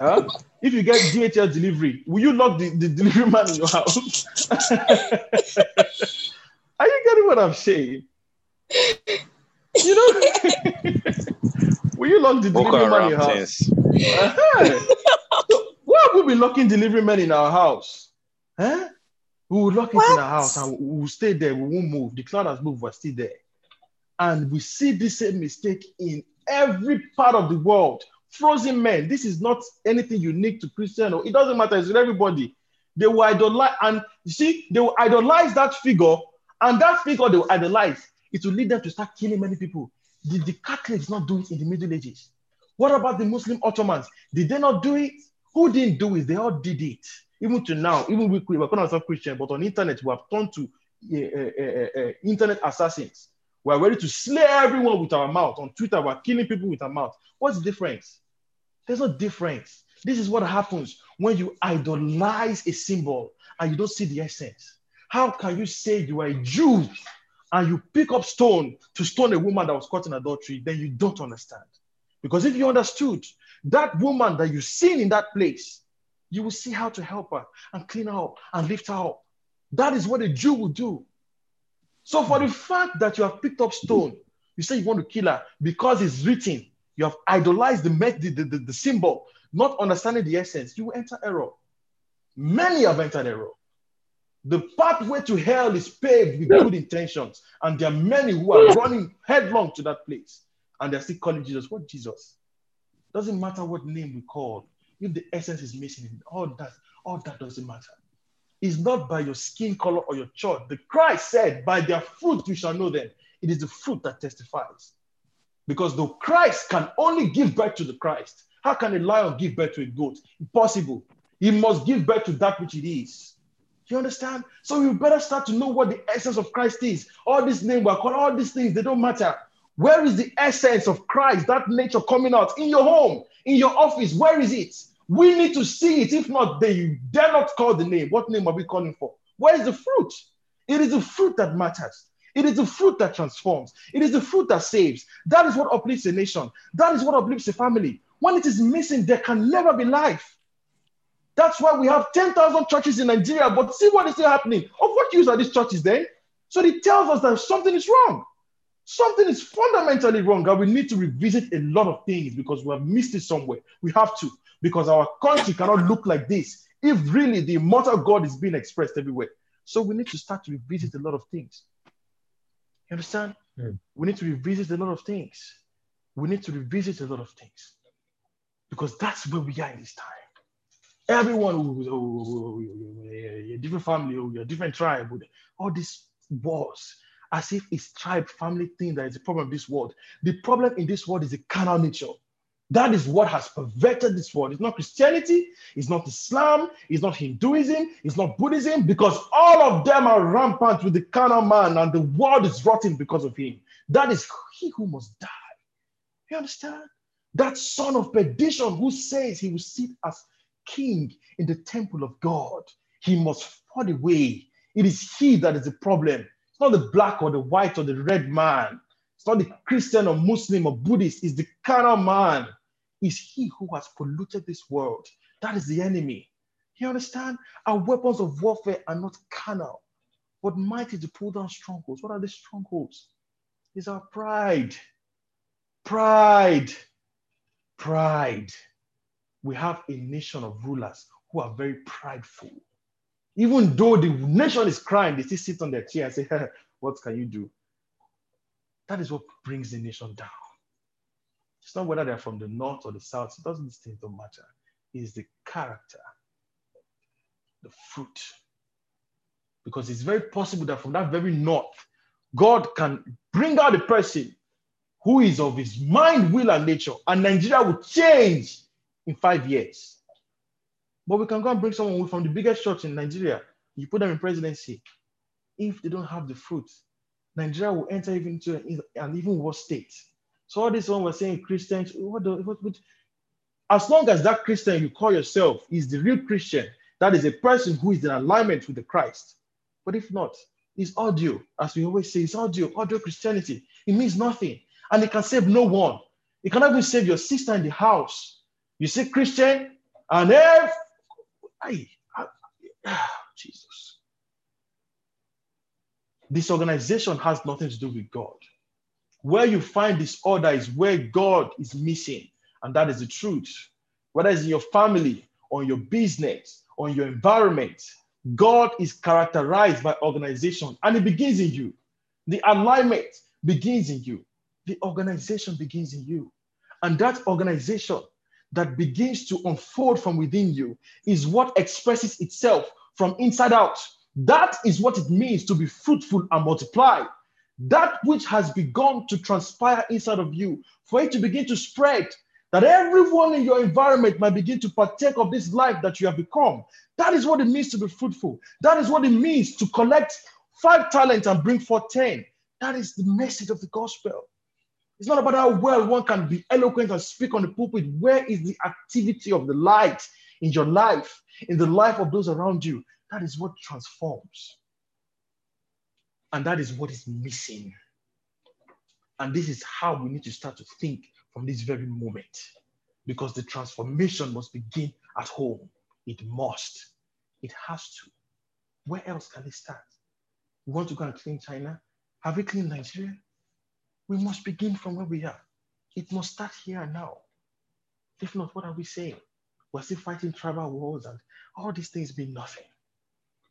Huh? If you get DHL delivery, will you lock the, the delivery man in your house? <laughs> Are you getting what I'm saying? You know, <laughs> will you lock the Boko delivery man in your house? things. Uh-huh. So, why have we be locking delivery men in our house? Huh? We will lock it in our house and we will stay there. We won't move. The cloud has moved, we're still there. And we see this same mistake in every part of the world. Frozen men, this is not anything unique to Christian. Or it doesn't matter, it's with everybody. They will idolize, and you see, they will idolize that figure, and that figure they will idolize. It will lead them to start killing many people. Did the Catholics not do it in the Middle Ages? What about the Muslim Ottomans? Did they not do it? Who didn't do it? They all did it. Even to now, even we we're calling ourselves Christian, but on internet we have turned to uh, uh, uh, internet assassins. We're ready to slay everyone with our mouth. On Twitter, we're killing people with our mouth. What's the difference? There's no difference. This is what happens when you idolize a symbol and you don't see the essence. How can you say you are a Jew and you pick up stone to stone a woman that was caught in adultery? Then you don't understand. Because if you understood that woman that you've seen in that place, you will see how to help her and clean her up and lift her up. That is what a Jew will do. So, for the fact that you have picked up stone, you say you want to kill her because it's written, you have idolized the, the, the, the symbol, not understanding the essence, you enter error. Many have entered error. The pathway to hell is paved with good intentions, and there are many who are running headlong to that place, and they're still calling Jesus. What Jesus? Doesn't matter what name we call. If the essence is missing, all that, all that doesn't matter. It's not by your skin color or your church. The Christ said, "By their fruit you shall know them." It is the fruit that testifies. Because the Christ can only give birth to the Christ. How can a lion give birth to a goat? Impossible. He must give birth to that which it is. You understand? So you better start to know what the essence of Christ is. All these names calling all these things, they don't matter. Where is the essence of Christ, that nature coming out in your home, in your office? Where is it? We need to see it. If not, they dare not call the name. What name are we calling for? Where is the fruit? It is the fruit that matters. It is the fruit that transforms. It is the fruit that saves. That is what uplifts a nation. That is what uplifts a family. When it is missing, there can never be life. That's why we have 10,000 churches in Nigeria, but see what is still happening. Of what use are these churches then? So it tells us that something is wrong. Something is fundamentally wrong, and we need to revisit a lot of things because we have missed it somewhere. We have to, because our country cannot look like this if really the immortal God is being expressed everywhere. So we need to start to revisit a lot of things. You understand? Mm. We need to revisit a lot of things. We need to revisit a lot of things because that's where we are in this time. Everyone, who, who- who- different family, a different tribe, all these wars, as if it's tribe, family thing that is the problem of this world. The problem in this world is the carnal nature. That is what has perverted this world. It's not Christianity, it's not Islam, it's not Hinduism, it's not Buddhism, because all of them are rampant with the carnal man and the world is rotten because of him. That is he who must die. You understand? That son of perdition who says he will sit as king in the temple of God, he must fall away. It is he that is the problem. It's not the black or the white or the red man. It's not the Christian or Muslim or Buddhist. It's the carnal man. It's he who has polluted this world. That is the enemy. You understand? Our weapons of warfare are not carnal, but mighty to pull down strongholds. What are the strongholds? It's our pride. Pride. Pride. We have a nation of rulers who are very prideful. Even though the nation is crying, they still sit on their chair and say, <laughs> What can you do? That is what brings the nation down. It's not whether they're from the north or the south, it doesn't seem don't matter. It's the character, the fruit. Because it's very possible that from that very north, God can bring out a person who is of his mind, will, and nature, and Nigeria will change in five years. But we can go and bring someone from the biggest church in Nigeria. You put them in presidency. If they don't have the fruit, Nigeria will enter even into an even worse state. So all this one we're saying Christians, what, the, what, what, as long as that Christian you call yourself is the real Christian, that is a person who is in alignment with the Christ. But if not, it's audio, as we always say, it's audio, audio Christianity. It means nothing. And it can save no one. It cannot even save your sister in the house. You say Christian, and if I, I, I, Jesus. This organization has nothing to do with God. Where you find disorder is where God is missing, and that is the truth. Whether it's in your family, on your business, on your environment, God is characterized by organization, and it begins in you. The alignment begins in you. The organization begins in you. And that organization that begins to unfold from within you is what expresses itself from inside out. That is what it means to be fruitful and multiply. That which has begun to transpire inside of you, for it to begin to spread, that everyone in your environment might begin to partake of this life that you have become. That is what it means to be fruitful. That is what it means to collect five talents and bring forth 10. That is the message of the gospel. It's not about how well one can be eloquent and speak on the pulpit. Where is the activity of the light in your life, in the life of those around you? That is what transforms. And that is what is missing. And this is how we need to start to think from this very moment. Because the transformation must begin at home. It must. It has to. Where else can it start? We want to go and clean China? Have we cleaned Nigeria? We must begin from where we are. It must start here and now. If not, what are we saying? We're still fighting tribal wars and all these things mean nothing.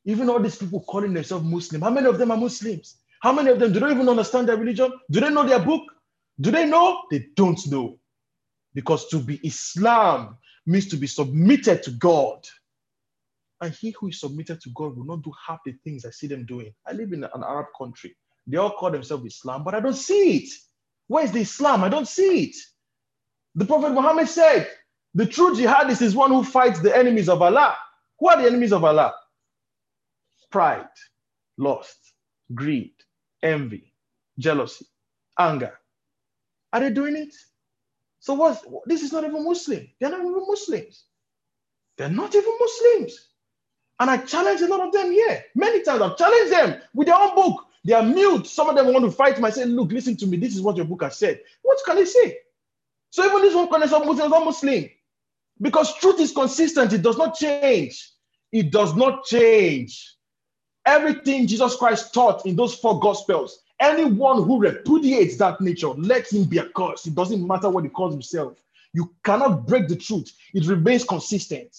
Even all these people calling themselves Muslim, how many of them are Muslims? How many of them do they even understand their religion? Do they know their book? Do they know? They don't know. Because to be Islam means to be submitted to God. And he who is submitted to God will not do half the things I see them doing. I live in an Arab country. They all call themselves Islam, but I don't see it. Where's the Islam? I don't see it. The Prophet Muhammad said, the true jihadist is one who fights the enemies of Allah. Who are the enemies of Allah? Pride, lust, greed, envy, jealousy, anger. Are they doing it? So what? This is not even Muslim. They're not even Muslims. They're not even Muslims. And I challenge a lot of them here. Many times I've challenged them with their own book. They are mute. Some of them want to fight me. I say, look, listen to me. This is what your book has said. What can they say? So even this one can say Muslim not Muslim. Because truth is consistent, it does not change. It does not change. Everything Jesus Christ taught in those four gospels, anyone who repudiates that nature, let him be accursed. It doesn't matter what he calls himself. You cannot break the truth, it remains consistent.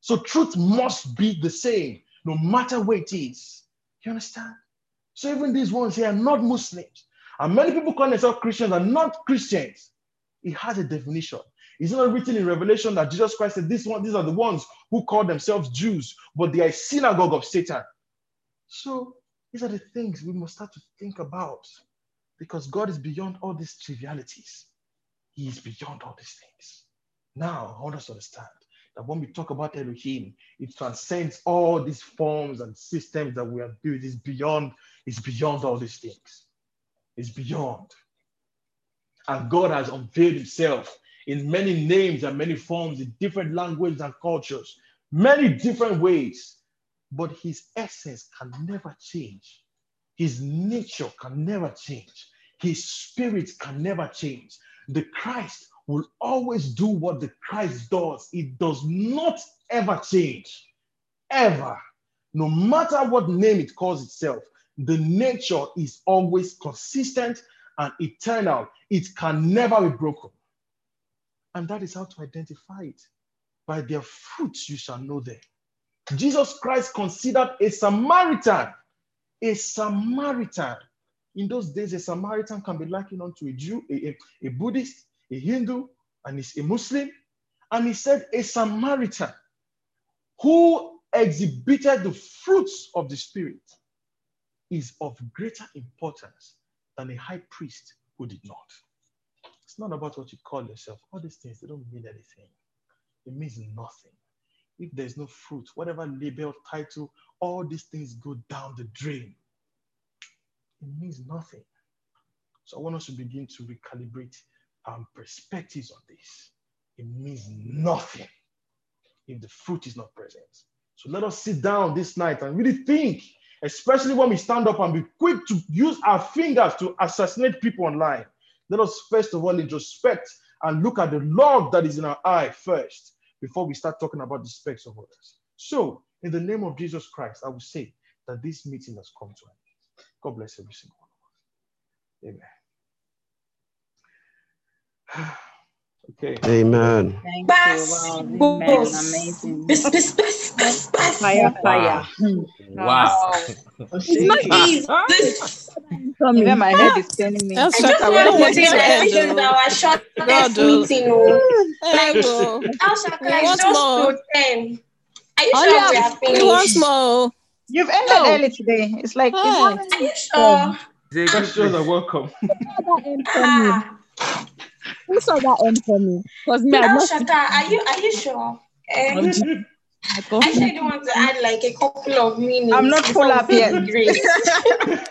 So truth must be the same, no matter where it is. You understand? So even these ones here are not Muslims. And many people call themselves Christians are not Christians. It has a definition. It's not written in Revelation that Jesus Christ said, this one, these are the ones who call themselves Jews, but they are a synagogue of Satan. So these are the things we must start to think about because God is beyond all these trivialities. He is beyond all these things. Now, I want us to understand that when we talk about Elohim, it transcends all these forms and systems that we have built. It's beyond, it's beyond all these things. It's beyond. And God has unveiled himself in many names and many forms, in different languages and cultures, many different ways. But his essence can never change. His nature can never change. His spirit can never change. The Christ will always do what the Christ does. It does not ever change. Ever. No matter what name it calls itself, the nature is always consistent and eternal. It can never be broken. And that is how to identify it. By their fruits you shall know them. Jesus Christ considered a Samaritan, a Samaritan. In those days, a Samaritan can be likened unto a Jew, a, a, a Buddhist, a Hindu, and a Muslim. And he said, a Samaritan who exhibited the fruits of the Spirit is of greater importance than a high priest who did not. It's not about what you call yourself. All these things, they don't mean anything. It means nothing. If there's no fruit, whatever label, title, all these things go down the drain. It means nothing. So I want us to begin to recalibrate our perspectives on this. It means nothing if the fruit is not present. So let us sit down this night and really think, especially when we stand up and be quick to use our fingers to assassinate people online. Let us first of all introspect and look at the love that is in our eye first before we start talking about the specks of others. So, in the name of Jesus Christ, I will say that this meeting has come to an end. God bless every single one of us. Amen. <sighs> Okay. Amen. Thank Bass, you. Wow. Amen. Amazing. Bass, bass, bass, bass, bass. Fire, fire. Wow. It's not easy. This, Even my head is spinning me. I just want to say that this is our shortest meeting. oh. Like, Alsha, like want just more. to 10. Are you Oh, sure yeah, we are we want more. You've ended No. early today. It's like it's Hi. Are you sure? Questions are welcome. that end for me. Ah, Who saw that end for me? Because me, I'm El not Shaka, are you are you sure? Eh, I'm I actually don't want to add like a couple of minutes. I'm not full up yet. <laughs>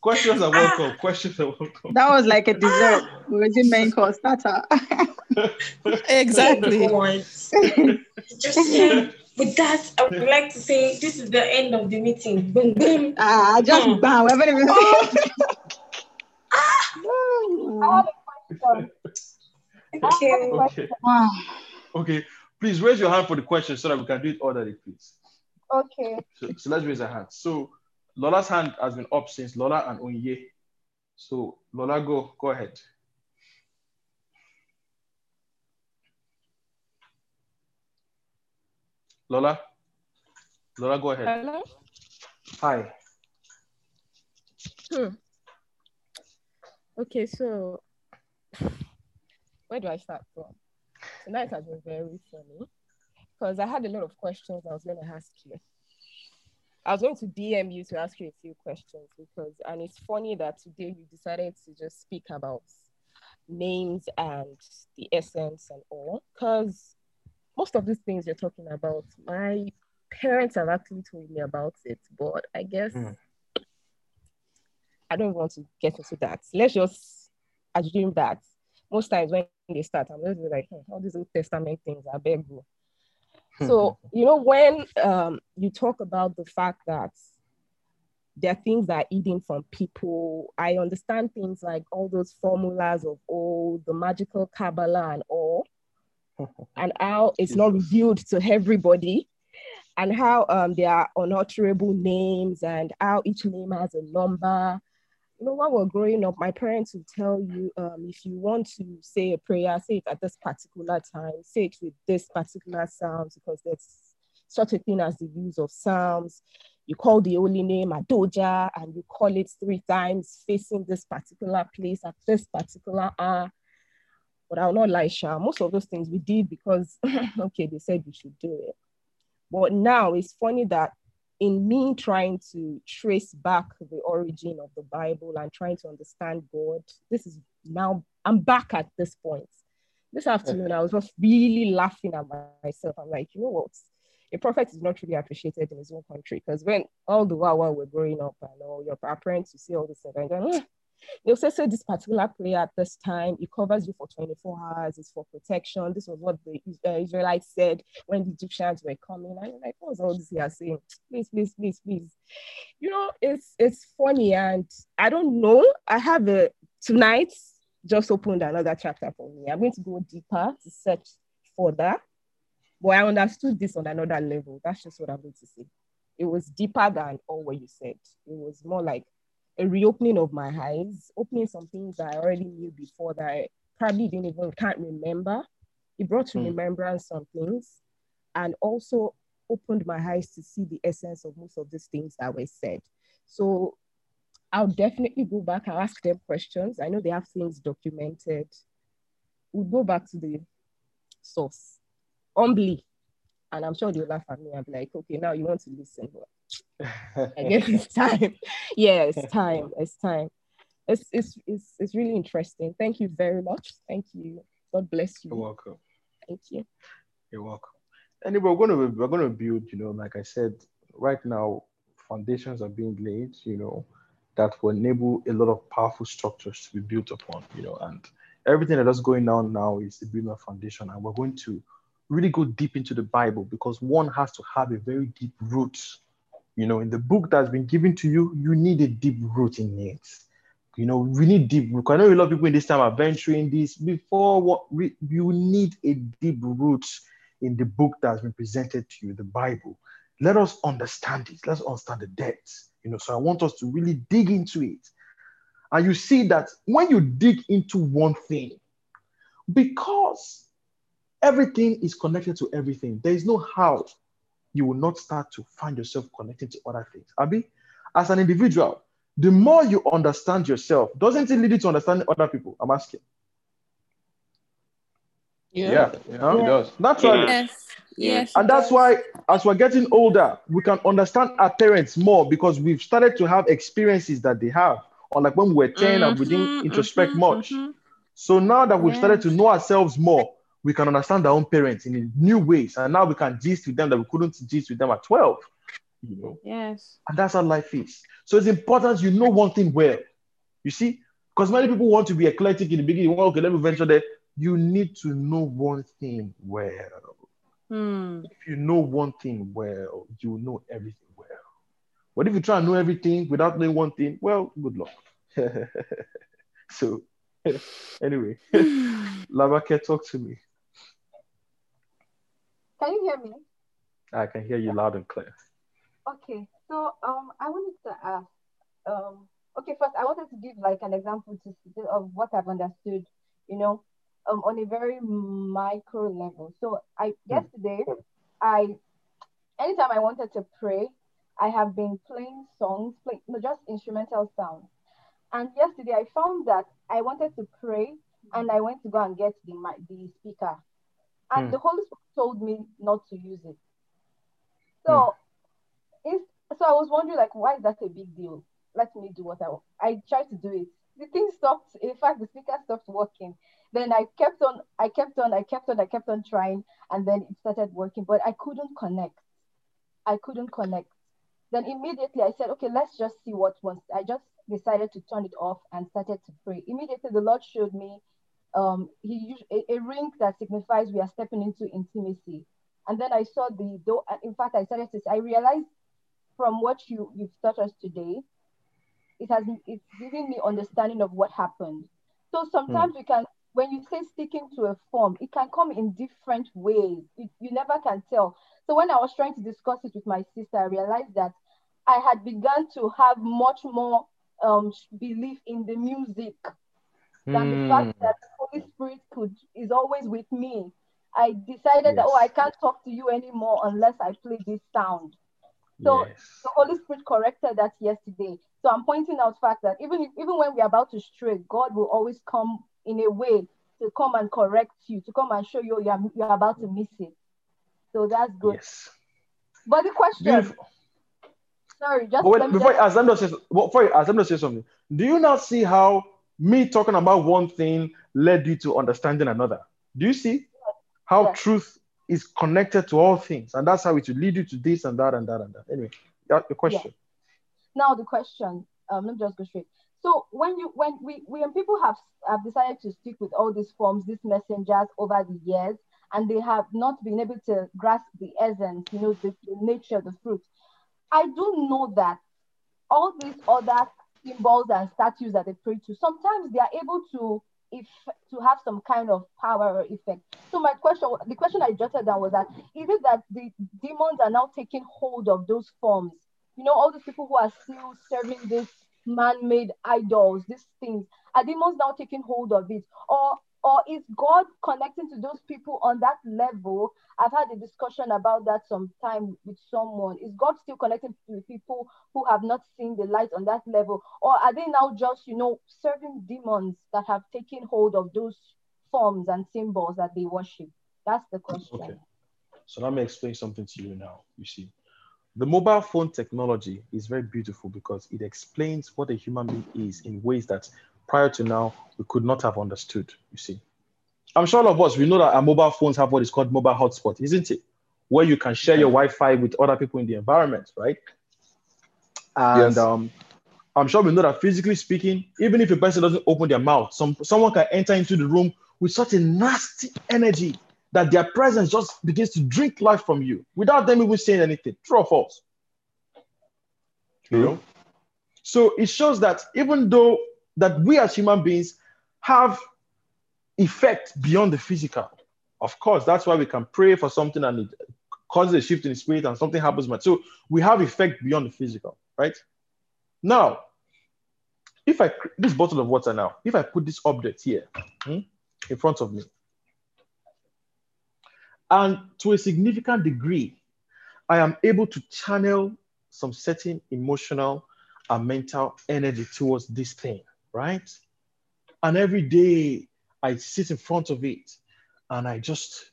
Questions are welcome. Ah. Questions are welcome. that was like a dessert. Ah. Was it main course starter? <laughs> Exactly. <laughs> Just yeah. With that, I would like to say this is the end of the meeting. Boom, boom. ah, just Hmm. bam. We haven't oh. Even. Okay. Okay. Wow. Okay. Please raise your hand for the question so that we can do it orderly, please. Okay. So, so let's raise our hand. So Lola's hand has been up since Lola and Onye. So Lola, go go ahead. Lola, Lola, go ahead. Hello? Hi. Hmm. Okay, so where do I start from? Tonight has been very funny because I had a lot of questions I was going to ask you. I was going to DM you to ask you a few questions because, and it's funny that today you decided to just speak about names and the essence and all because most of these things you're talking about, my parents have actually told me about it, but I guess Mm. I don't want to get into that. Let's just assume that most times when they start, I'm just like, hmm, all these Old Testament things, I beg you. So, <laughs> you know, when um, you talk about the fact that there are things that are hidden from people, I understand things like all those formulas of all the magical Kabbalah and all, <laughs> and how it's not revealed to everybody, and how um, there are unutterable names, and how each name has a number. You know, when we're growing up, my parents would tell you um, if you want to say a prayer, say it at this particular time, say it with this particular sound, because there's such a thing as the use of psalms. You call the holy name Adoja and you call it three times facing this particular place at this particular hour. But I'll not lie, Sha. Most of those things we did because, <laughs> okay, they said we should do it. But now it's funny that in me trying to trace back the origin of the Bible and trying to understand God, this is now, I'm back at this point. This afternoon, I was just really laughing at myself. I'm like, you know what? A prophet is not really appreciated in his own country because when all the while while we're growing up and all your our parents, you see all this stuff and going, "Hmm, they'll say, say this particular prayer at this time, it covers you for 24 hours, it's for protection. This was what the uh, Israelites said when the Egyptians were coming. And like, what's all this here saying? Please, please, please, please. You know, it's it's funny, and I don't know. I have a tonight just opened another chapter for me. I'm going to go deeper to search further. But I understood this on another level. That's just what I'm going to say. It was deeper than all what you said. It was more like a reopening of my eyes, opening some things that I already knew before that I probably didn't even can't remember. It brought to Hmm. remembrance some things and also opened my eyes to see the essence of most of these things that were said. So I'll definitely go back. I'll ask them questions. I know they have things documented. We'll go back to the source humbly. And I'm sure they'll laugh at me and be like, okay, now you want to listen. But I guess <laughs> it's time. Yeah, it's time. It's time. It's, it's, it's, it's really interesting. Thank you very much. Thank you. God bless you. You're welcome. Thank you. You're welcome. Anyway, we're gonna we're gonna build, you know, like I said, right now, foundations are being laid, you know, that will enable a lot of powerful structures to be built upon, you know, and everything that is going on now is the building of foundation, and we're going to really go deep into the Bible because one has to have a very deep root. You know, in the book that's been given to you, you need a deep root in it. You know, we need deep root. I know a lot of people in this time are venturing this before what we, you need a deep root in the book that's been presented to you, the Bible. Let us understand it. Let's understand the depths. You know, so I want us to really dig into it. And you see that when you dig into one thing, because everything is connected to everything, there is no how you will not start to find yourself connected to other things. Abi, as an individual, the more you understand yourself, doesn't it lead you to understanding other people? I'm asking. Yeah, you know, It does. naturally. Yes. Yes. And that's why, as we're getting older, we can understand our parents more because we've started to have experiences that they have. or Unlike when we were 10 and we didn't mm-hmm, introspect mm-hmm, much. Mm-hmm. So now that we've started to know ourselves more, we can understand our own parents in new ways. And now we can gist with them that we couldn't gist with them at 12. You know, Yes. and that's how life is. So it's important you know one thing well. You see, because many people want to be eclectic in the beginning. Well, okay, let me venture there. You need to know one thing well. Hmm. If you know one thing well, you know everything well. But if you try and know everything without knowing one thing, well, good luck. <laughs> so, <laughs> anyway, <sighs> Labake, talk to me. Can you hear me? I can hear you loud and clear. Okay, so um, I wanted to ask, um, okay, first I wanted to give like an example to of what I've understood, you know, um, on a very micro level. So I yesterday, I anytime I wanted to pray, I have been playing songs, play no, just instrumental sounds. And yesterday I found that I wanted to pray, and I went to go and get the mic, the speaker, and Hmm. the Holy Spirit told me not to use it. So it's, so I was wondering, like, why is that a big deal? Let me do what I want. I tried to do it. The thing stopped. In fact, the speaker stopped working. Then I kept on, I kept on, I kept on, I kept on trying, and then it started working. But I couldn't connect. I couldn't connect. Then immediately I said, okay, let's just see what was. I just decided to turn it off and started to pray. Immediately the Lord showed me um he used a, a ring that signifies we are stepping into intimacy. And then I saw the door. In fact, I started to. I realized from what you you've taught us today, it has it's giving me understanding of what happened. So sometimes we can, when you say sticking to a form, it can come in different ways. You, you never can tell. So when I was trying to discuss it with my sister, I realized that I had begun to have much more um, belief in the music than the fact hmm. that the Holy Spirit could is always with me. I decided that oh, I can't talk to you anymore unless I play this sound. So the Holy Spirit corrected that yesterday. So I'm pointing out fact that even if, even when we're about to stray, God will always come in a way to come and correct you, to come and show you you're, you're about to miss it. So that's good. Yes. But the question, Beautiful. sorry, just wait, before just- Asando says, well, before Asando says something, do you not see how me talking about one thing led you to understanding another? Do you see how truth is connected to all things, and that's how it will lead you to this and that and that and that. Anyway, that the question. now the question, um, let me just go straight. So when you when we when people have have decided to stick with all these forms, these messengers over the years, and they have not been able to grasp the essence, you know, the, the nature, the fruit. I do know that all these other symbols and statues that they pray to, sometimes they are able to if to have some kind of power or effect. So my question, the question I jotted down was that is it that the demons are now taking hold of those forms? You know, all these people who are still serving these man-made idols, these things, are demons now taking hold of it? Or or is God connecting to those people on that level? I've had a discussion about that sometime with someone. Is God still connecting to people who have not seen the light on that level? Or are they now just, you know, serving demons that have taken hold of those forms and symbols that they worship? That's the question. Okay. So let me explain something to you now. You see, the mobile phone technology is very beautiful because it explains what a human being is in ways that prior to now we could not have understood. You see, I'm sure all of us we know that our mobile phones have what is called mobile hotspot, isn't it? Where you can share your Wi-Fi with other people in the environment, right? And Yes. um, I'm sure we know that physically speaking, even if a person doesn't open their mouth, some someone can enter into the room with such a nasty energy that their presence just begins to drink life from you without them even saying anything. True or false? You know? So it shows that even though that we as human beings have effect beyond the physical, of course, that's why we can pray for something and it causes a shift in the spirit and something happens. So we have effect beyond the physical, right? Now, if I this bottle of water now, if I put this object here hmm, in front of me, and to a significant degree, I am able to channel some certain emotional and mental energy towards this thing, right? And every day I sit in front of it and I just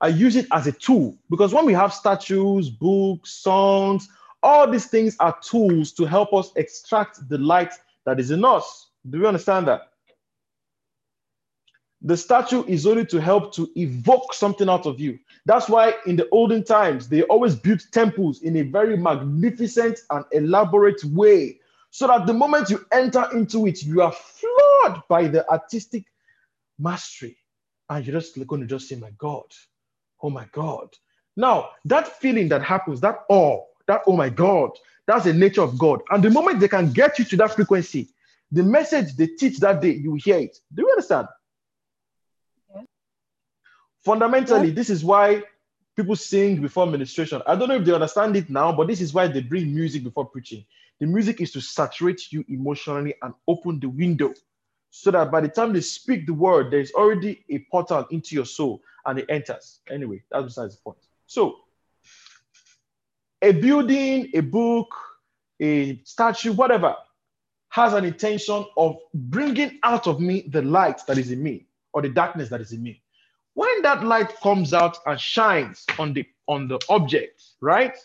I use it as a tool because when we have statues, books, songs, all these things are tools to help us extract the light that is in us. Do we understand that? The statue is only to help to evoke something out of you. That's why in the olden times, they always built temples in a very magnificent and elaborate way. So that the moment you enter into it, you are floored by the artistic mastery. And you're just going to just say, My God, oh my God. Now, that feeling that happens, that awe, that oh my God, that's the nature of God. And the moment they can get you to that frequency, the message they teach that day, you hear it. Do you understand? Fundamentally, this is why people sing before ministration. I don't know if they understand it now, but this is why they bring music before preaching. The music is to saturate you emotionally and open the window so that by the time they speak the word, there's already a portal into your soul and it enters. Anyway, that's besides the point. So, a building, a book, a statue, whatever, has an intention of bringing out of me the light that is in me or the darkness that is in me. When that light comes out and shines on the on the object, right?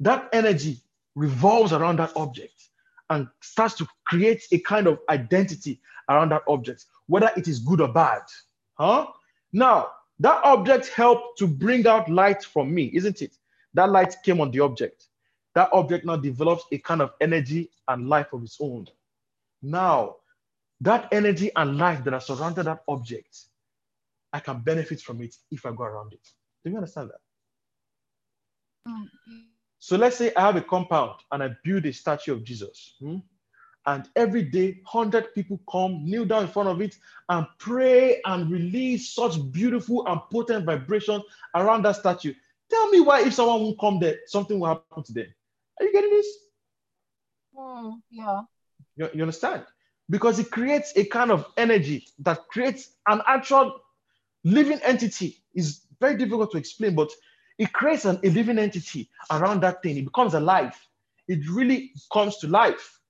That energy revolves around that object and starts to create a kind of identity around that object, whether it is good or bad. Huh? Now, that object helped to bring out light from me, isn't it? That light came on the object. That object now develops a kind of energy and life of its own. Now, that energy and life that are surrounded that object, I can benefit from it if I go around it. Do you understand that? Mm, So let's say I have a compound and I build a statue of Jesus. hmm? And every day, 100 people come, kneel down in front of it, and pray and release such beautiful and potent vibrations around that statue. Tell me why, if someone won't come there, something will happen to them. Are you getting this? Hmm, yeah. You, you understand? Because it creates a kind of energy that creates an actual living entity. Is very difficult to explain, but it creates an, a living entity around that thing. It becomes alive. It really comes to life.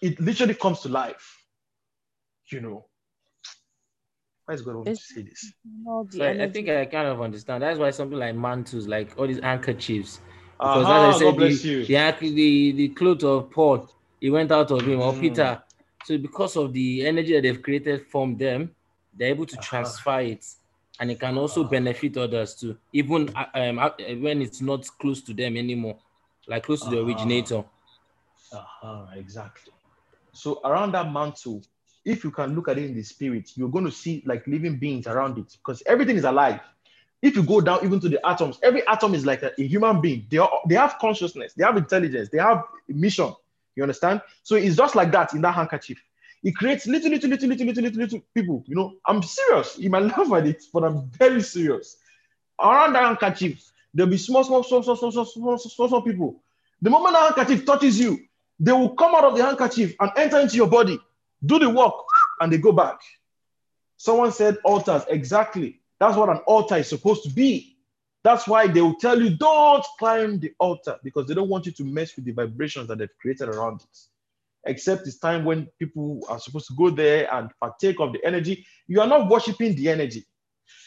It literally comes to life. You know. Why is God want me to say this? So I, I think I kind of understand. That's why something like mantles, like all these handkerchiefs, because Aha, as I God said, bless the, you. the anch- the the clothes of Paul, it went out of him or Mm. Peter. So because of the energy that they've created from them, they're able to transfer it, and it can also benefit others too, even uh, um, uh, when it's not close to them anymore, like close to the Uh-huh. originator. Uh-huh, exactly. So around that mantle, if you can look at it in the spirit, you're going to see like living beings around it because everything is alive. If you go down even to the atoms, every atom is like a, a human being. They are, they have consciousness, they have intelligence, they have mission. You understand? So it's just like that in that handkerchief. It creates little, little, little, little, little, little, little people. You know, I'm serious. You might <laughs> laugh at it, but I'm very serious. Around that handkerchief, there'll be small, small, small, small, small, small, small, small, small people. The moment the handkerchief touches you, they will come out of the handkerchief and enter into your body, do the work, and they go back. Someone said altars. Exactly. That's what an altar is supposed to be. That's why they will tell you don't climb the altar because they don't want you to mess with the vibrations that they've created around it. Except it's time when people are supposed to go there and partake of the energy. You are not worshiping the energy.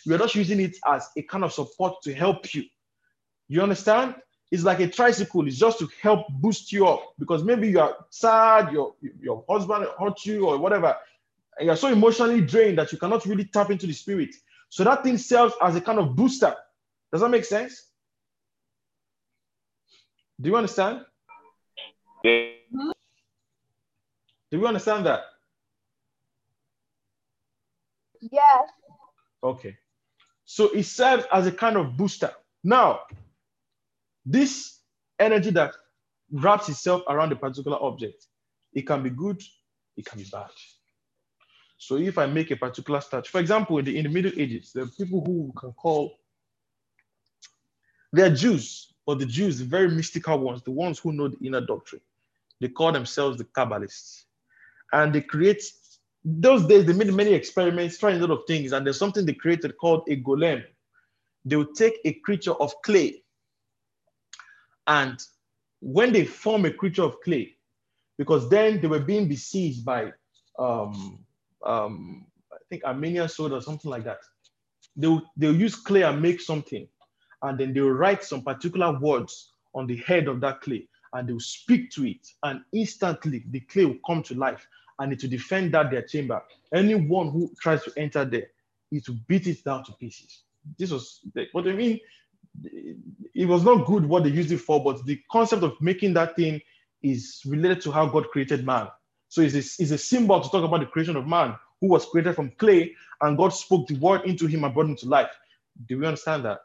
You are just using it as a kind of support to help you. You understand? It's like a tricycle. It's just to help boost you up because maybe you are sad, your, your husband hurt you or whatever. And you're so emotionally drained that you cannot really tap into the spirit. So that thing serves as a kind of booster. Does that make sense? Do you understand? Yeah. Do you understand that? Yes. Okay. So it serves as a kind of booster. Now, this energy that wraps itself around a particular object, it can be good, it can be bad. So if I make a particular statue, for example, in the, in the Middle Ages, there are people who we can call, they are Jews, but the Jews, the very mystical ones, the ones who know the inner doctrine, they call themselves the Kabbalists. And they create, those days, they made many experiments, trying a lot of things, and there's something they created called a golem. They would take a creature of clay, and when they form a creature of clay, because then they were being besieged by um, um, I think Armenian sword or something like that. They'll, they'll use clay and make something, and then they'll write some particular words on the head of that clay, and they'll speak to it, and instantly the clay will come to life, and will defend that their chamber. Anyone who tries to enter there, it will beat it down to pieces. This was what I mean. It was not good what they used it for, but the concept of making that thing is related to how God created man. So it's a, it's a symbol to talk about the creation of man who was created from clay and God spoke the word into him and brought him to life. Do we understand that?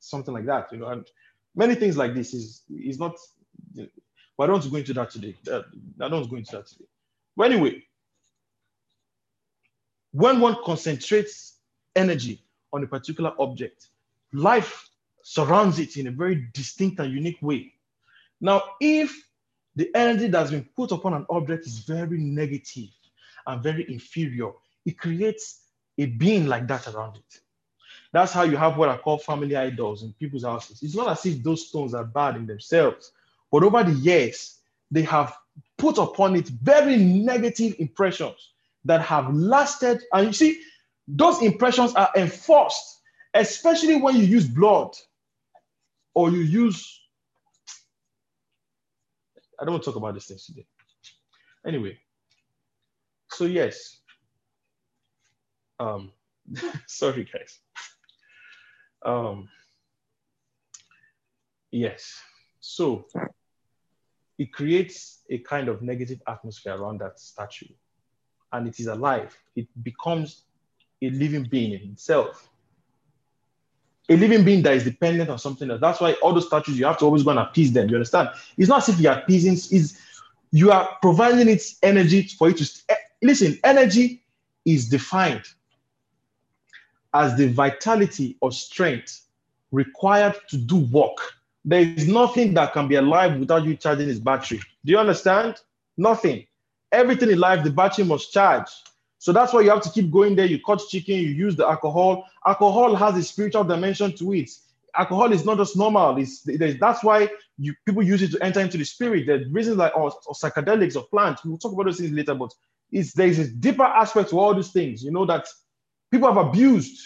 Something like that, you know, and many things like this is is not. But I don't want to go into that today. Uh, I don't want to go into that today. But anyway, when one concentrates energy on a particular object, life surrounds it in a very distinct and unique way. Now, if the energy that's been put upon an object is very negative and very inferior, it creates a being like that around it. That's how you have what I call family idols in people's houses. It's not as if those stones are bad in themselves, but over the years, they have put upon it very negative impressions that have lasted. And you see, those impressions are enforced, especially when you use blood or you use. I don't want to talk about these things today. Anyway, so yes. Um, <laughs> sorry, guys. Um, yes. So it creates a kind of negative atmosphere around that statue, and it is alive. It becomes a living being in itself. A living being that is dependent on something else. That's why all those statues, you have to always go and appease them. You understand? It's not as if you're appeasing, is you are providing its energy for it to eh, listen, energy is defined as the vitality or strength required to do work. There is nothing that can be alive without you charging its battery. Do you understand? Nothing. Everything in life, the battery must charge. So that's why you have to keep going there. You cut chicken, you use the alcohol. Alcohol has a spiritual dimension to it. Alcohol is not just normal. It's, that's why you, people use it to enter into the spirit. The reasons like or, or psychedelics or plants. We'll talk about those things later, but it's there's a deeper aspect to all these things, you know, that people have abused.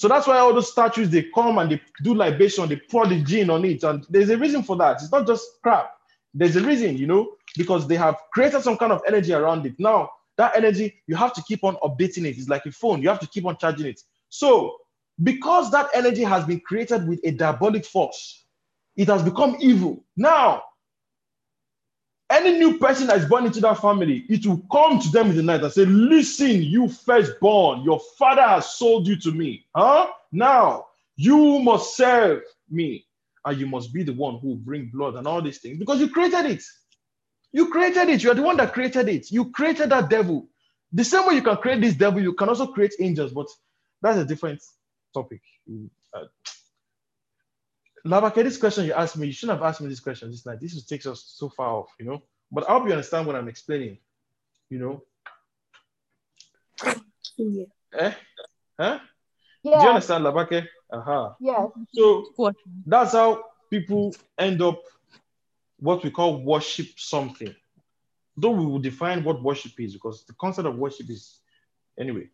So that's why all those statues they come and they do libation, they pour the gin on it, and there's a reason for that. It's not just crap. There's a reason, you know, because they have created some kind of energy around it. Now, that energy, you have to keep on updating it. It's like a phone, you have to keep on charging it. So, because that energy has been created with a diabolic force, it has become evil. Now, any new person that is born into that family, it will come to them in the night and say, Listen, you firstborn, your father has sold you to me. Huh? Now you must serve me, and you must be the one who will bring blood and all these things because you created it. You created it. You are the one that created it. You created that devil. The same way you can create this devil, you can also create angels, but that's a different topic. Uh, Labake, this question you asked me, you shouldn't have asked me this question this night. This takes us so far off, you know. But I hope you understand what I'm explaining, you know. Yeah. Eh? Huh? Do you understand, Labake? Aha. Yes. So that's how people end up what we call worship something. Though we will define what worship is because the concept of worship is anyway.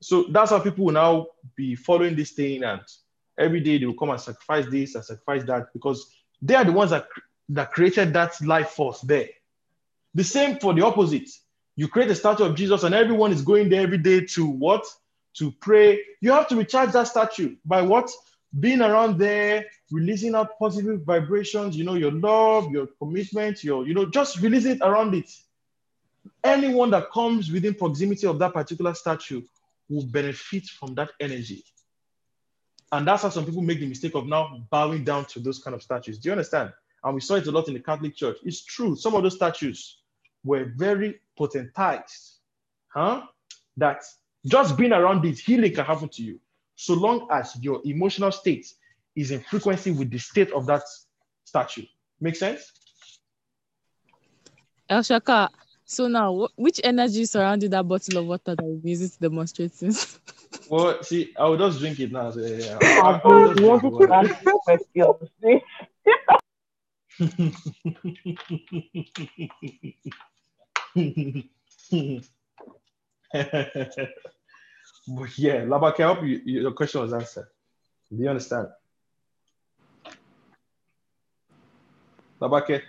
So that's how people will now be following this thing, and every day they will come and sacrifice this and sacrifice that because they are the ones that, that created that life force there. The same for the opposite. You create a statue of Jesus, and everyone is going there every day to what? To pray. You have to recharge that statue by what? Being around there, releasing out positive vibrations, you know, your love, your commitment, your, you know, just release it around it. Anyone that comes within proximity of that particular statue will benefit from that energy. And that's how some people make the mistake of now bowing down to those kind of statues. Do you understand? And we saw it a lot in the Catholic Church. It's true. Some of those statues were very potentized. Huh? That just being around it, healing can happen to you. So long as your emotional state is in frequency with the state of that statue. Make sense? El Shaka, so now which energy surrounded that bottle of water that we use to demonstrate this? <laughs> Well, see, I will just drink it now. So, yeah, I I- I will just drink wanting the to ask water. questions. But yeah, Labake, I hope you, you- your question was answered. Do you understand? Labake,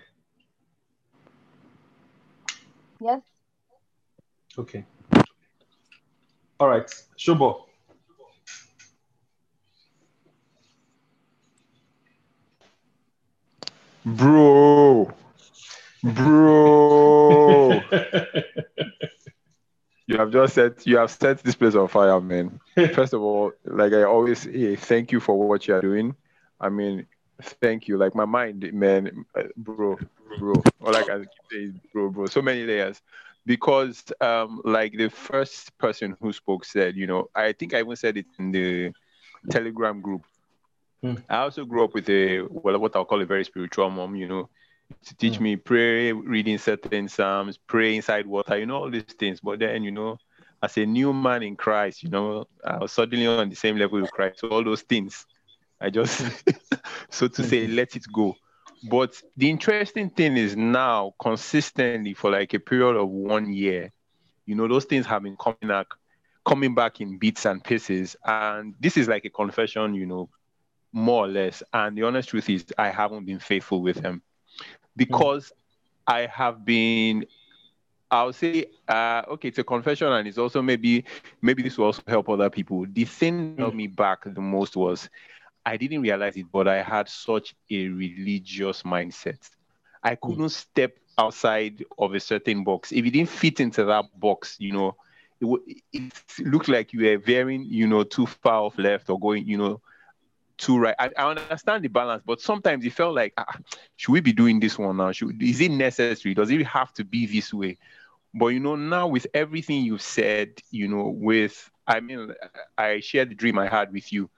yes. okay. All right, Shobo. Bro. Bro. <laughs> you have just set you have set this place on fire, man. First of all, like I always say, thank you for what you are doing. I mean, thank you. Like my mind, man, uh, bro, bro. All I can say is bro, bro. So many layers. Because um, like the first person who spoke said, you know, I think I even said it in the Telegram group. Hmm. I also grew up with a well, what I'll call a very spiritual mom, you know, to teach hmm. me pray, reading certain psalms, pray inside water, you know, all these things. But then, you know, as a new man in Christ, you know, I was suddenly on the same level with Christ. So all those things, I just, <laughs> so to say, hmm. let it go. But the interesting thing is now, consistently for like a period of one year, you know, those things have been coming back, coming back in bits and pieces. And this is like a confession, you know, more or less. And the honest truth is, I haven't been faithful with him because I have been. I'll say, uh, okay, it's a confession, and it's also maybe, maybe this will also help other people. The thing that held me back the most was, I didn't realize it, but I had such a religious mindset. I couldn't step outside of a certain box. If you didn't fit into that box, you know, it, it looked like you were veering, you know, too far off left or going, you know, too right. I, I understand the balance, but sometimes it felt like, ah, should we be doing this one now? Should, is it necessary? Does it have to be this way? But you know, now with everything you've said, you know, with I mean, I shared the dream I had with you,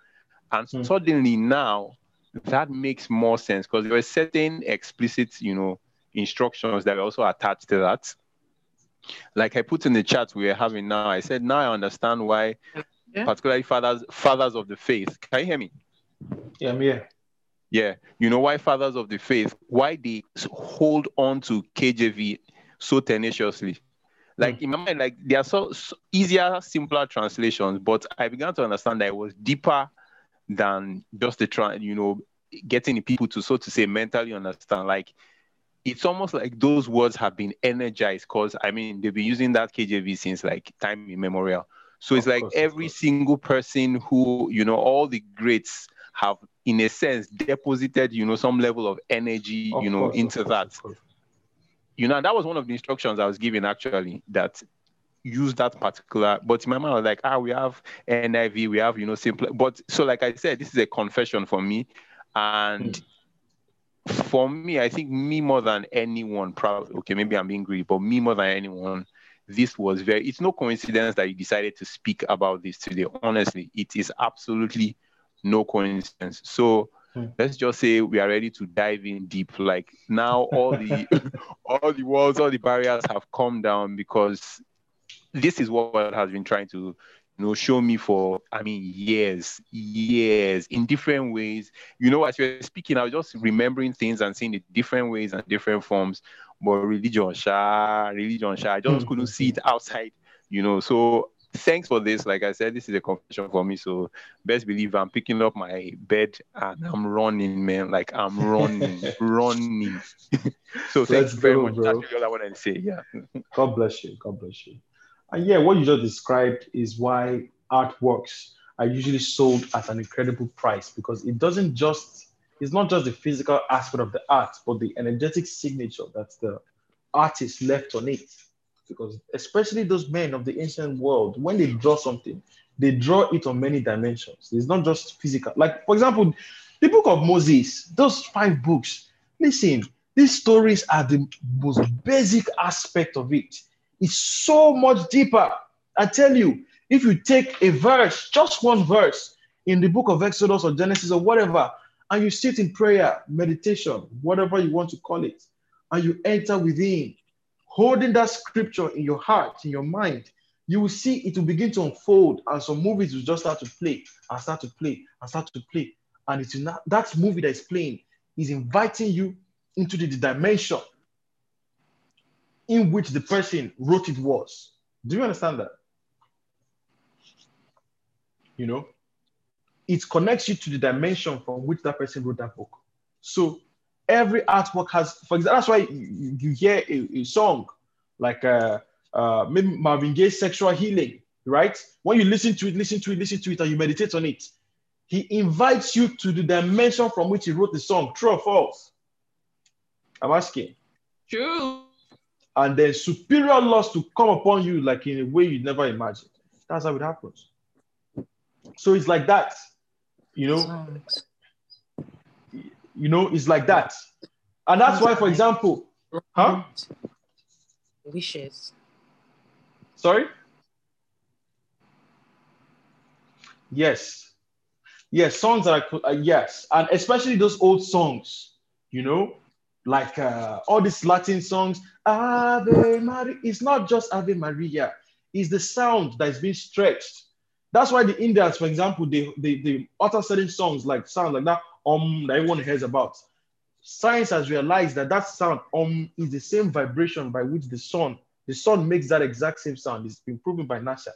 and hmm. suddenly now that makes more sense because there were certain explicit, you know, instructions that were also attached to that. Like I put in the chat we are having now, I said now I understand why, particularly fathers fathers of the faith. Can you hear me? Yeah, I'm here. Yeah, you know why fathers of the faith, why they hold on to KJV so tenaciously. Like hmm. in my mind, like there are so, so easier, simpler translations, but I began to understand that it was deeper than just the try, you know, getting the people to so to say mentally understand. Like it's almost like those words have been energized because I mean they've been using that KJV since like time immemorial. So it's like every single person who, you know, all the greats have in a sense deposited, you know, some level of energy, Of you know, course, into course, that. course. you know, that was one of the instructions I was given actually that use that particular. But in my mind, I was like, ah, we have NIV, we have, you know, simple. But so, like I said, this is a confession for me. And for me, I think me more than anyone, probably, okay, maybe I'm being greedy, but me more than anyone, this was very, it's no coincidence that you decided to speak about this today. Honestly, it is absolutely no coincidence. So, let's just say we are ready to dive in deep like now all the <laughs> <laughs> all the walls all the barriers have come down because this is what God has been trying to you know show me for i mean years years in different ways. You know as you're speaking i was just remembering things and seeing it different ways and different forms. But religion sha religion sha i just mm-hmm. couldn't see it outside you know. So thanks for this. Like i said this is a confession for me. So best believe i'm picking up my bed and i'm running man. Like i'm running <laughs> running. <laughs> So thanks Let's very go, much. bro. that's all i wanted to say. Yeah. God bless you. God bless you. And yeah, what you just described is why artworks are usually sold at an incredible price because it doesn't just, it's not just the physical aspect of the art, but the energetic signature that the artist left on it. Because especially those men of the ancient world, when they draw something, they draw it on many dimensions. It's not just physical. Like, for example, the book of Moses, those five books, listen, these stories are the most basic aspect of it. It's so much deeper. I tell you, if you take a verse, just one verse in the book of Exodus or Genesis or whatever, and you sit in prayer, meditation, whatever you want to call it, and you enter within, holding that scripture in your heart, in your mind, you will see it will begin to unfold, and some movies will just start to play and start to play and start to play. And it's not that movie that is playing is inviting you into the dimension in which the person wrote it was. Do you understand that? You know, it connects you to the dimension from which that person wrote that book. So every artwork has, for example, that's why you, you hear a, a song like uh, uh, maybe Marvin Gaye's "Sexual Healing," right? When you listen to it, listen to it, listen to it, and you meditate on it, he invites you to the dimension from which he wrote the song. True or false? I'm asking. True. And then superior laws to come upon you like in a way you never imagined. That's how it happens. So it's like that, you know. You know, it's like that, and that's why, for example, huh? Wishes. Sorry. Yes, yes, songs that I uh, yes, and especially those old songs, you know, like uh, all these Latin songs. Ave Maria. It's not just Ave Maria. It's the sound that is being stretched. That's why the Indians, for example, they they, they utter certain songs like sound like that um that everyone hears about. Science has realized that that sound um is the same vibration by which the sun the sun makes that exact same sound. It's been proven by NASA.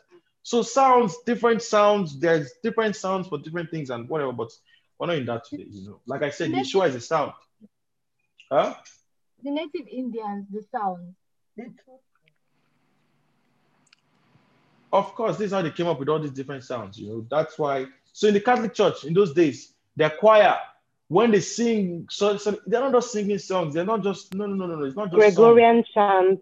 So sounds, different sounds. There's different sounds for different things and whatever. But we're not in that today. You know, like I said, Yeshua is a sound. Huh? The native Indians, the sound. Of course, this is how they came up with all these different sounds. You know, that's why. So in the Catholic Church in those days, their choir when they sing, so, so they're not just singing songs. They're not just no no no no no. It's not just Gregorian chant.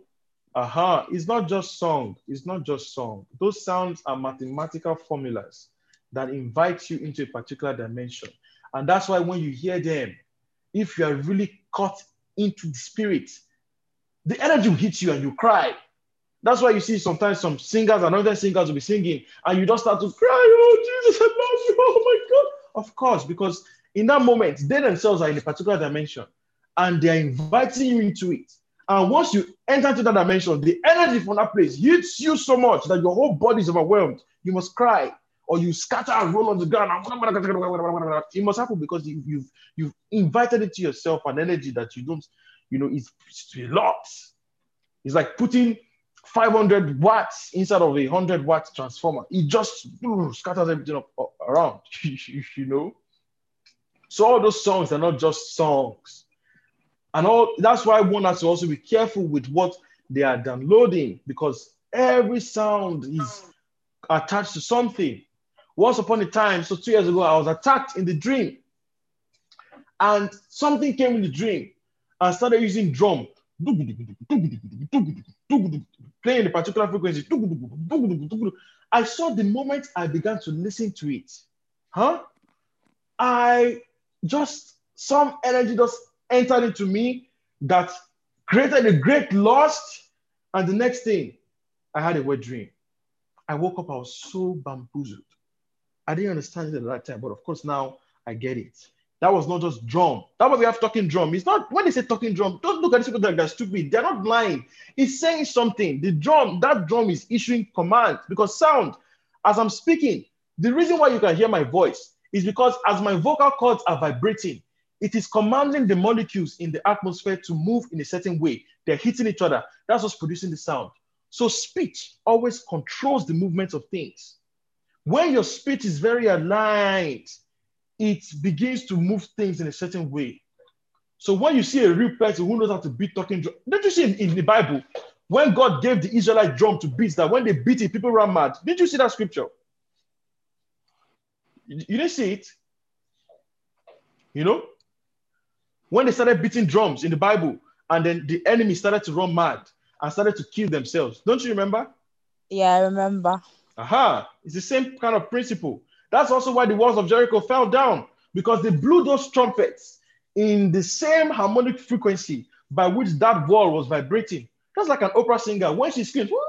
Uh-huh. It's not just song. It's not just song. Those sounds are mathematical formulas that invite you into a particular dimension. And that's why when you hear them, if you are really caught into the spirit, the energy will hit you and you cry. That's why you see sometimes some singers and other singers will be singing and you just start to cry, oh Jesus, I love you, oh my God. Of course, because in that moment, they themselves are in a particular dimension and they're inviting you into it. And once you enter into that dimension, the energy from that place hits you so much that your whole body is overwhelmed. You must cry or you scatter and roll on the ground. It must happen because you, you've you've invited into yourself an energy that you don't, you know, it's, it's a lot. It's like putting 500 watts inside of a 100 watt transformer. It just scatters everything up, up around, <laughs> you know. So all those songs are not just songs. And all that's why one has to also be careful with what they are downloading because every sound is attached to something. Once upon a time, so two years ago, I was attacked in the dream. And something came in the dream I started using drum playing a particular frequency. I saw the moment I began to listen to it, huh? I just some energy just entered into me that created a great lust. And the next thing, I had a wet dream. I woke up, I was so bamboozled. I didn't understand it at that time, but of course now I get it. That was not just drum. That was we have talking drum. It's not when they say talking drum, don't look at these people like they're stupid. They're not lying. It's saying something. The drum, that drum is issuing commands because sound, as I'm speaking, the reason why you can hear my voice is because as my vocal cords are vibrating, it is commanding the molecules in the atmosphere to move in a certain way. They're hitting each other. That's what's producing the sound. So speech always controls the movement of things. When your speech is very aligned, it begins to move things in a certain way. So when you see a real person who knows how to beat talking drum, don't you see in, the Bible when God gave the Israelite drum to beat that when they beat it, people ran mad? Did you see that scripture? You didn't see it? You know? When they started beating drums in the Bible, and then the enemy started to run mad and started to kill themselves. Don't you remember? Yeah, I remember. Aha, it's the same kind of principle. That's also why the walls of Jericho fell down because they blew those trumpets in the same harmonic frequency by which that wall was vibrating. Just like an opera singer, when she screams, "Woo!"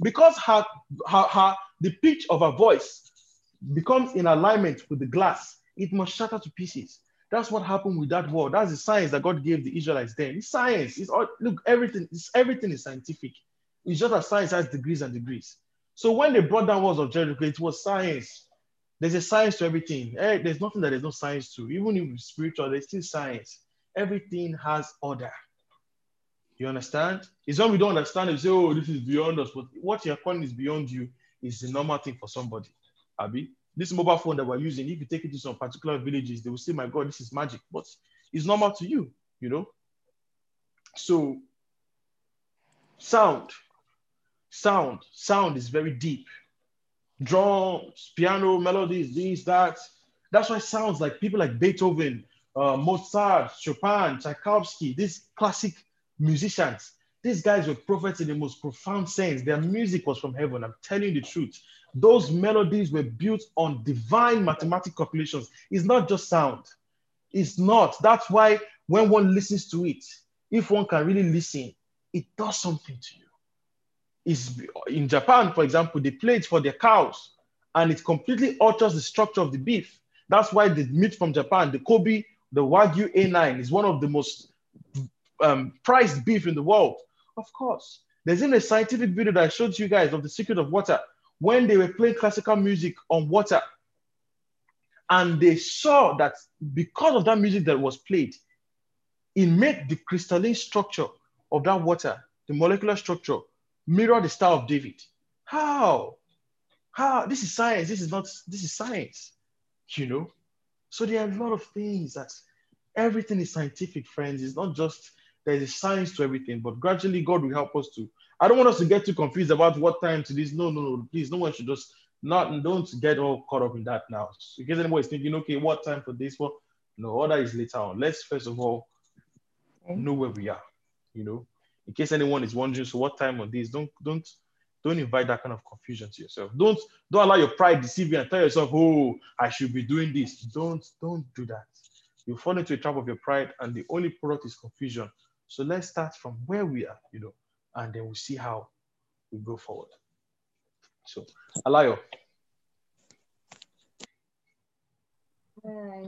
because her, her, her, the pitch of her voice becomes in alignment with the glass, it must shatter to pieces. That's what happened with that wall. That's the science that God gave the Israelites then. It's science. It's all look, everything, it's everything is scientific. It's just that science has degrees and degrees. So when they brought down walls of Jericho, it was science. There's a science to everything. Eh, There's nothing that there's no science to. Even if it's spiritual, there's still science. Everything has order. You understand? It's when we don't understand we say, oh, this is beyond us. But what you're calling is beyond you is the normal thing for somebody. Abi, this mobile phone that we're using, if you take it to some particular villages, they will say, my God, this is magic. But it's normal to you, you know? So, sound, sound, sound is very deep. Drums, piano, melodies, these, that. That's why sounds like people like Beethoven, uh, Mozart, Chopin, Tchaikovsky, these classic musicians, these guys were prophets in the most profound sense. Their music was from heaven. I'm telling you the truth. Those melodies were built on divine mathematical calculations. It's not just sound. It's not. That's why when one listens to it, if one can really listen, it does something to you. It's in Japan, for example, they play it for their cows, and it completely alters the structure of the beef. That's why the meat from Japan, the Kobe, the Wagyu A9, is one of the most um, prized beef in the world. Of course. There's even a scientific video that I showed you guys of the secret of water when they were playing classical music on water. And they saw that because of that music that was played, it made the crystalline structure of that water, the molecular structure, mirror the Star of David. How? How? This is science. This is not, this is science, you know? So there are a lot of things that everything is scientific, friends. It's not just there's a science to everything, but gradually God will help us to. I don't want us to get too confused about what time to this. No, no, no, please, no one should just not don't get all caught up in that now. In case anyone is thinking, okay, what time for this one? No, all that is later on. Let's first of all know where we are. You know, in case anyone is wondering, so what time on this? Don't don't don't invite that kind of confusion to yourself. Don't don't allow your pride deceive you and tell yourself, oh, I should be doing this. Don't don't do that. You fall into a trap of your pride, and the only product is confusion. So let's start from where we are, you know, and then we'll see how we go forward. So, Alayo. Hi.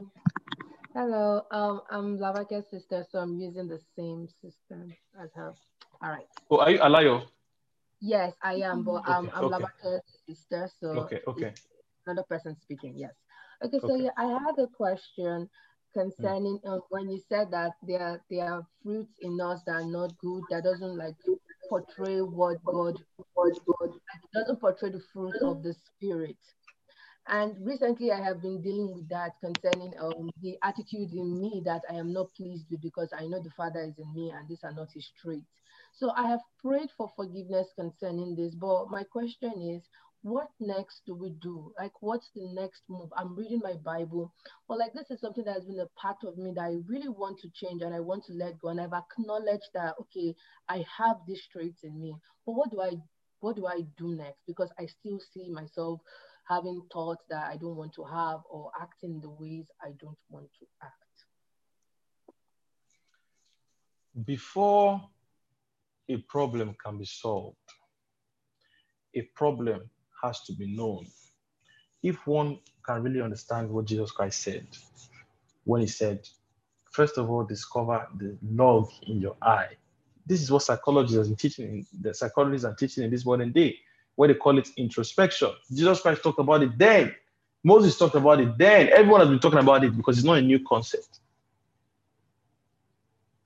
Hello. Um, I'm Lavake's sister, so I'm using the same system as her. All right. Oh, are you Alayo? Yes, I am, but um, Okay, I'm okay. Lavake's sister, so Okay, okay. another person speaking. Yes. Okay, so Okay. yeah, I had a question concerning uh, when you said that there there are fruits in us that are not good, that doesn't like portray what God what God doesn't portray the fruit of the spirit. And recently, I have been dealing with that concerning um, the attitude in me that I am not pleased with because I know the Father is in me and these are not his traits. So I have prayed for forgiveness concerning this. But my question is what next do we do? Like, what's the next move? I'm reading my Bible, but like, this is something that has been a part of me that I really want to change and I want to let go. And I've acknowledged that, okay, I have these traits in me, but what do I, what do I do next? Because I still see myself having thoughts that I don't want to have or acting the ways I don't want to act. Before a problem can be solved, a problem has to be known. If one can really understand what Jesus Christ said when he said, first of all, discover the log in your eye. This is what psychologists are teaching, the psychologists are teaching in this modern day, where they call it introspection. Jesus Christ talked about it then. Moses talked about it then. Everyone has been talking about it because it's not a new concept.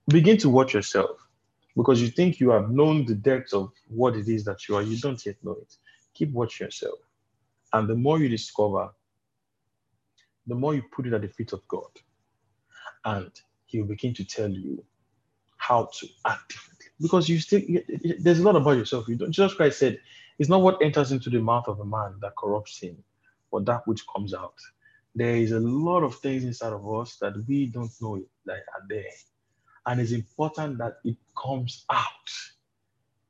Begin to watch yourself because you think you have known the depth of what it is that you are. You don't yet know it. Keep watching yourself. And the more you discover, the more you put it at the feet of God. And He will begin to tell you how to act differently. Because you still, there's a lot about yourself. You don't, Jesus Christ said, It's not what enters into the mouth of a man that corrupts him, but that which comes out. There is a lot of things inside of us that we don't know that are there. And it's important that it comes out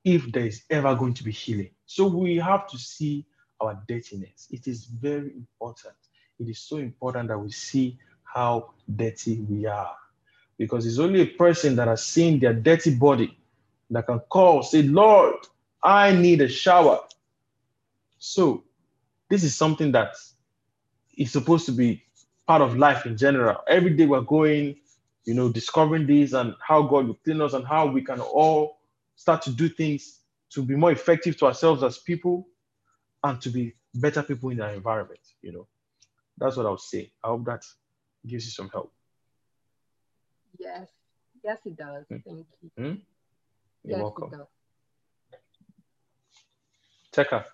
if there is ever going to be healing. So we have to see our dirtiness. It is very important. It is so important that we see how dirty we are. Because it's only a person that has seen their dirty body that can call, say, Lord, I need a shower. So this is something that is supposed to be part of life in general. Every day we're going, you know, discovering this and how God will clean us and how we can all start to do things to be more effective to ourselves as people and to be better people in our environment, you know. That's what I would say. I hope that gives you some help. Yes, yes, it does. Thank you. Hmm? You're yes, welcome. Teka.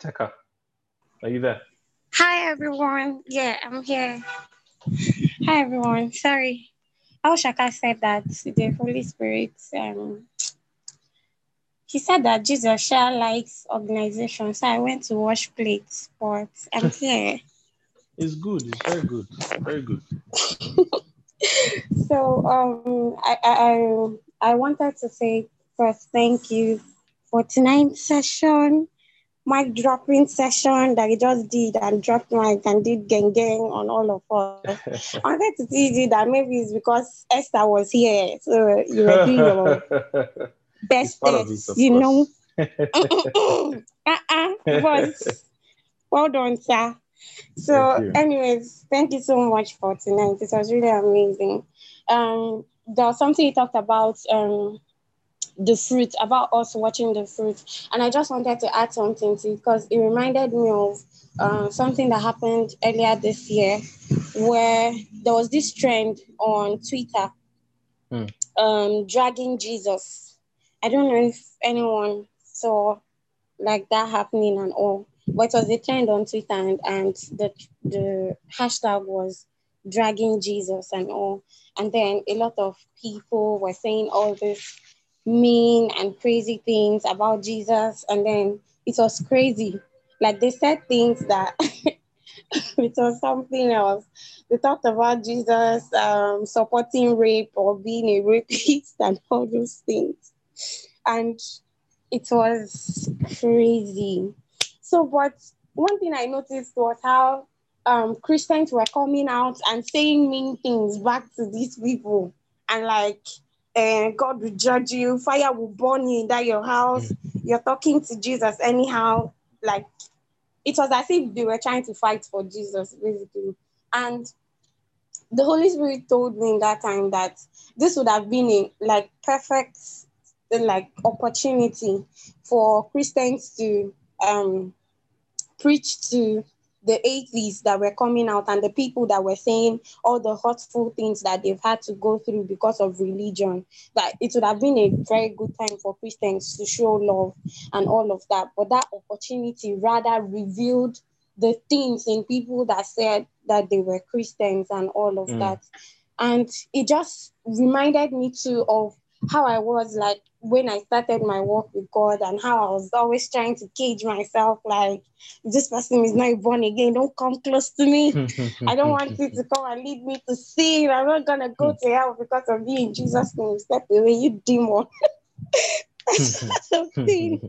Teka, are you there? Hi everyone. Yeah, I'm here. Hi everyone. Sorry. How Shaka said that the Holy Spirit um he said that Jesus share likes organization. So I went to wash plates, but I'm here. It's good. It's very good. Very good. <laughs> <laughs> So um I I I I wanted to say first thank you for tonight's session. Mic dropping session that you just did and dropped mic and did gang gang on all of us. <laughs> I wanted to you that maybe it's because Esther was here, so you were doing your <laughs> part it, you know. uh-uh, but well done, sir. So, Thank anyways, thank you so much for tonight. This was really amazing. Um, there was something you talked about, um, the fruit, about us watching the fruit, and I just wanted to add something to it because it reminded me of uh, something that happened earlier this year, where there was this trend on Twitter, Hmm. um, dragging Jesus. I don't know if anyone saw like that happening and all. But it was a trend on Twitter and, and the the hashtag was dragging Jesus and all. And then a lot of people were saying all this mean and crazy things about Jesus. And then it was crazy. Like they said things that <laughs> it was something else. They talked about Jesus um, supporting rape or being a rapist and all those things. And it was crazy. So, but one thing I noticed was how um, Christians were coming out and saying mean things back to these people, and like, uh, God will judge you, fire will burn you in that your house. You're talking to Jesus anyhow. Like, it was as if they were trying to fight for Jesus, basically. And the Holy Spirit told me in that time that this would have been a like perfect like opportunity for Christians to um preach to the atheists that were coming out and the people that were saying all the hurtful things that they've had to go through because of religion. That it would have been a very good time for Christians to show love and all of that. But that opportunity rather revealed the things in people that said that they were Christians and all of Mm. that. And it just reminded me too of how I was like when I started my work with God and how I was always trying to cage myself like this person is not born again, don't come close to me. <laughs> I don't want you to come and lead me to sin. I'm not gonna go to hell because of you in Jesus' name. Step away, you demon. <laughs> something.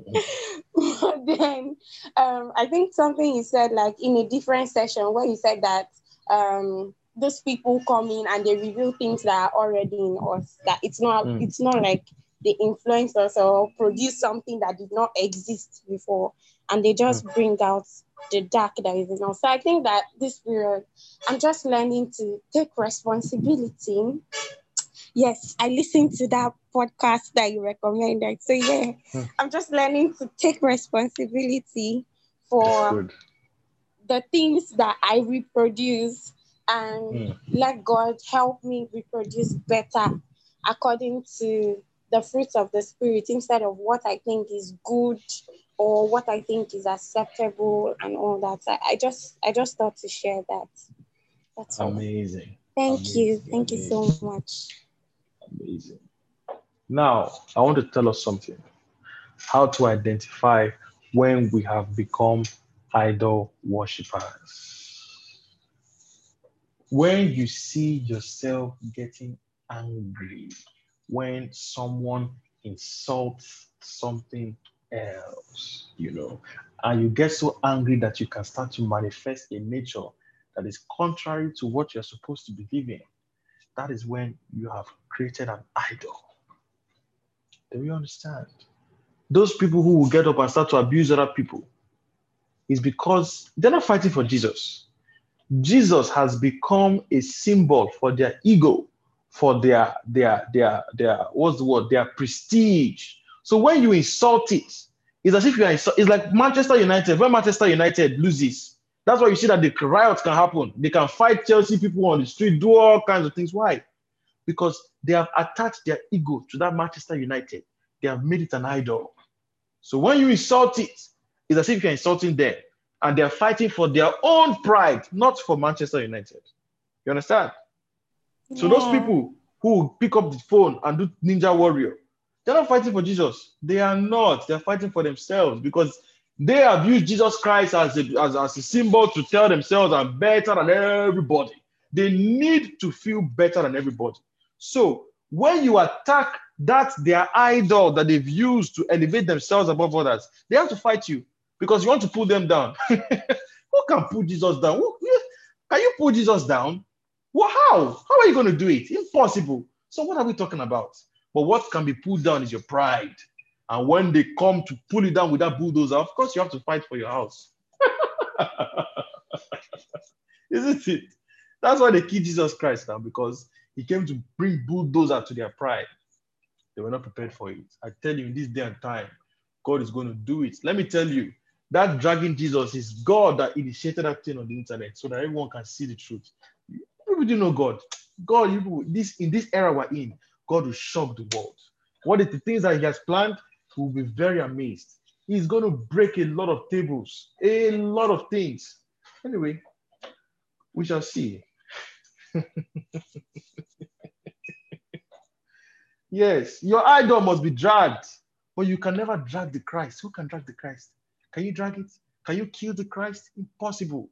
but <laughs> then um, I think something you said like in a different session where you said that um, those people come in and they reveal things that are already in us. That it's not Mm. it's not like they influence us or produce something that did not exist before, and they just bring out the dark that is in us. So I think that this period, I'm just learning to take responsibility. Yes, I listened to that podcast that you recommended. So yeah, Hmm. I'm just learning to take responsibility for the things that I reproduce and Mm. let God help me reproduce better according to the fruits of the spirit instead of what I think is good or what I think is acceptable and all that. I, I just I just thought to share that. That's all. Amazing. Thank you. Thank you so much. Amazing. Now, I want to tell us something how to identify when we have become idol worshippers. When you see yourself getting angry, when someone insults something else, you know, and you get so angry that you can start to manifest a nature that is contrary to what you're supposed to believe in, that is when you have created an idol. Do you understand? Those people who will get up and start to abuse other people is because they're not fighting for Jesus. Jesus has become a symbol for their ego, for their their their their what's the word? Their prestige. So when you insult it, it's as if you are insult- it's like Manchester United. When Manchester United loses, that's why you see that the riots can happen. They can fight Chelsea people on the street, do all kinds of things. Why? Because they have attached their ego to that Manchester United. They have made it an idol. So when you insult it, it's as if you're insulting them. And they're fighting for their own pride, not for Manchester United. You understand? So those people who pick up the phone and do Ninja Warrior, they're not fighting for Jesus. They are not. They're fighting for themselves because they have used Jesus Christ as a, as, as a symbol to tell themselves I'm better than everybody. They need to feel better than everybody. So when you attack that their idol that they've used to elevate themselves above others, they have to fight you because you want to pull them down. <laughs> Who can pull Jesus down? Who- can you pull Jesus down? Well, how? How are you going to do it? Impossible. So what are we talking about? But what can be pulled down is your pride. And when they come to pull it down with that bulldozer, of course you have to fight for your house. <laughs> Isn't it? That's why they killed Jesus Christ now, because he came to bring bulldozer to their pride. They were not prepared for it. I tell you, in this day and time, God is going to do it. Let me tell you, that dragging Jesus is God that initiated that thing on the internet so that everyone can see the truth. People do know God. God, this in this era we're in, God will shock the world. What is the things that He has planned? We'll be very amazed. He's going to break a lot of tables, a lot of things. Anyway, we shall see. <laughs> yes, your idol must be dragged, but you can never drag the Christ. Who can drag the Christ? Can you drag it? Can you kill the Christ? Impossible.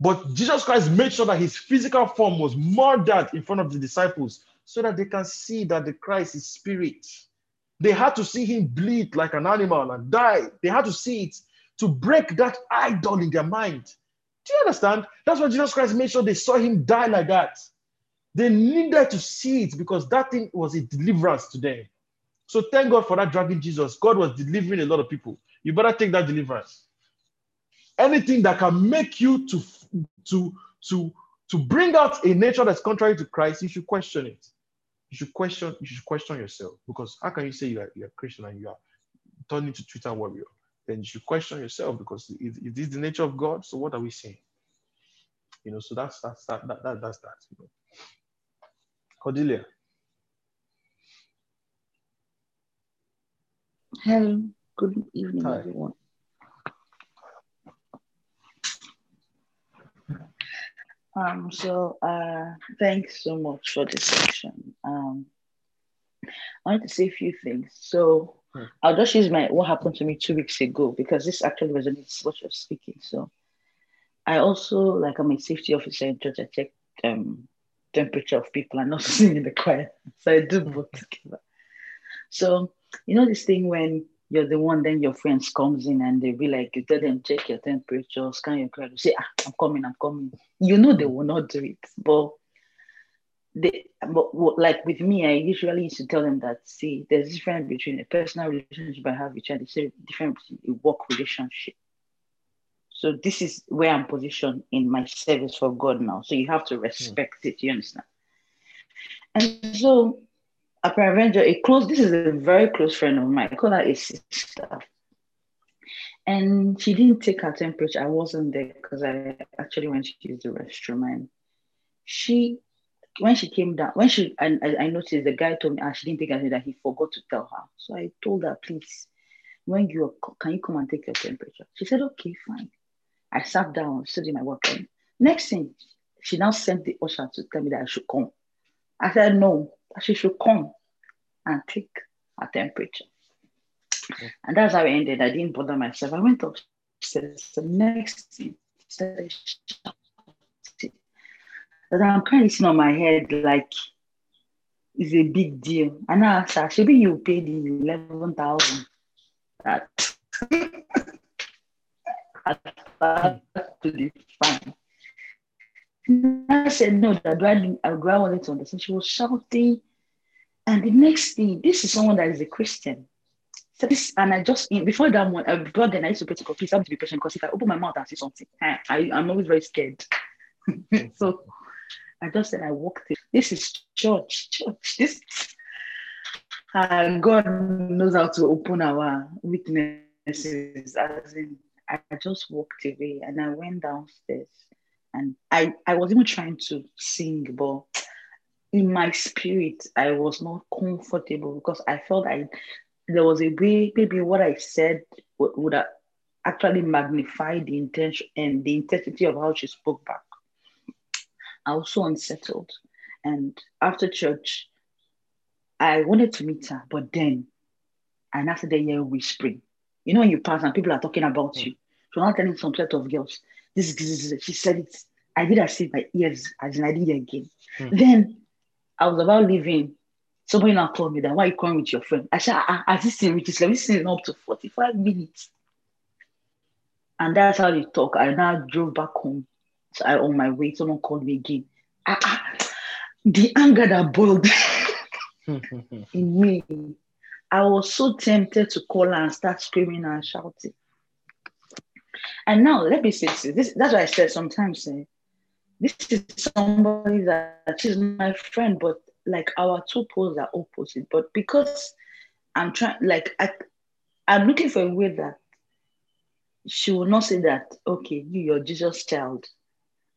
But Jesus Christ made sure that his physical form was murdered in front of the disciples so that they can see that the Christ is spirit. They had to see him bleed like an animal and die. They had to see it to break that idol in their mind. Do you understand? That's why Jesus Christ made sure they saw him die like that. They needed to see it because that thing was a deliverance to them. So thank God for that dragging Jesus. God was delivering a lot of people. You better take that deliverance. Anything that can make you to to to to bring out a nature that's contrary to Christ, you should question it. You should question. You should question yourself because how can you say you are, you are Christian and you are turning to Twitter warrior? Then you should question yourself because is, is this the nature of God? So what are we saying? You know. So that's that's that, that, that that's that. You know. Cordelia. Hello, good evening, Hi. everyone. Um, so uh, thanks so much for this session. Um, I wanted to say a few things. So Hmm. I'll just use my what happened to me two weeks ago because this actually resonates what you're speaking. So I also like I'm a safety officer in church. I check um temperature of people and also <laughs> sing in the choir. So I do both together. So you know this thing when you're the one, then your friends comes in and they be like, you tell them check your temperature, scan your credit, say, ah, I'm coming, I'm coming. You know they will not do it, but they, but like with me, I usually used to tell them that see, there's a difference between a personal relationship I have with you and the different between a work relationship. So this is where I'm positioned in my service for God now. So you have to respect it. You understand? And so a paraventure, a close, this is a very close friend of mine. I call her a sister. And she didn't take her temperature. I wasn't there because I actually went to use the restroom. And she, when she came down, when she, and I, I noticed the guy told me, ah, she didn't take her that he forgot to tell her. So I told her, please, when you can you come and take your temperature? She said, okay, fine. I sat down, stood in my work. Next thing, she now sent the usher to tell me that I should come. I said, no, she should come and take her temperature. And that's how it ended. I didn't bother myself. I went upstairs. The next thing. But I'm kind of sitting on my head like it's a big deal. And I asked her, should be you paid the 11,000. That <laughs> I to the I said, no, that do I, do I wanted to understand. She was shouting. And the next thing, this is someone that is a Christian. So this, and I just before that one, uh, before then I used to pray to God, please have to be patient because if I open my mouth and say something, I, I I'm always very scared. <laughs> so I just said I walked. This is church, church. This uh, God knows how to open our weaknesses. As in, I just walked away and I went downstairs and I I was even trying to sing, but in my spirit I was not comfortable because I felt I there was a way maybe what I said would, would actually magnified the intention and the intensity of how she spoke back. I was so unsettled. And after church, I wanted to meet her, but then and after the year whispering. You know when you pass and people are talking about hmm. you. So now telling some set of girls, this, this, this, she said it. I did as if my ears, as in I didn't again. Hmm. Then I was about leaving. Somebody now called me that why are you calling with your friend? I said, I, I this thing, which is like this thing up to 45 minutes. And that's how they talk. I now drove back home. So I on my way, someone called me again. Ah, ah, the anger that boiled <laughs> in me. I was so tempted to call her and start screaming and shouting. And now let me say this. this that's why I said sometimes eh, this is somebody that she's my friend, but like our two poles are opposite. But because I'm trying, like I, I'm looking for a way that she will not say that, okay, you, you're Jesus' child,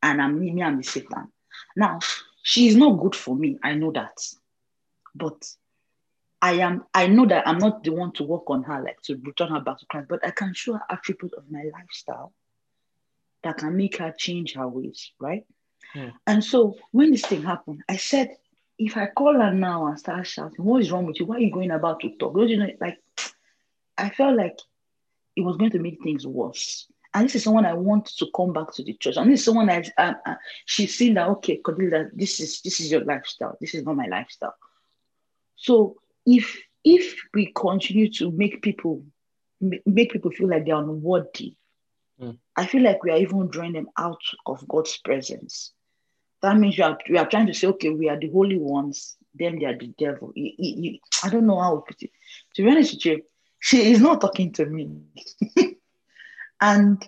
and I'm me, me, I'm the Satan. Now, she is not good for me. I know that. But I am, I know that I'm not the one to work on her, like to return her back to Christ, but I can show her attributes of my lifestyle that can make her change her ways, right? And so when this thing happened, I said, if I call her now and start shouting, what is wrong with you? Why are you going about to talk? Don't you know, like, I felt like it was going to make things worse. And this is someone I want to come back to the church. And this is someone I, uh, she's seen that, okay, Cordelia, this is, this is your lifestyle. This is not my lifestyle. So if, if we continue to make people, make people feel like they're unworthy, I feel like we are even drawing them out of God's presence. That means you are, we are trying to say, okay, we are the holy ones, then they are the devil. You- you- you- I don't know how to put it. To be honest with you, she is not talking to me. <laughs> and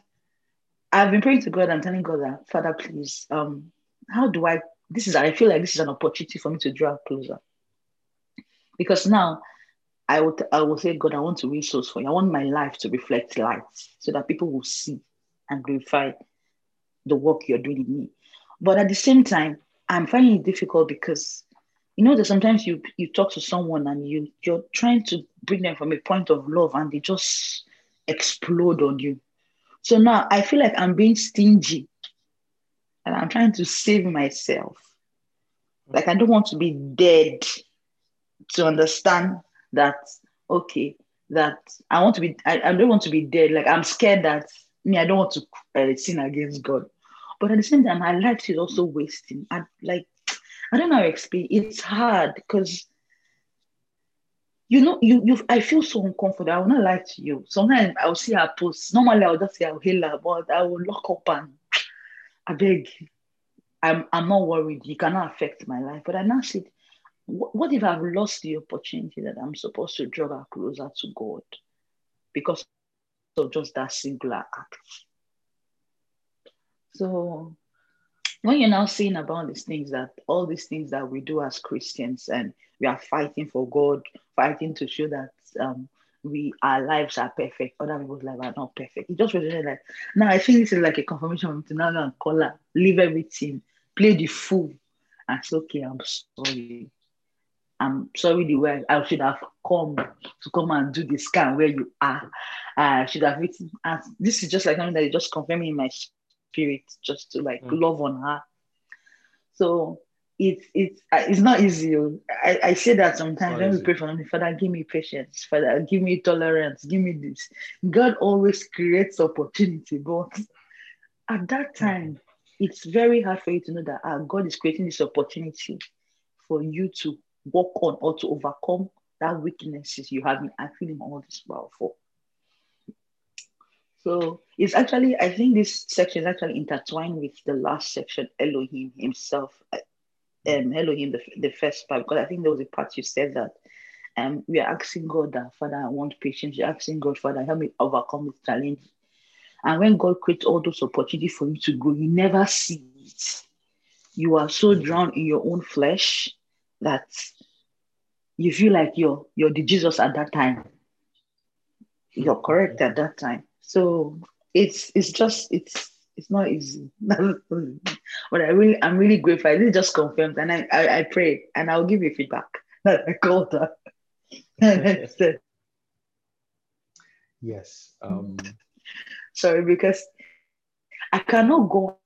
I've been praying to God and telling God that, Father, please, um, how do I, this is, I feel like this is an opportunity for me to draw closer. Because now I would, I will say, God, I want to resource for you. I want my life to reflect light so that people will see and glorify the work you're doing in me. But at the same time, I'm finding it difficult because you know that sometimes you you talk to someone and you you're trying to bring them from a point of love and they just explode on you. So now I feel like I'm being stingy. and I'm trying to save myself. Like I don't want to be dead to understand that okay, that I want to be I, I don't want to be dead. Like I'm scared that me, I don't want to uh, sin against God. But at the same time, my life is also wasting. I like I don't know how to explain. It's hard because you know, you you I feel so uncomfortable. I will not lie to you. Sometimes I'll see her post. Normally I will just say I'll hail her, but I will lock up and <tsk> I beg. I'm I'm not worried. You cannot affect my life. But I now said, what, if I've lost the opportunity that I'm supposed to draw her closer to God because of just that singular act? So when you're now saying about these things that all these things that we do as Christians and we are fighting for God, fighting to show that um, we our lives are perfect, other people's lives are not perfect. It just resonated like now I think this is like a confirmation to now and call her, leave everything, play the fool, and say, okay, I'm sorry. I'm sorry the way I should have come to come and do the scan where you are. I should have written. And this is just like something that is just confirming in my spirit, just to like Mm. love on her. So it's it's uh, it's not easy. oh. I, I say that sometimes when we pray for them, Father, give me patience, Father, give me tolerance, give me this. God always creates opportunity, but at that time, it's very hard for you to know that ah, God is creating this opportunity for you to work on or to overcome that weaknesses you have been feeling all this while for. So it's actually, I think this section is actually intertwined with the last section, Elohim himself, uh, um, Elohim, the, the first part, because I think there was a part you said that um, we are asking God that, Father, I want patience. You're asking God, Father, help me overcome this challenge. And when God creates all those opportunities for you to grow, you never see it. You are so drowned in your own flesh that you feel like you're you're the Jesus at that time. You're correct at that time. So it's it's just it's it's not easy. <laughs> but I really I'm really grateful. This just confirmed and I, I I pray and I'll give you feedback <laughs> that I called her. <laughs> Yes. Um, Sorry, because I cannot go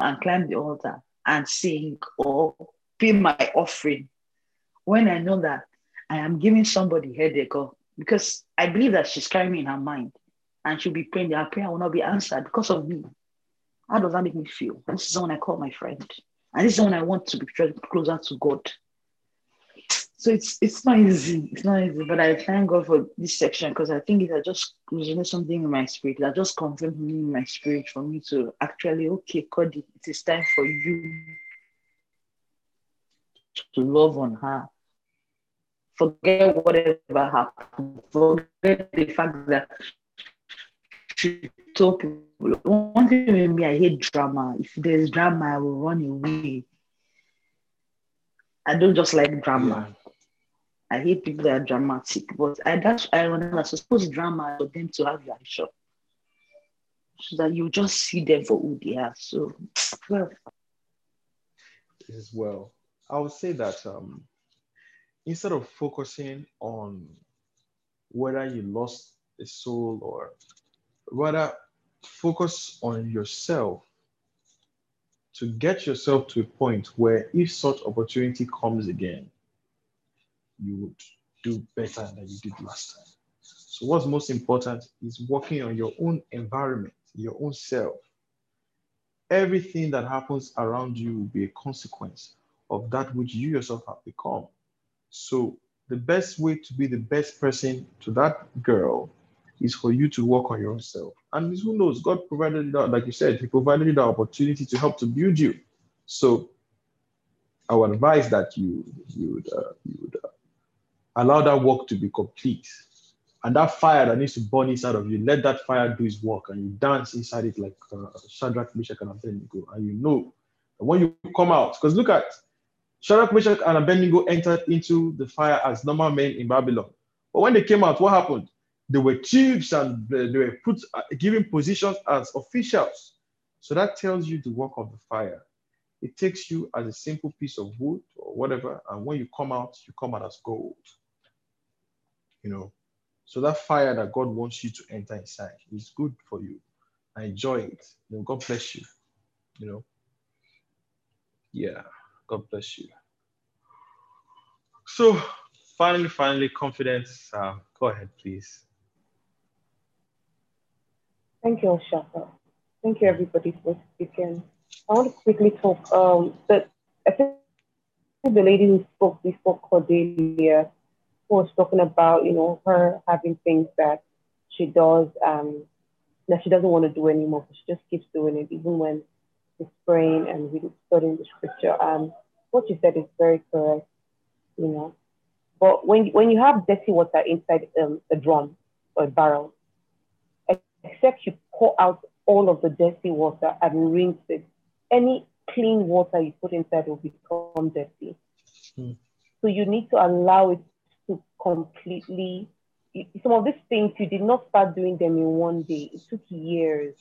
and climb the altar and sing or pay my offering when I know that I am giving somebody headache or because I believe that she's carrying me in her mind and she'll be praying, her prayer will not be answered because of me. How does that make me feel? This is someone I call my friend. And this is someone I want to be closer to God. So it's it's not easy. It's not easy, but I thank God for this section because I think it has just resonated something in my spirit. That just confirmed me in my spirit for me to actually, okay, Cody, it is time for you to love on her. Forget whatever happened. Forget the fact that she told people. One thing with me, I hate drama. If there's drama, I will run away. I don't just like drama. I hate people that are dramatic, but I that's I remember suppose drama for them to have reaction. So that you just see them for who they are. So <tsk> well, as well. I would say that um, instead of focusing on whether you lost a soul or rather focus on yourself to get yourself to a point where if such opportunity comes again, you would do better than you did last time. So what's most important is working on your own environment, your own self. Everything that happens around you will be a consequence of that which you yourself have become. So the best way to be the best person to that girl is for you to work on yourself. And who knows, God provided that, like you said, He provided you the opportunity to help to build you. So I would advise that you you would uh, you would uh, allow that work to be complete. And that fire that needs to burn inside of you, let that fire do its work and you dance inside it like uh, Shadrach, Meshach, and Abednego. And you know when you come out, because look at Shadrach, Meshach, and Abednego entered into the fire as normal men in Babylon. But when they came out, what happened? They were chiefs and they were put uh, given positions as officials. So that tells you the work of the fire. It takes you as a simple piece of wood or whatever, and when you come out, you come out as gold. You know, so that fire that God wants you to enter inside is good for you. I enjoy it. You know, God bless you. You know. Yeah, God bless you. So, finally, finally, confidence. Uh, go ahead, please. Thank you, Shaka. Thank you, everybody, for speaking. I want to quickly talk. Um, that I think the lady who spoke before Cordelia was talking about, you know, her having things that she does um, that she doesn't want to do anymore, but she just keeps doing it, even when it's praying and really studying the scripture. Um, what you said is very correct, you know. But when when you have dirty water inside um, a drum or a barrel, except you pour out all of the dirty water and rinse it, any clean water you put inside will become dirty. Hmm. So you need to allow it to completely. Some of these things you did not start doing them in one day. It took years,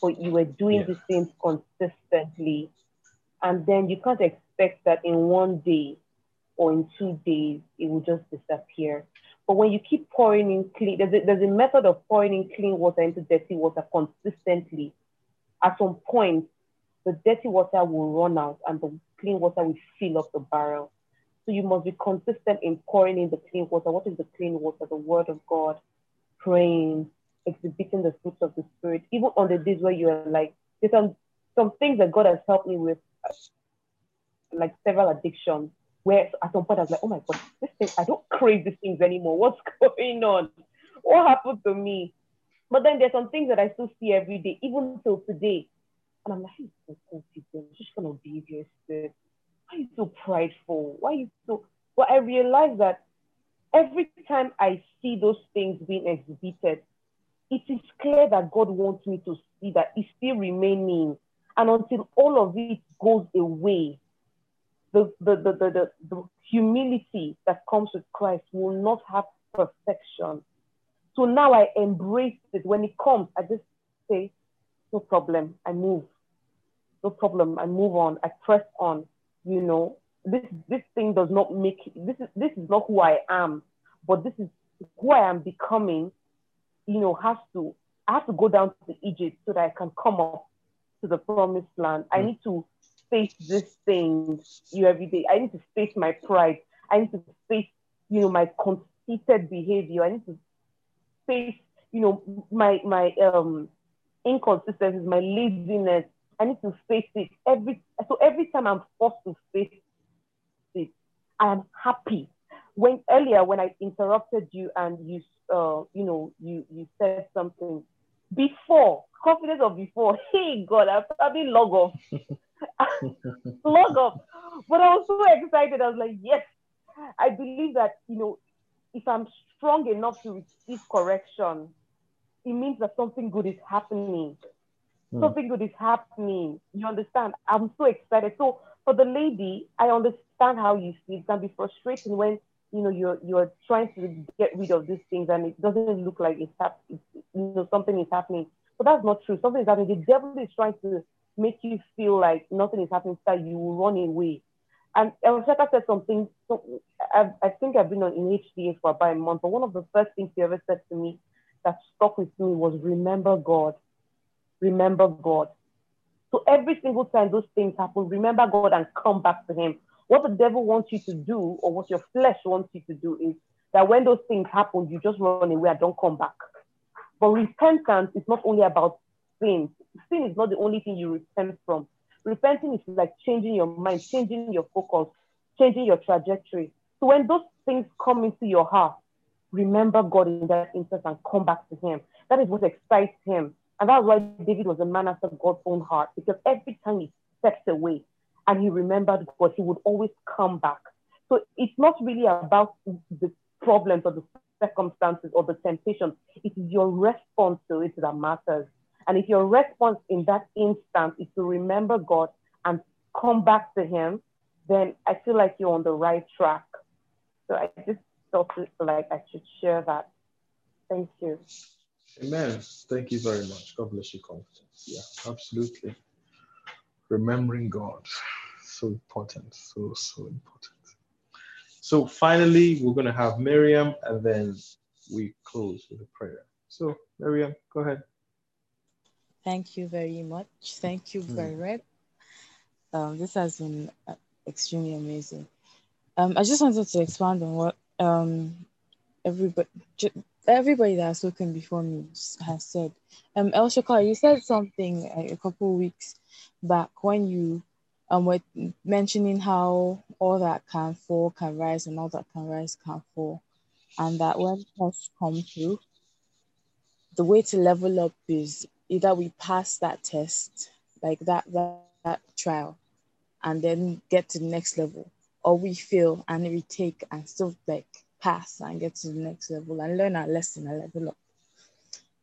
but you were doing Yeah. the things consistently, and then you can't expect that in one day or in two days it will just disappear. But when you keep pouring in clean, there's a, there's a method of pouring in clean water into dirty water consistently. At some point, the dirty water will run out and the clean water will fill up the barrel. So you must be consistent in pouring in the clean water. What is the clean water? The word of God, praying, exhibiting the fruits of the spirit. Even on the days where you're like, there's some, some things that God has helped me with, like several addictions, where at some point I was like, oh my God, this thing, I don't crave these things anymore. What's <laughs> going on? What happened to me? But then there's some things that I still see every day, even till today. And I'm like, hey, so confident, just gonna be your spirit. Why are you so prideful? Why are you so well? I realize that every time I see those things being exhibited, it is clear that God wants me to see that it's still remaining. And until all of it goes away, the, the, the, the, the, humility that comes with Christ will not have perfection. So now I embrace it. When it comes, I just say, no problem, I move. No problem, I move on, I press on. You know, this this thing does not make this is this is not who I am, but this is who I am becoming, you know, has to I have to go down to Egypt so that I can come up to the promised land. I hmm. need to face this thing you every day. I need to face my pride. I need to face, you know, my conceited behavior. I need to face, you know, my my um inconsistencies, my laziness. I need to face it every so every time I'm forced to face it, I am happy. When earlier when I interrupted you and you uh you know you you said something before confidence of before, <laughs> hey God, I probably log off. <laughs> <laughs> log off. But I was so excited. I was like, yes, I believe that, you know, if I'm strong enough to receive correction, it means that something good is happening. Hmm. Something good is happening. You understand? I'm so excited. So for the lady, I understand how you feel. It can be frustrating when you know you're you're trying to get rid of these things and it doesn't look like it's happening. You know something is happening, but that's not true. Something is happening. The devil is trying to make you feel like nothing is happening, that you will run away. And Elshaka said something. So I, I think I've been on in HDA for about a month, but one of the first things he ever said to me that stuck with me was, "Remember God, remember God." So every single time those things happen, remember God and come back to Him. What the devil wants you to do, or what your flesh wants you to do, is that when those things happen, you just run away and don't come back. But repentance is not only about sin. Sin is not the only thing you repent from. Repenting is like changing your mind, changing your focus, changing your trajectory. So when those things come into your heart, remember God in that instance and come back to Him. That is what excites Him. And that's why David was a man after God's own heart, because every time he stepped away and he remembered God, he would always come back. So it's not really about the problems or the circumstances or the temptations. It is your response to it that matters. And if your response in that instant is to remember God and come back to Him, then I feel like you're on the right track. So I just felt like I should share that. Thank you. Amen. Thank you very much. God bless you, confidence. Yeah, absolutely. Remembering God, so important, so so important. So finally, we're gonna have Miriam, and then we close with a prayer. So Miriam, go ahead. Thank you very much. Thank you, Hmm. Barrett. Um, this has been uh, extremely amazing. Um, I just wanted to expand on what um everybody everybody that has spoken before me has said. Um, El Shakar, you said something uh, a couple of weeks back when you um were mentioning how all that can fall can rise and all that can rise can fall, and that when tests come through, the way to level up is either we pass that test, like that that, that trial, and then get to the next level, or we fail and retake and still like pass and get to the next level and learn our lesson and level up.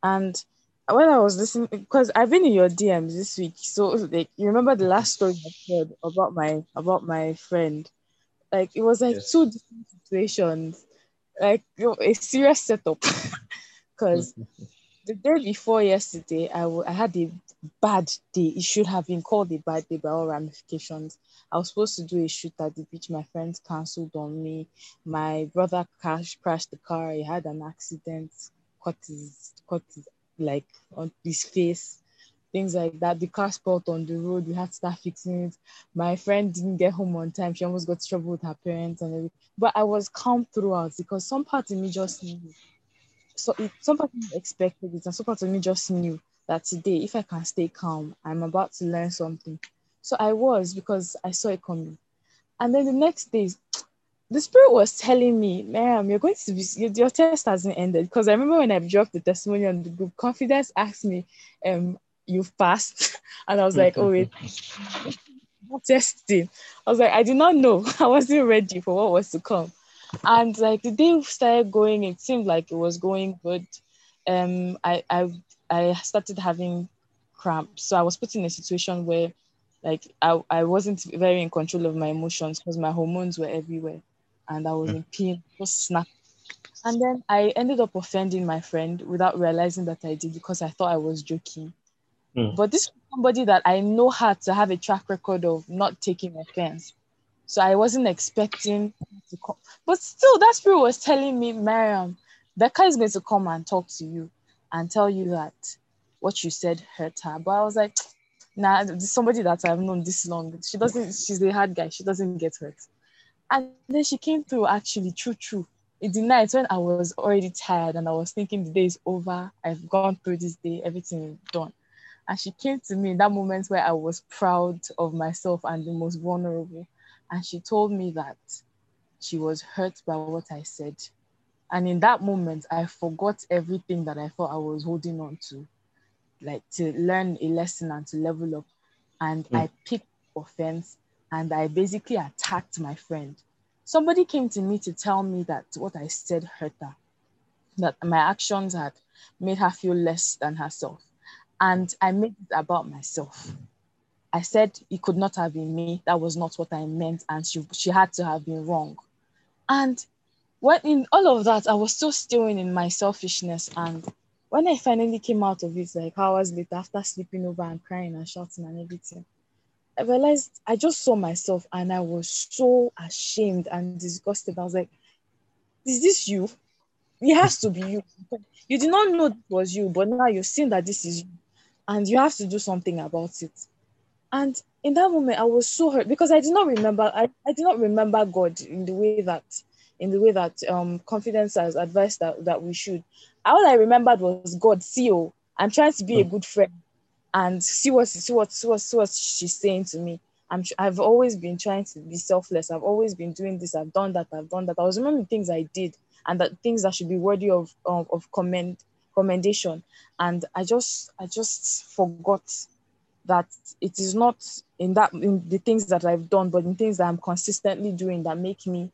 And when I was listening, because I've been in your DMs this week, so like you remember the last story I shared about my about my friend, like it was like two different situations, like a serious setup, <laughs> because <laughs> the day before yesterday, I I had a bad day. It should have been called a bad day by all ramifications. I was supposed to do a shoot at the beach. My friends cancelled on me. My brother crashed crashed the car. He had an accident, cut his cut his like on his face, things like that. The car spoiled on the road. We had to start fixing it. My friend didn't get home on time. She almost got trouble with her parents and everything. But I was calm throughout because some part of me just so it, some expected it, and some part of me just knew that today, if I can stay calm, I'm about to learn something. So I was because I saw it coming. And then the next day, the spirit was telling me, Ma'am, you're going to be your, your test hasn't ended. Because I remember when I dropped the testimony on the group, confidence asked me, um, you've passed. <laughs> And I was like, oh wait, <laughs> testing. I was like, I did not know. <laughs> I wasn't ready for what was to come. And like the day started going, it seemed like it was going good. Um, I I I started having cramps. So I was put in a situation where like I, I wasn't very in control of my emotions because my hormones were everywhere and I was in pain, just snap. And then I ended up offending my friend without realizing that I did because I thought I was joking. Mm. But this was somebody that I know had to have a track record of not taking offense. So I wasn't expecting to come. But still, that spirit was telling me, Miriam, Becca is going to come and talk to you and tell you that what you said hurt her. But I was like, <tsk> nah, somebody that I've known this long. She doesn't, she's a hard guy. She doesn't get hurt. And then she came through actually, true, true. In the night when I was already tired and I was thinking the day is over, I've gone through this day, everything is done. And she came to me in that moment where I was proud of myself and the most vulnerable. And she told me that she was hurt by what I said. And in that moment, I forgot everything that I thought I was holding on to, like to learn a lesson and to level up. And Mm. I picked offense and I basically attacked my friend. Somebody came to me to tell me that what I said hurt her, that my actions had made her feel less than herself. And I made it about myself. I said it could not have been me. That was not what I meant. And she, she had to have been wrong. And when in all of that, I was still stewing in my selfishness. And when I finally came out of it, like hours later, after sleeping over and crying and shouting and everything, I realized I just saw myself and I was so ashamed and disgusted. I was like, is this you? It has to be you. You did not know it was you, but now you've seen that this is you. And you have to do something about it. And in that moment, I was so hurt because I did not remember, I, I did not remember God in the way that in the way that um confidence has advised that, that we should. All I remembered was God, see you. I'm trying to be a good friend and see what see what see what, see what she's saying to me. I'm I've always been trying to be selfless. I've always been doing this. I've done that. I've done that. I was remembering things I did and that things that should be worthy of of, of commend commendation. And I just I just forgot that it is not in that in the things that I've done, but in things that I'm consistently doing that make me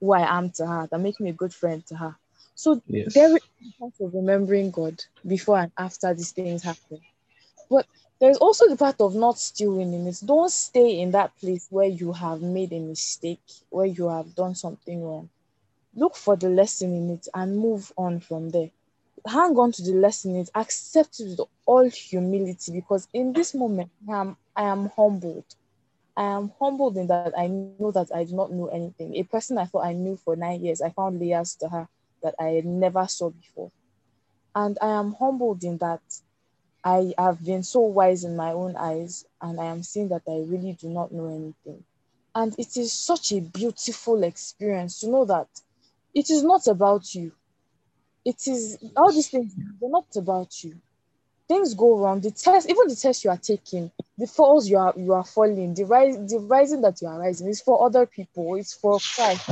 who I am to her, that make me a good friend to her. So Yes. there is part of remembering God before and after these things happen. But there's also the part of not stewing in it. Don't stay in that place where you have made a mistake, where you have done something wrong. Look for the lesson in it and move on from there. Hang on to the lesson it, accept it with all humility because in this moment I am I am humbled. I am humbled in that I know that I do not know anything. A person I thought I knew for nine years, I found layers to her that I never saw before. And I am humbled in that I have been so wise in my own eyes, and I am seeing that I really do not know anything. And it is such a beautiful experience to know that it is not about you. It is all these things, they're not about you. Things go wrong. The test, even the test you are taking, the falls you are you are falling, the rise, the rising that you are rising is for other people. It's for Christ.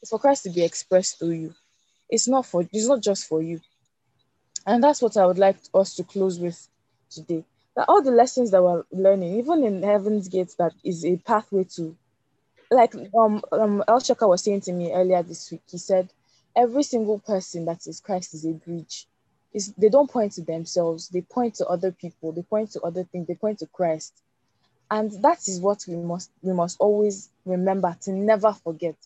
It's for Christ to be expressed through you. It's not for it's not just for you. And that's what I would like us to close with today. That all the lessons that we're learning, even in Heaven's Gates, that is a pathway to, like um, um El Shaka was saying to me earlier this week, he said, every single person that is Christ is a bridge. Is they don't point to themselves, they point to other people, they point to other things, they point to Christ. And that is what we must we must always remember to never forget.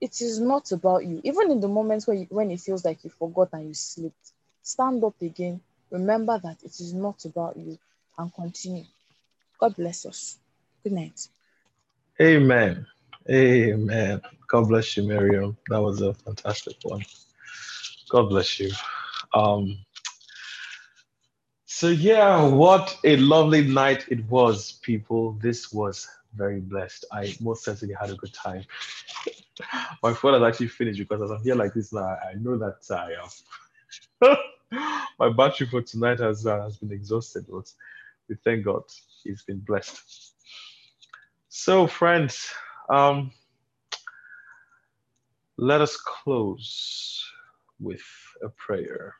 It is not about you. Even in the moments when you, when it feels like you forgot and you slipped, stand up again. Remember that it is not about you and continue. God bless us. Good night. Amen. Amen. God bless you, Miriam. That was a fantastic one. God bless you. Um, so yeah, what a lovely night it was, people. This was very blessed. I most certainly had a good time. <laughs> My phone has actually finished because as I'm here like this now, I know that I am. <laughs> my battery for tonight has uh, has been exhausted, but we thank God he's been blessed. So, friends, um, let us close with a prayer.